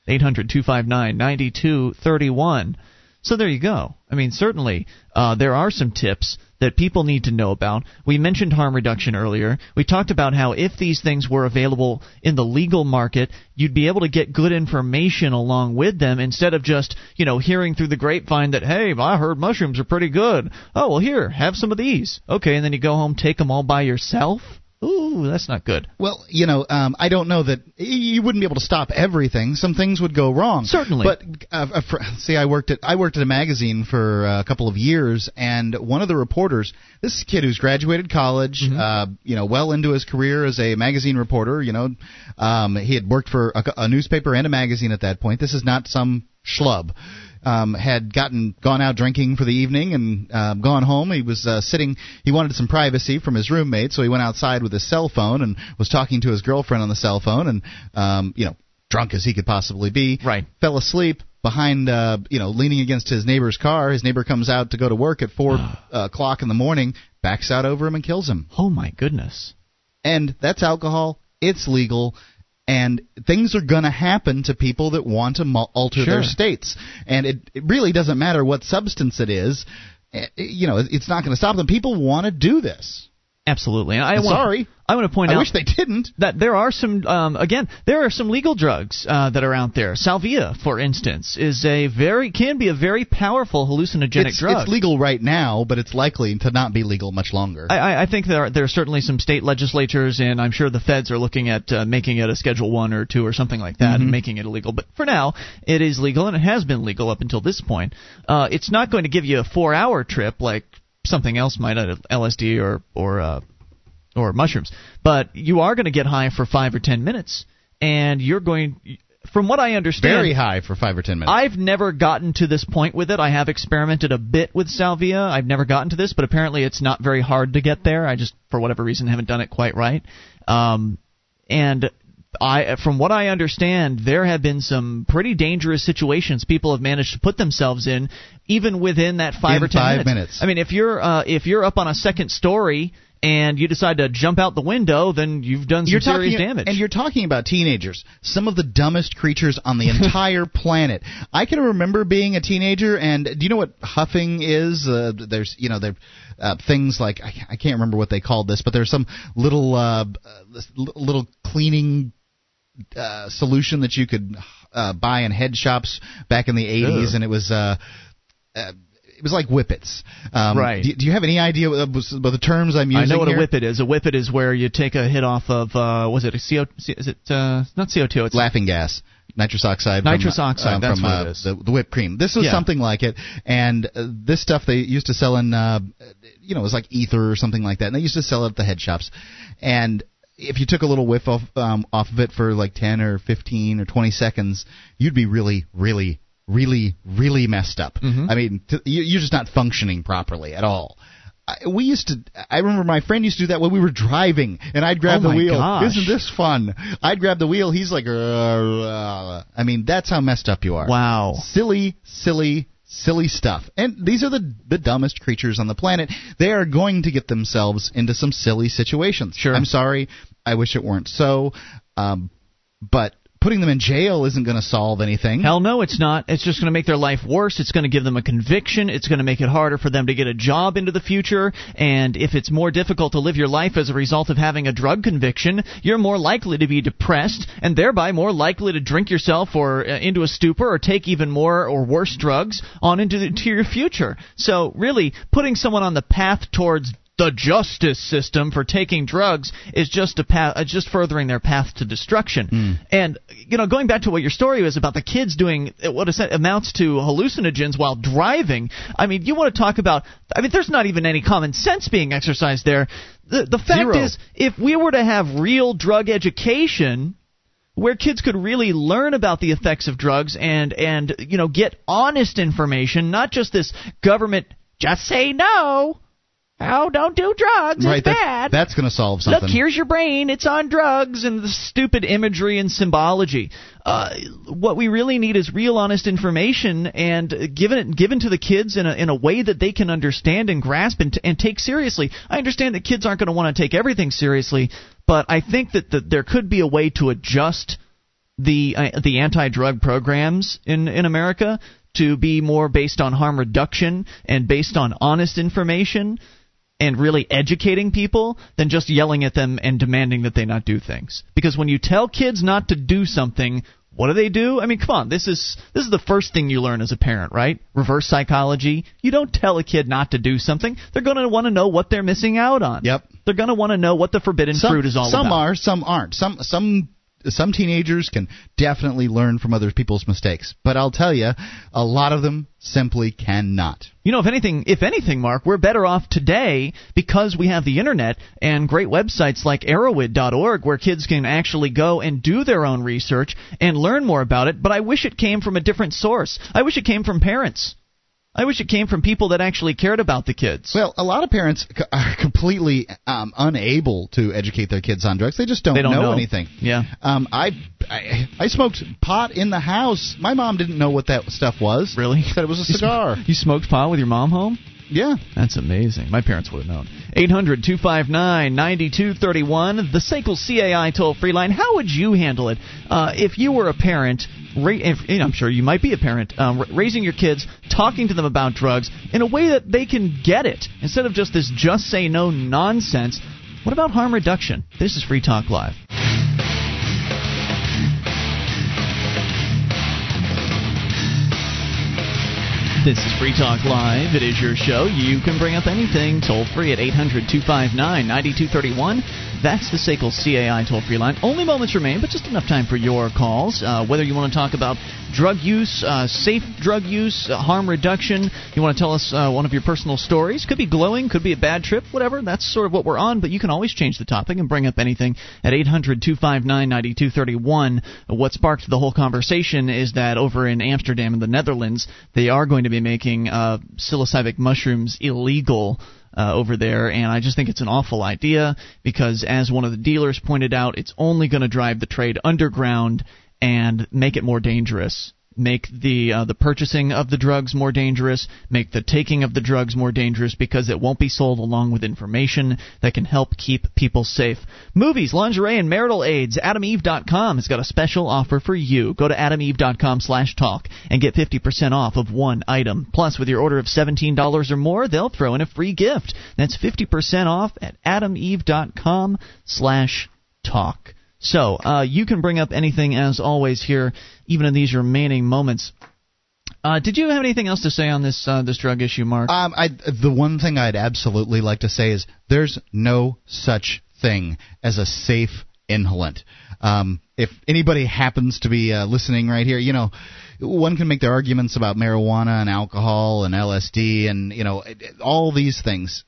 800 259 9231. So there you go. I mean, certainly uh, there are some tips that people need to know about. We mentioned harm reduction earlier. We talked about how if these things were available in the legal market, you'd be able to get good information along with them instead of just, you know, hearing through the grapevine that, hey, I heard mushrooms are pretty good. Oh, well, here, have some of these. Okay, and then you go home, take them all by yourself. Ooh, that's not good. Well, you know, um, I don't know that you wouldn't be able to stop everything. Some things would go wrong. Certainly. But uh, uh, for, see, I worked at I worked at a magazine for uh, a couple of years, and one of the reporters, this kid who's graduated college, uh, you know, well into his career as a magazine reporter. You know, um, he had worked for a, a newspaper and a magazine at that point. This is not some schlub. Um, had gotten gone out drinking for the evening and uh, gone home. He was uh, sitting. He wanted some privacy from his roommate, so he went outside with his cell phone and was talking to his girlfriend on the cell phone. And um, you know, drunk as he could possibly be, Right. fell asleep behind, uh, you know, leaning against his neighbor's car. His neighbor comes out to go to work at four uh, o'clock in the morning, backs out over him and kills him. Oh my goodness. And that's alcohol. It's legal. And things are going to happen to people that want to mu- alter Sure. their states. And it, it really doesn't matter what substance it is. Eh, You know, it's not going to stop them. People want to do this. Absolutely. And I want, sorry. I want to point I out wish they didn't. that there are some um, again there are some legal drugs uh, that are out there. Salvia, for instance, is a very can be a very powerful hallucinogenic It's, drug. it's legal right now, but it's likely to not be legal much longer. I, I- I think there are, there are certainly some state legislatures, and I'm sure the feds are looking at uh, making it a Schedule One or Two or something like that, Mm-hmm. and making it illegal. But for now, it is legal, and it has been legal up until this point. Uh, it's not going to give you a four-hour trip like something else might, LSD or or uh, or mushrooms, but you are going to get high for five or ten minutes, and you're going. From what I understand, Very high for five or ten minutes. I've never gotten to this point with it. I have experimented a bit with salvia. I've never gotten to this, but apparently it's not very hard to get there. I just, for whatever reason, haven't done it quite right. Um, and I, from what I understand, there have been some pretty dangerous situations people have managed to put themselves in, even within that five In or ten five minutes. minutes. I mean, if you're uh, if you're up on a second story and you decide to jump out the window, then you've done some you're serious talking, damage. And you're talking about teenagers, some of the dumbest creatures on the entire planet. I can remember being a teenager, and do you know what huffing is? Uh, there's, you know, there uh, things like I, I can't remember what they called this, but there's some little uh, uh, little cleaning uh, solution that you could uh, buy in head shops back in the 80s, Ugh. and it was. Uh, uh, it was like whippets. Um, Right. Do, do you have any idea what, what the terms I'm using? I know what here? a whippet is. A whippet is where you take a hit off of uh was it a CO is it uh not CO2 it's laughing gas, nitrous oxide. Nitrous from, oxide, uh, that's from, what uh, is. The, the whipped cream. This was Yeah. something like it, and uh, this stuff they used to sell in, uh, you know, it was like ether or something like that, and they used to sell it at the head shops, and. If you took a little whiff off um, off of it for like ten or fifteen or twenty seconds, you'd be really, really, really, really messed up. Mhm. I mean, t- you, you're just not functioning properly at all. I, we used to. I remember my friend used to do that when we were driving, and I'd grab Oh the my wheel. gosh. Isn't this fun? I'd grab the wheel. He's like, "Uh, uh." I mean, that's how messed up you are. Wow. Silly, silly, silly stuff. And these are the the dumbest creatures on the planet. They are going to get themselves into some silly situations. Sure. I'm sorry. I wish it weren't so. Um, but putting them in jail isn't going to solve anything. Hell no, it's not. It's just going to make their life worse. It's going to give them a conviction. It's going to make it harder for them to get a job into the future. And if it's more difficult to live your life as a result of having a drug conviction, you're more likely to be depressed and thereby more likely to drink yourself or uh, into a stupor or take even more or worse drugs on into, the, into your future. So really, putting someone on the path towards the justice system for taking drugs is just a path, uh, just furthering their path to destruction. And you know, going back to what your story was about the kids doing uh, what amounts to hallucinogens while driving. I mean, you want to talk about? I mean, there's not even any common sense being exercised there. The the fact Zero. is, if we were to have real drug education where kids could really learn about the effects of drugs and and you know get honest information, not just this government just say no. Oh, don't do drugs. right. It's bad. that's going to solve something. Look, here's your brain. It's on drugs and the stupid imagery and symbology. Uh, what we really need is real, honest information and given it given to the kids in a in a way that they can understand and grasp and, t- and take seriously. I understand that kids aren't going to want to take everything seriously, but I think that, that there could be a way to adjust the uh, the anti-drug programs in in America to be more based on harm reduction and based on honest information and really educating people than just yelling at them and demanding that they not do things. Because when you tell kids not to do something, what do they do? I mean, come on, this is this is the first thing you learn as a parent, right? Reverse psychology. You don't tell a kid not to do something. They're going to want to know what they're missing out on. Yep. They're going to want to know what the forbidden some, fruit is all some about. Some are, some aren't. Some some some teenagers can definitely learn from other people's mistakes, but I'll tell you, a lot of them simply cannot. You know, if anything, if anything, Mark, we're better off today because we have the internet and great websites like Erowid.org where kids can actually go and do their own research and learn more about it. But I wish it came from a different source. I wish it came from parents. I wish it came from people that actually cared about the kids. Well, a lot of parents c- are completely um, unable to educate their kids on drugs. They just don't, They don't know. anything. Yeah. Um, I, I I smoked pot in the house. My mom didn't know what that stuff was. Really? Said it was a cigar. You smoked pot with your mom home? Yeah. That's amazing. My parents would have known. 800 259 9231, the SACL CAI toll free line. How would you handle it uh, if you were a parent? Ra- you I'm sure you might be a parent, um, ra- raising your kids, talking to them about drugs in a way that they can get it instead of just this just say no nonsense. What about harm reduction? This is Free Talk Live. This is Free Talk Live. It is your show. You can bring up anything toll free at 800 259 9231. That's the SACL CAI toll free line. Only moments remain, but just enough time for your calls. Uh, whether you want to talk about drug use, uh, safe drug use, uh, harm reduction, you want to tell us uh, one of your personal stories. Could be glowing, could be a bad trip, whatever. That's sort of what we're on, but you can always change the topic and bring up anything at 800 259 9231. What sparked the whole conversation is that over in Amsterdam in the Netherlands, they are going to be making uh, psilocybin mushrooms illegal uh, over there, and I just think it's an awful idea because, as one of the dealers pointed out, it's only going to drive the trade underground and make it more dangerous. Make the uh, the purchasing of the drugs more dangerous, make the taking of the drugs more dangerous because it won't be sold along with information that can help keep people safe. Movies, lingerie, and marital aids. AdamEve.com has got a special offer for you. Go to AdamEve.com/talk and get 50% off of one item. Plus, with your order of $17 or more, they'll throw in a free gift. That's 50% off at AdamEve.com/talk. So uh, you can bring up anything as always here, even in these remaining moments. Uh, did you have anything else to say on this uh, this drug issue, Mark? Um, I, the one thing I'd absolutely like to say is there's no such thing as a safe inhalant. Um, if anybody happens to be uh, listening right here, you know, one can make their arguments about marijuana and alcohol and LSD and you know all these things.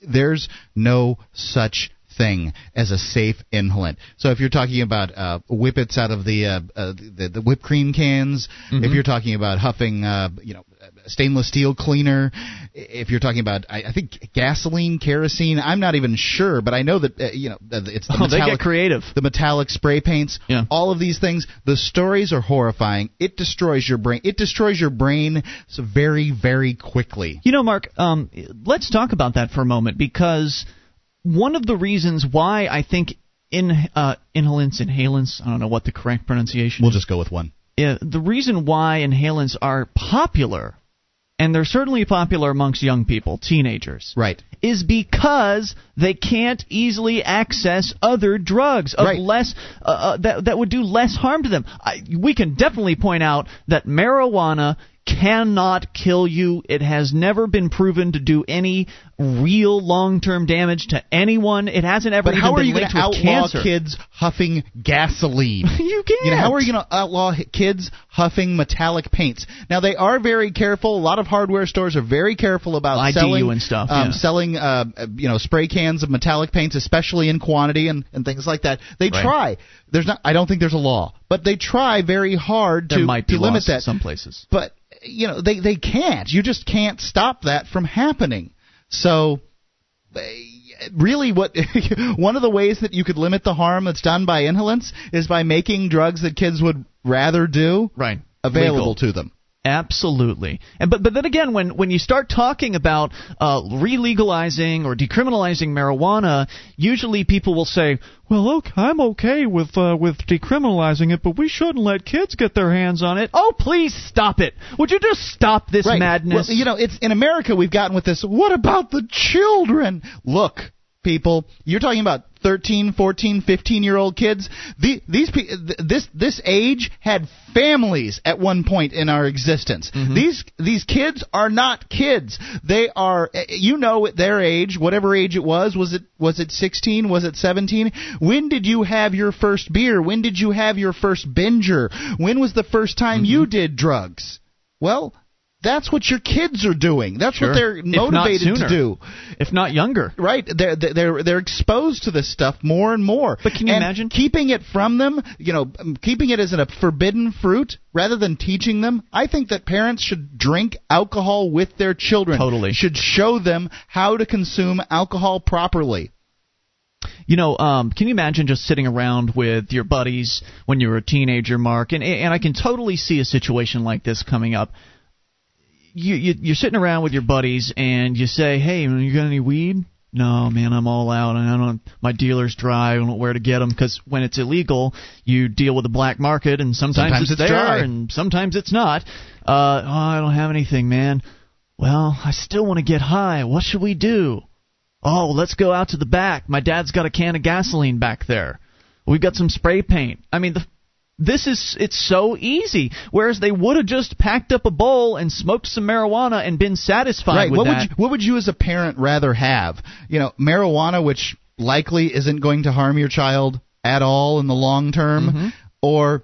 There's no such thing as a safe inhalant. So if you're talking about uh, whippets out of the uh, uh, the, the whipped cream cans, Mm-hmm. if you're talking about huffing, uh, you know, stainless steel cleaner, if you're talking about, I, I think gasoline, kerosene, I'm not even sure, but I know that uh, you know it's the oh, they metallic get creative. the metallic spray paints, Yeah. all of these things. The stories are horrifying. It destroys your brain. It destroys your brain so very, very quickly. You know, Mark, um, let's talk about that for a moment because one of the reasons why I think in uh, inhalants, inhalants, I don't know what the correct pronunciation We'll is. just go with one. Yeah, the reason why inhalants are popular, and they're certainly popular amongst young people, teenagers, Right. is because they can't easily access other drugs of Right. less uh, uh, that that would do less harm to them. I, we can definitely point out that marijuana cannot kill you. It has never been proven to do any real long-term damage to anyone. It hasn't ever But how are been you going to outlaw cancer. kids huffing gasoline? You can't. You know, how are you going to outlaw kids huffing metallic paints? Now they are very careful. A lot of hardware stores are very careful about selling and stuff, Um, yeah. Selling, uh, uh, you know, spray cans of metallic paints, especially in quantity and, and things like that. They Right. try. There's not. I don't think there's a law, but they try very hard There to, to limit that. some places. But you know, they they can't. You just can't stop that from happening. So they- really what one of the ways that you could limit the harm that's done by inhalants is by making drugs that kids would rather do Right. available Legal. to them. Absolutely, and but but then again, when when you start talking about uh, re-legalizing or decriminalizing marijuana, usually people will say, "Well, okay, I'm okay with uh, with decriminalizing it, but we shouldn't let kids get their hands on it." Oh, please stop it! Would you just stop this right. madness? Well, you know, it's in America we've gotten with this. What about the children? Look, people, you're talking about 13, 14, 15 year old kids. The, these this this age had families at one point in our existence. Mm-hmm. These these kids are not kids. They are eh, eh, you know at their age, whatever age it was, was it was it 16, was it 17? When did you have your first beer? When did you have your first binger? When was the first time mm-hmm. you did drugs? Well, that's what your kids are doing. That's Sure. what they're motivated to do. if not younger. Right? They're they're they're exposed to this stuff more and more. But can you And imagine? keeping it from them? You know, um, keeping it as a forbidden fruit rather than teaching them. I think that parents should drink alcohol with their children. Totally. Should show them how to consume alcohol properly. You know, um, can you imagine just sitting around with your buddies when you were a teenager, Mark? And and I can totally see a situation like this coming up. You, you you're sitting around with your buddies and you say, "Hey, you got any weed?" No, man, I'm all out. and I don't. My dealer's dry. I don't know where to get them because when it's illegal, you deal with the black market, and sometimes, Sometimes it's, it's there, dry. and sometimes it's not. Uh, oh, I don't have anything, man. Well, I still want to get high. What should we do? Oh, let's go out to the back. My dad's got a can of gasoline back there. We've got some spray paint. I mean, the, this is it's so easy. Whereas they would have just packed up a bowl and smoked some marijuana and been satisfied right. with What that. would you, what would you as a parent rather have? You know, marijuana, which likely isn't going to harm your child at all in the long term, Mm-hmm. or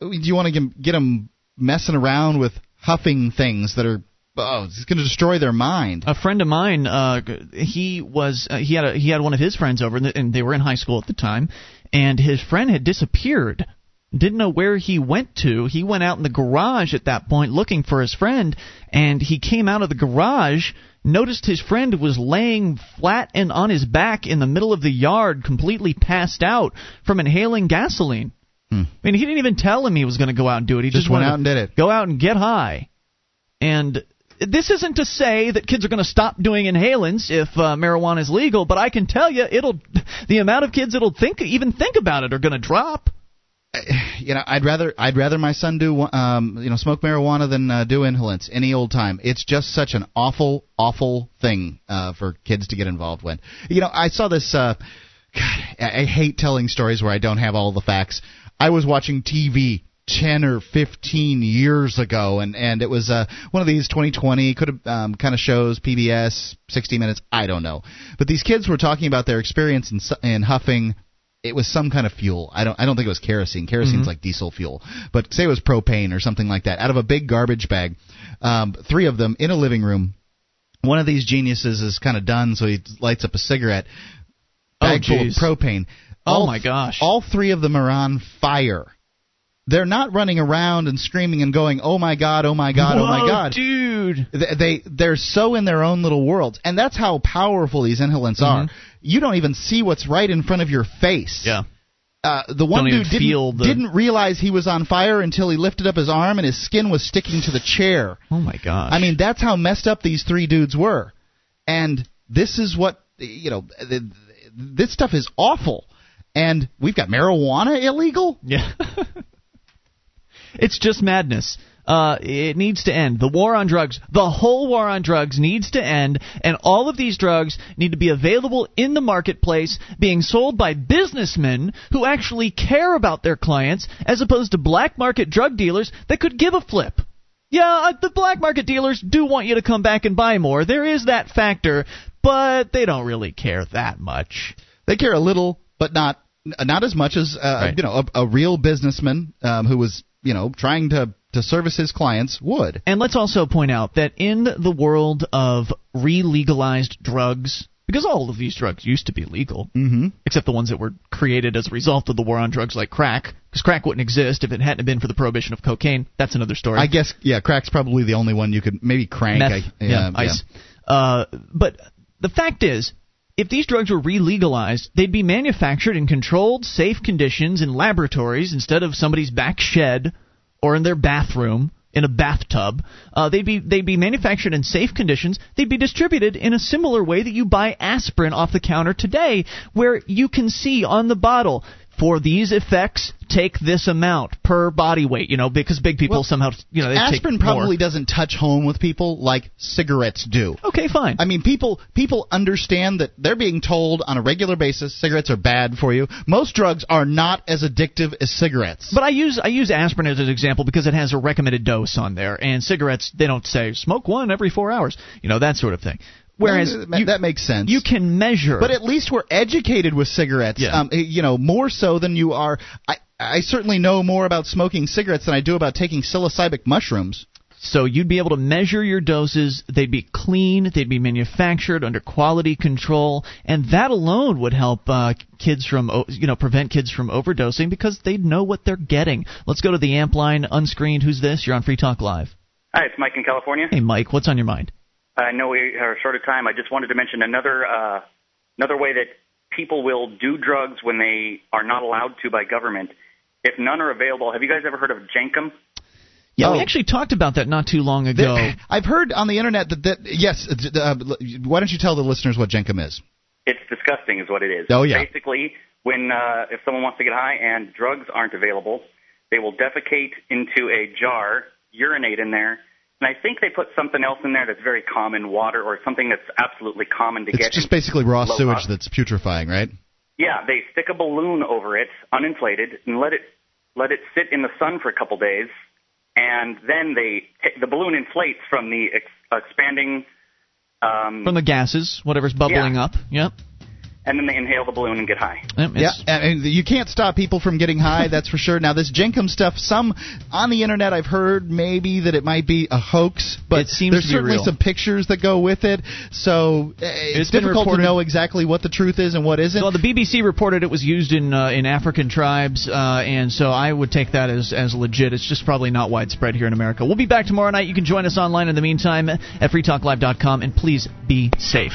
do you want to get, get them messing around with huffing things that are oh, it's going to destroy their mind? a friend of mine, uh, he was uh, he had a, he had one of his friends over, and they were in high school at the time, and his friend had disappeared. Didn't know where he went to. He went out in the garage at that point looking for his friend, and he came out of the garage, noticed his friend was laying flat and on his back in the middle of the yard, completely passed out from inhaling gasoline. I mean, he didn't even tell him he was going to go out and do it. He Just just, went out and did it. Go out and get high. And this isn't to say that kids are going to stop doing inhalants if uh, marijuana is legal, but I can tell you, it'll the amount of kids that'll think even think about it are going to drop. you know, I'd rather I'd rather my son do um, you know smoke marijuana than uh, do inhalants any old time. It's just such an awful awful thing uh, for kids to get involved with. You know, I saw this. Uh, God, I hate telling stories where I don't have all the facts. I was watching TV 10 or 15 years ago and and it was uh one of these 2020 could have um, kind of shows PBS 60 minutes I don't know but these kids were talking about their experience in in huffing it was some kind of fuel. I don't I don't think it was kerosene. Kerosene's like diesel fuel, but say it was propane or something like that. Out of a big garbage bag, um, three of them in a living room. One of these geniuses is kind of done, so he lights up a cigarette. Oh, full of propane. Oh, my gosh. All three of them are on fire. They're not running around and screaming and going, "Oh my god! Oh my god! oh my god!" dude! They they- they're so in their own little worlds, and that's how powerful these inhalants are. You don't even see what's right in front of your face. Mm-hmm. Yeah. Uh, the one Don't dude didn't, the- didn't realize he was on fire until he lifted up his arm and his skin was sticking to the chair. Oh my gosh. I mean, that's how messed up these three dudes were. And this is what you know. th- th- This stuff is awful. And we've got marijuana illegal. Yeah. it's just madness. Uh, it needs to end. The war on drugs, the whole war on drugs needs to end, and all of these drugs need to be available in the marketplace, being sold by businessmen who actually care about their clients, as opposed to black market drug dealers that could give a flip. Yeah, uh, the black market dealers do want you to come back and buy more. There is that factor, but they don't really care that much. They care a little, but not not as much as uh, Right. you know a, a real businessman um, who was you know trying to to service his clients would. And let's also point out that in the world of re-legalized drugs, because all of these drugs used to be legal, Mm-hmm. except the ones that were created as a result of the war on drugs, like crack, because crack wouldn't exist if it hadn't been for the prohibition of cocaine. That's another story. I guess yeah, crack's probably the only one you could maybe crank. Meth, I, yeah, ice. Uh, but the fact is, if these drugs were re-legalized, they'd be manufactured in controlled, safe conditions in laboratories instead of somebody's back shed or in their bathroom in a bathtub. Uh, they'd be they'd be manufactured in safe conditions. They'd be distributed in a similar way that you buy aspirin off the counter today, where you can see on the bottle. For these effects, take this amount per body weight. You know, because big people Well, somehow, you know, they take Aspirin probably doesn't touch home with people like cigarettes do. Okay, fine. I mean, people people understand that they're being told on a regular basis cigarettes are bad for you. Most drugs are not as addictive as cigarettes. But I use I use aspirin as an example because it has a recommended dose on there, and cigarettes they don't say smoke one every four hours, you know that sort of thing. Whereas that, you, that makes sense. you can measure. but at least we're educated with cigarettes. Yeah. Um, you know, more so than you are. I I certainly know more about smoking cigarettes than I do about taking psilocybin mushrooms. so you'd be able to measure your doses. They'd be clean. They'd be manufactured under quality control, and that alone would help uh, kids from o- you know prevent kids from overdosing because they'd know what they're getting. Let's go to the amp line unscreened. Who's this? You're on Free Talk Live. Hi, it's Mike in California. Hey Mike, what's on your mind? I know we are short of time. I just wanted to mention another uh, another way that people will do drugs when they are not allowed to by government. If none are available, have you guys ever heard of Jenkem? Yeah, Oh. we actually talked about that not too long ago. There- I've heard on the internet that, that yes. Uh, why don't you tell the listeners what Jenkem is? It's disgusting, is what it is. Oh, yeah. Basically, when uh, if someone wants to get high and drugs aren't available, they will defecate into a jar, urinate in there, and I think they put something else in there that's very common, water or something that's absolutely common to It's get. It's just basically raw sewage cost. that's putrefying, right? Yeah, they stick a balloon over it, uninflated, and let it let it sit in the sun for a couple days, and then they the balloon inflates from the ex, expanding, um, From the gases, whatever's bubbling Yeah. up. Yep. And then they inhale the balloon and get high. Yeah, it's- and you can't stop people from getting high, that's for sure. Now, this Jenkem stuff, some on the internet I've heard maybe that it might be a hoax, but It seems there's to be certainly real. some pictures that go with it. So uh, it's, It's been difficult to know exactly what the truth is and what isn't. Well, the BBC reported it was used in uh, in African tribes, uh, and so I would take that as as legit. It's just probably not widespread here in America. We'll be back tomorrow night. You can join us online in the meantime at freetalklive.com, and please be safe.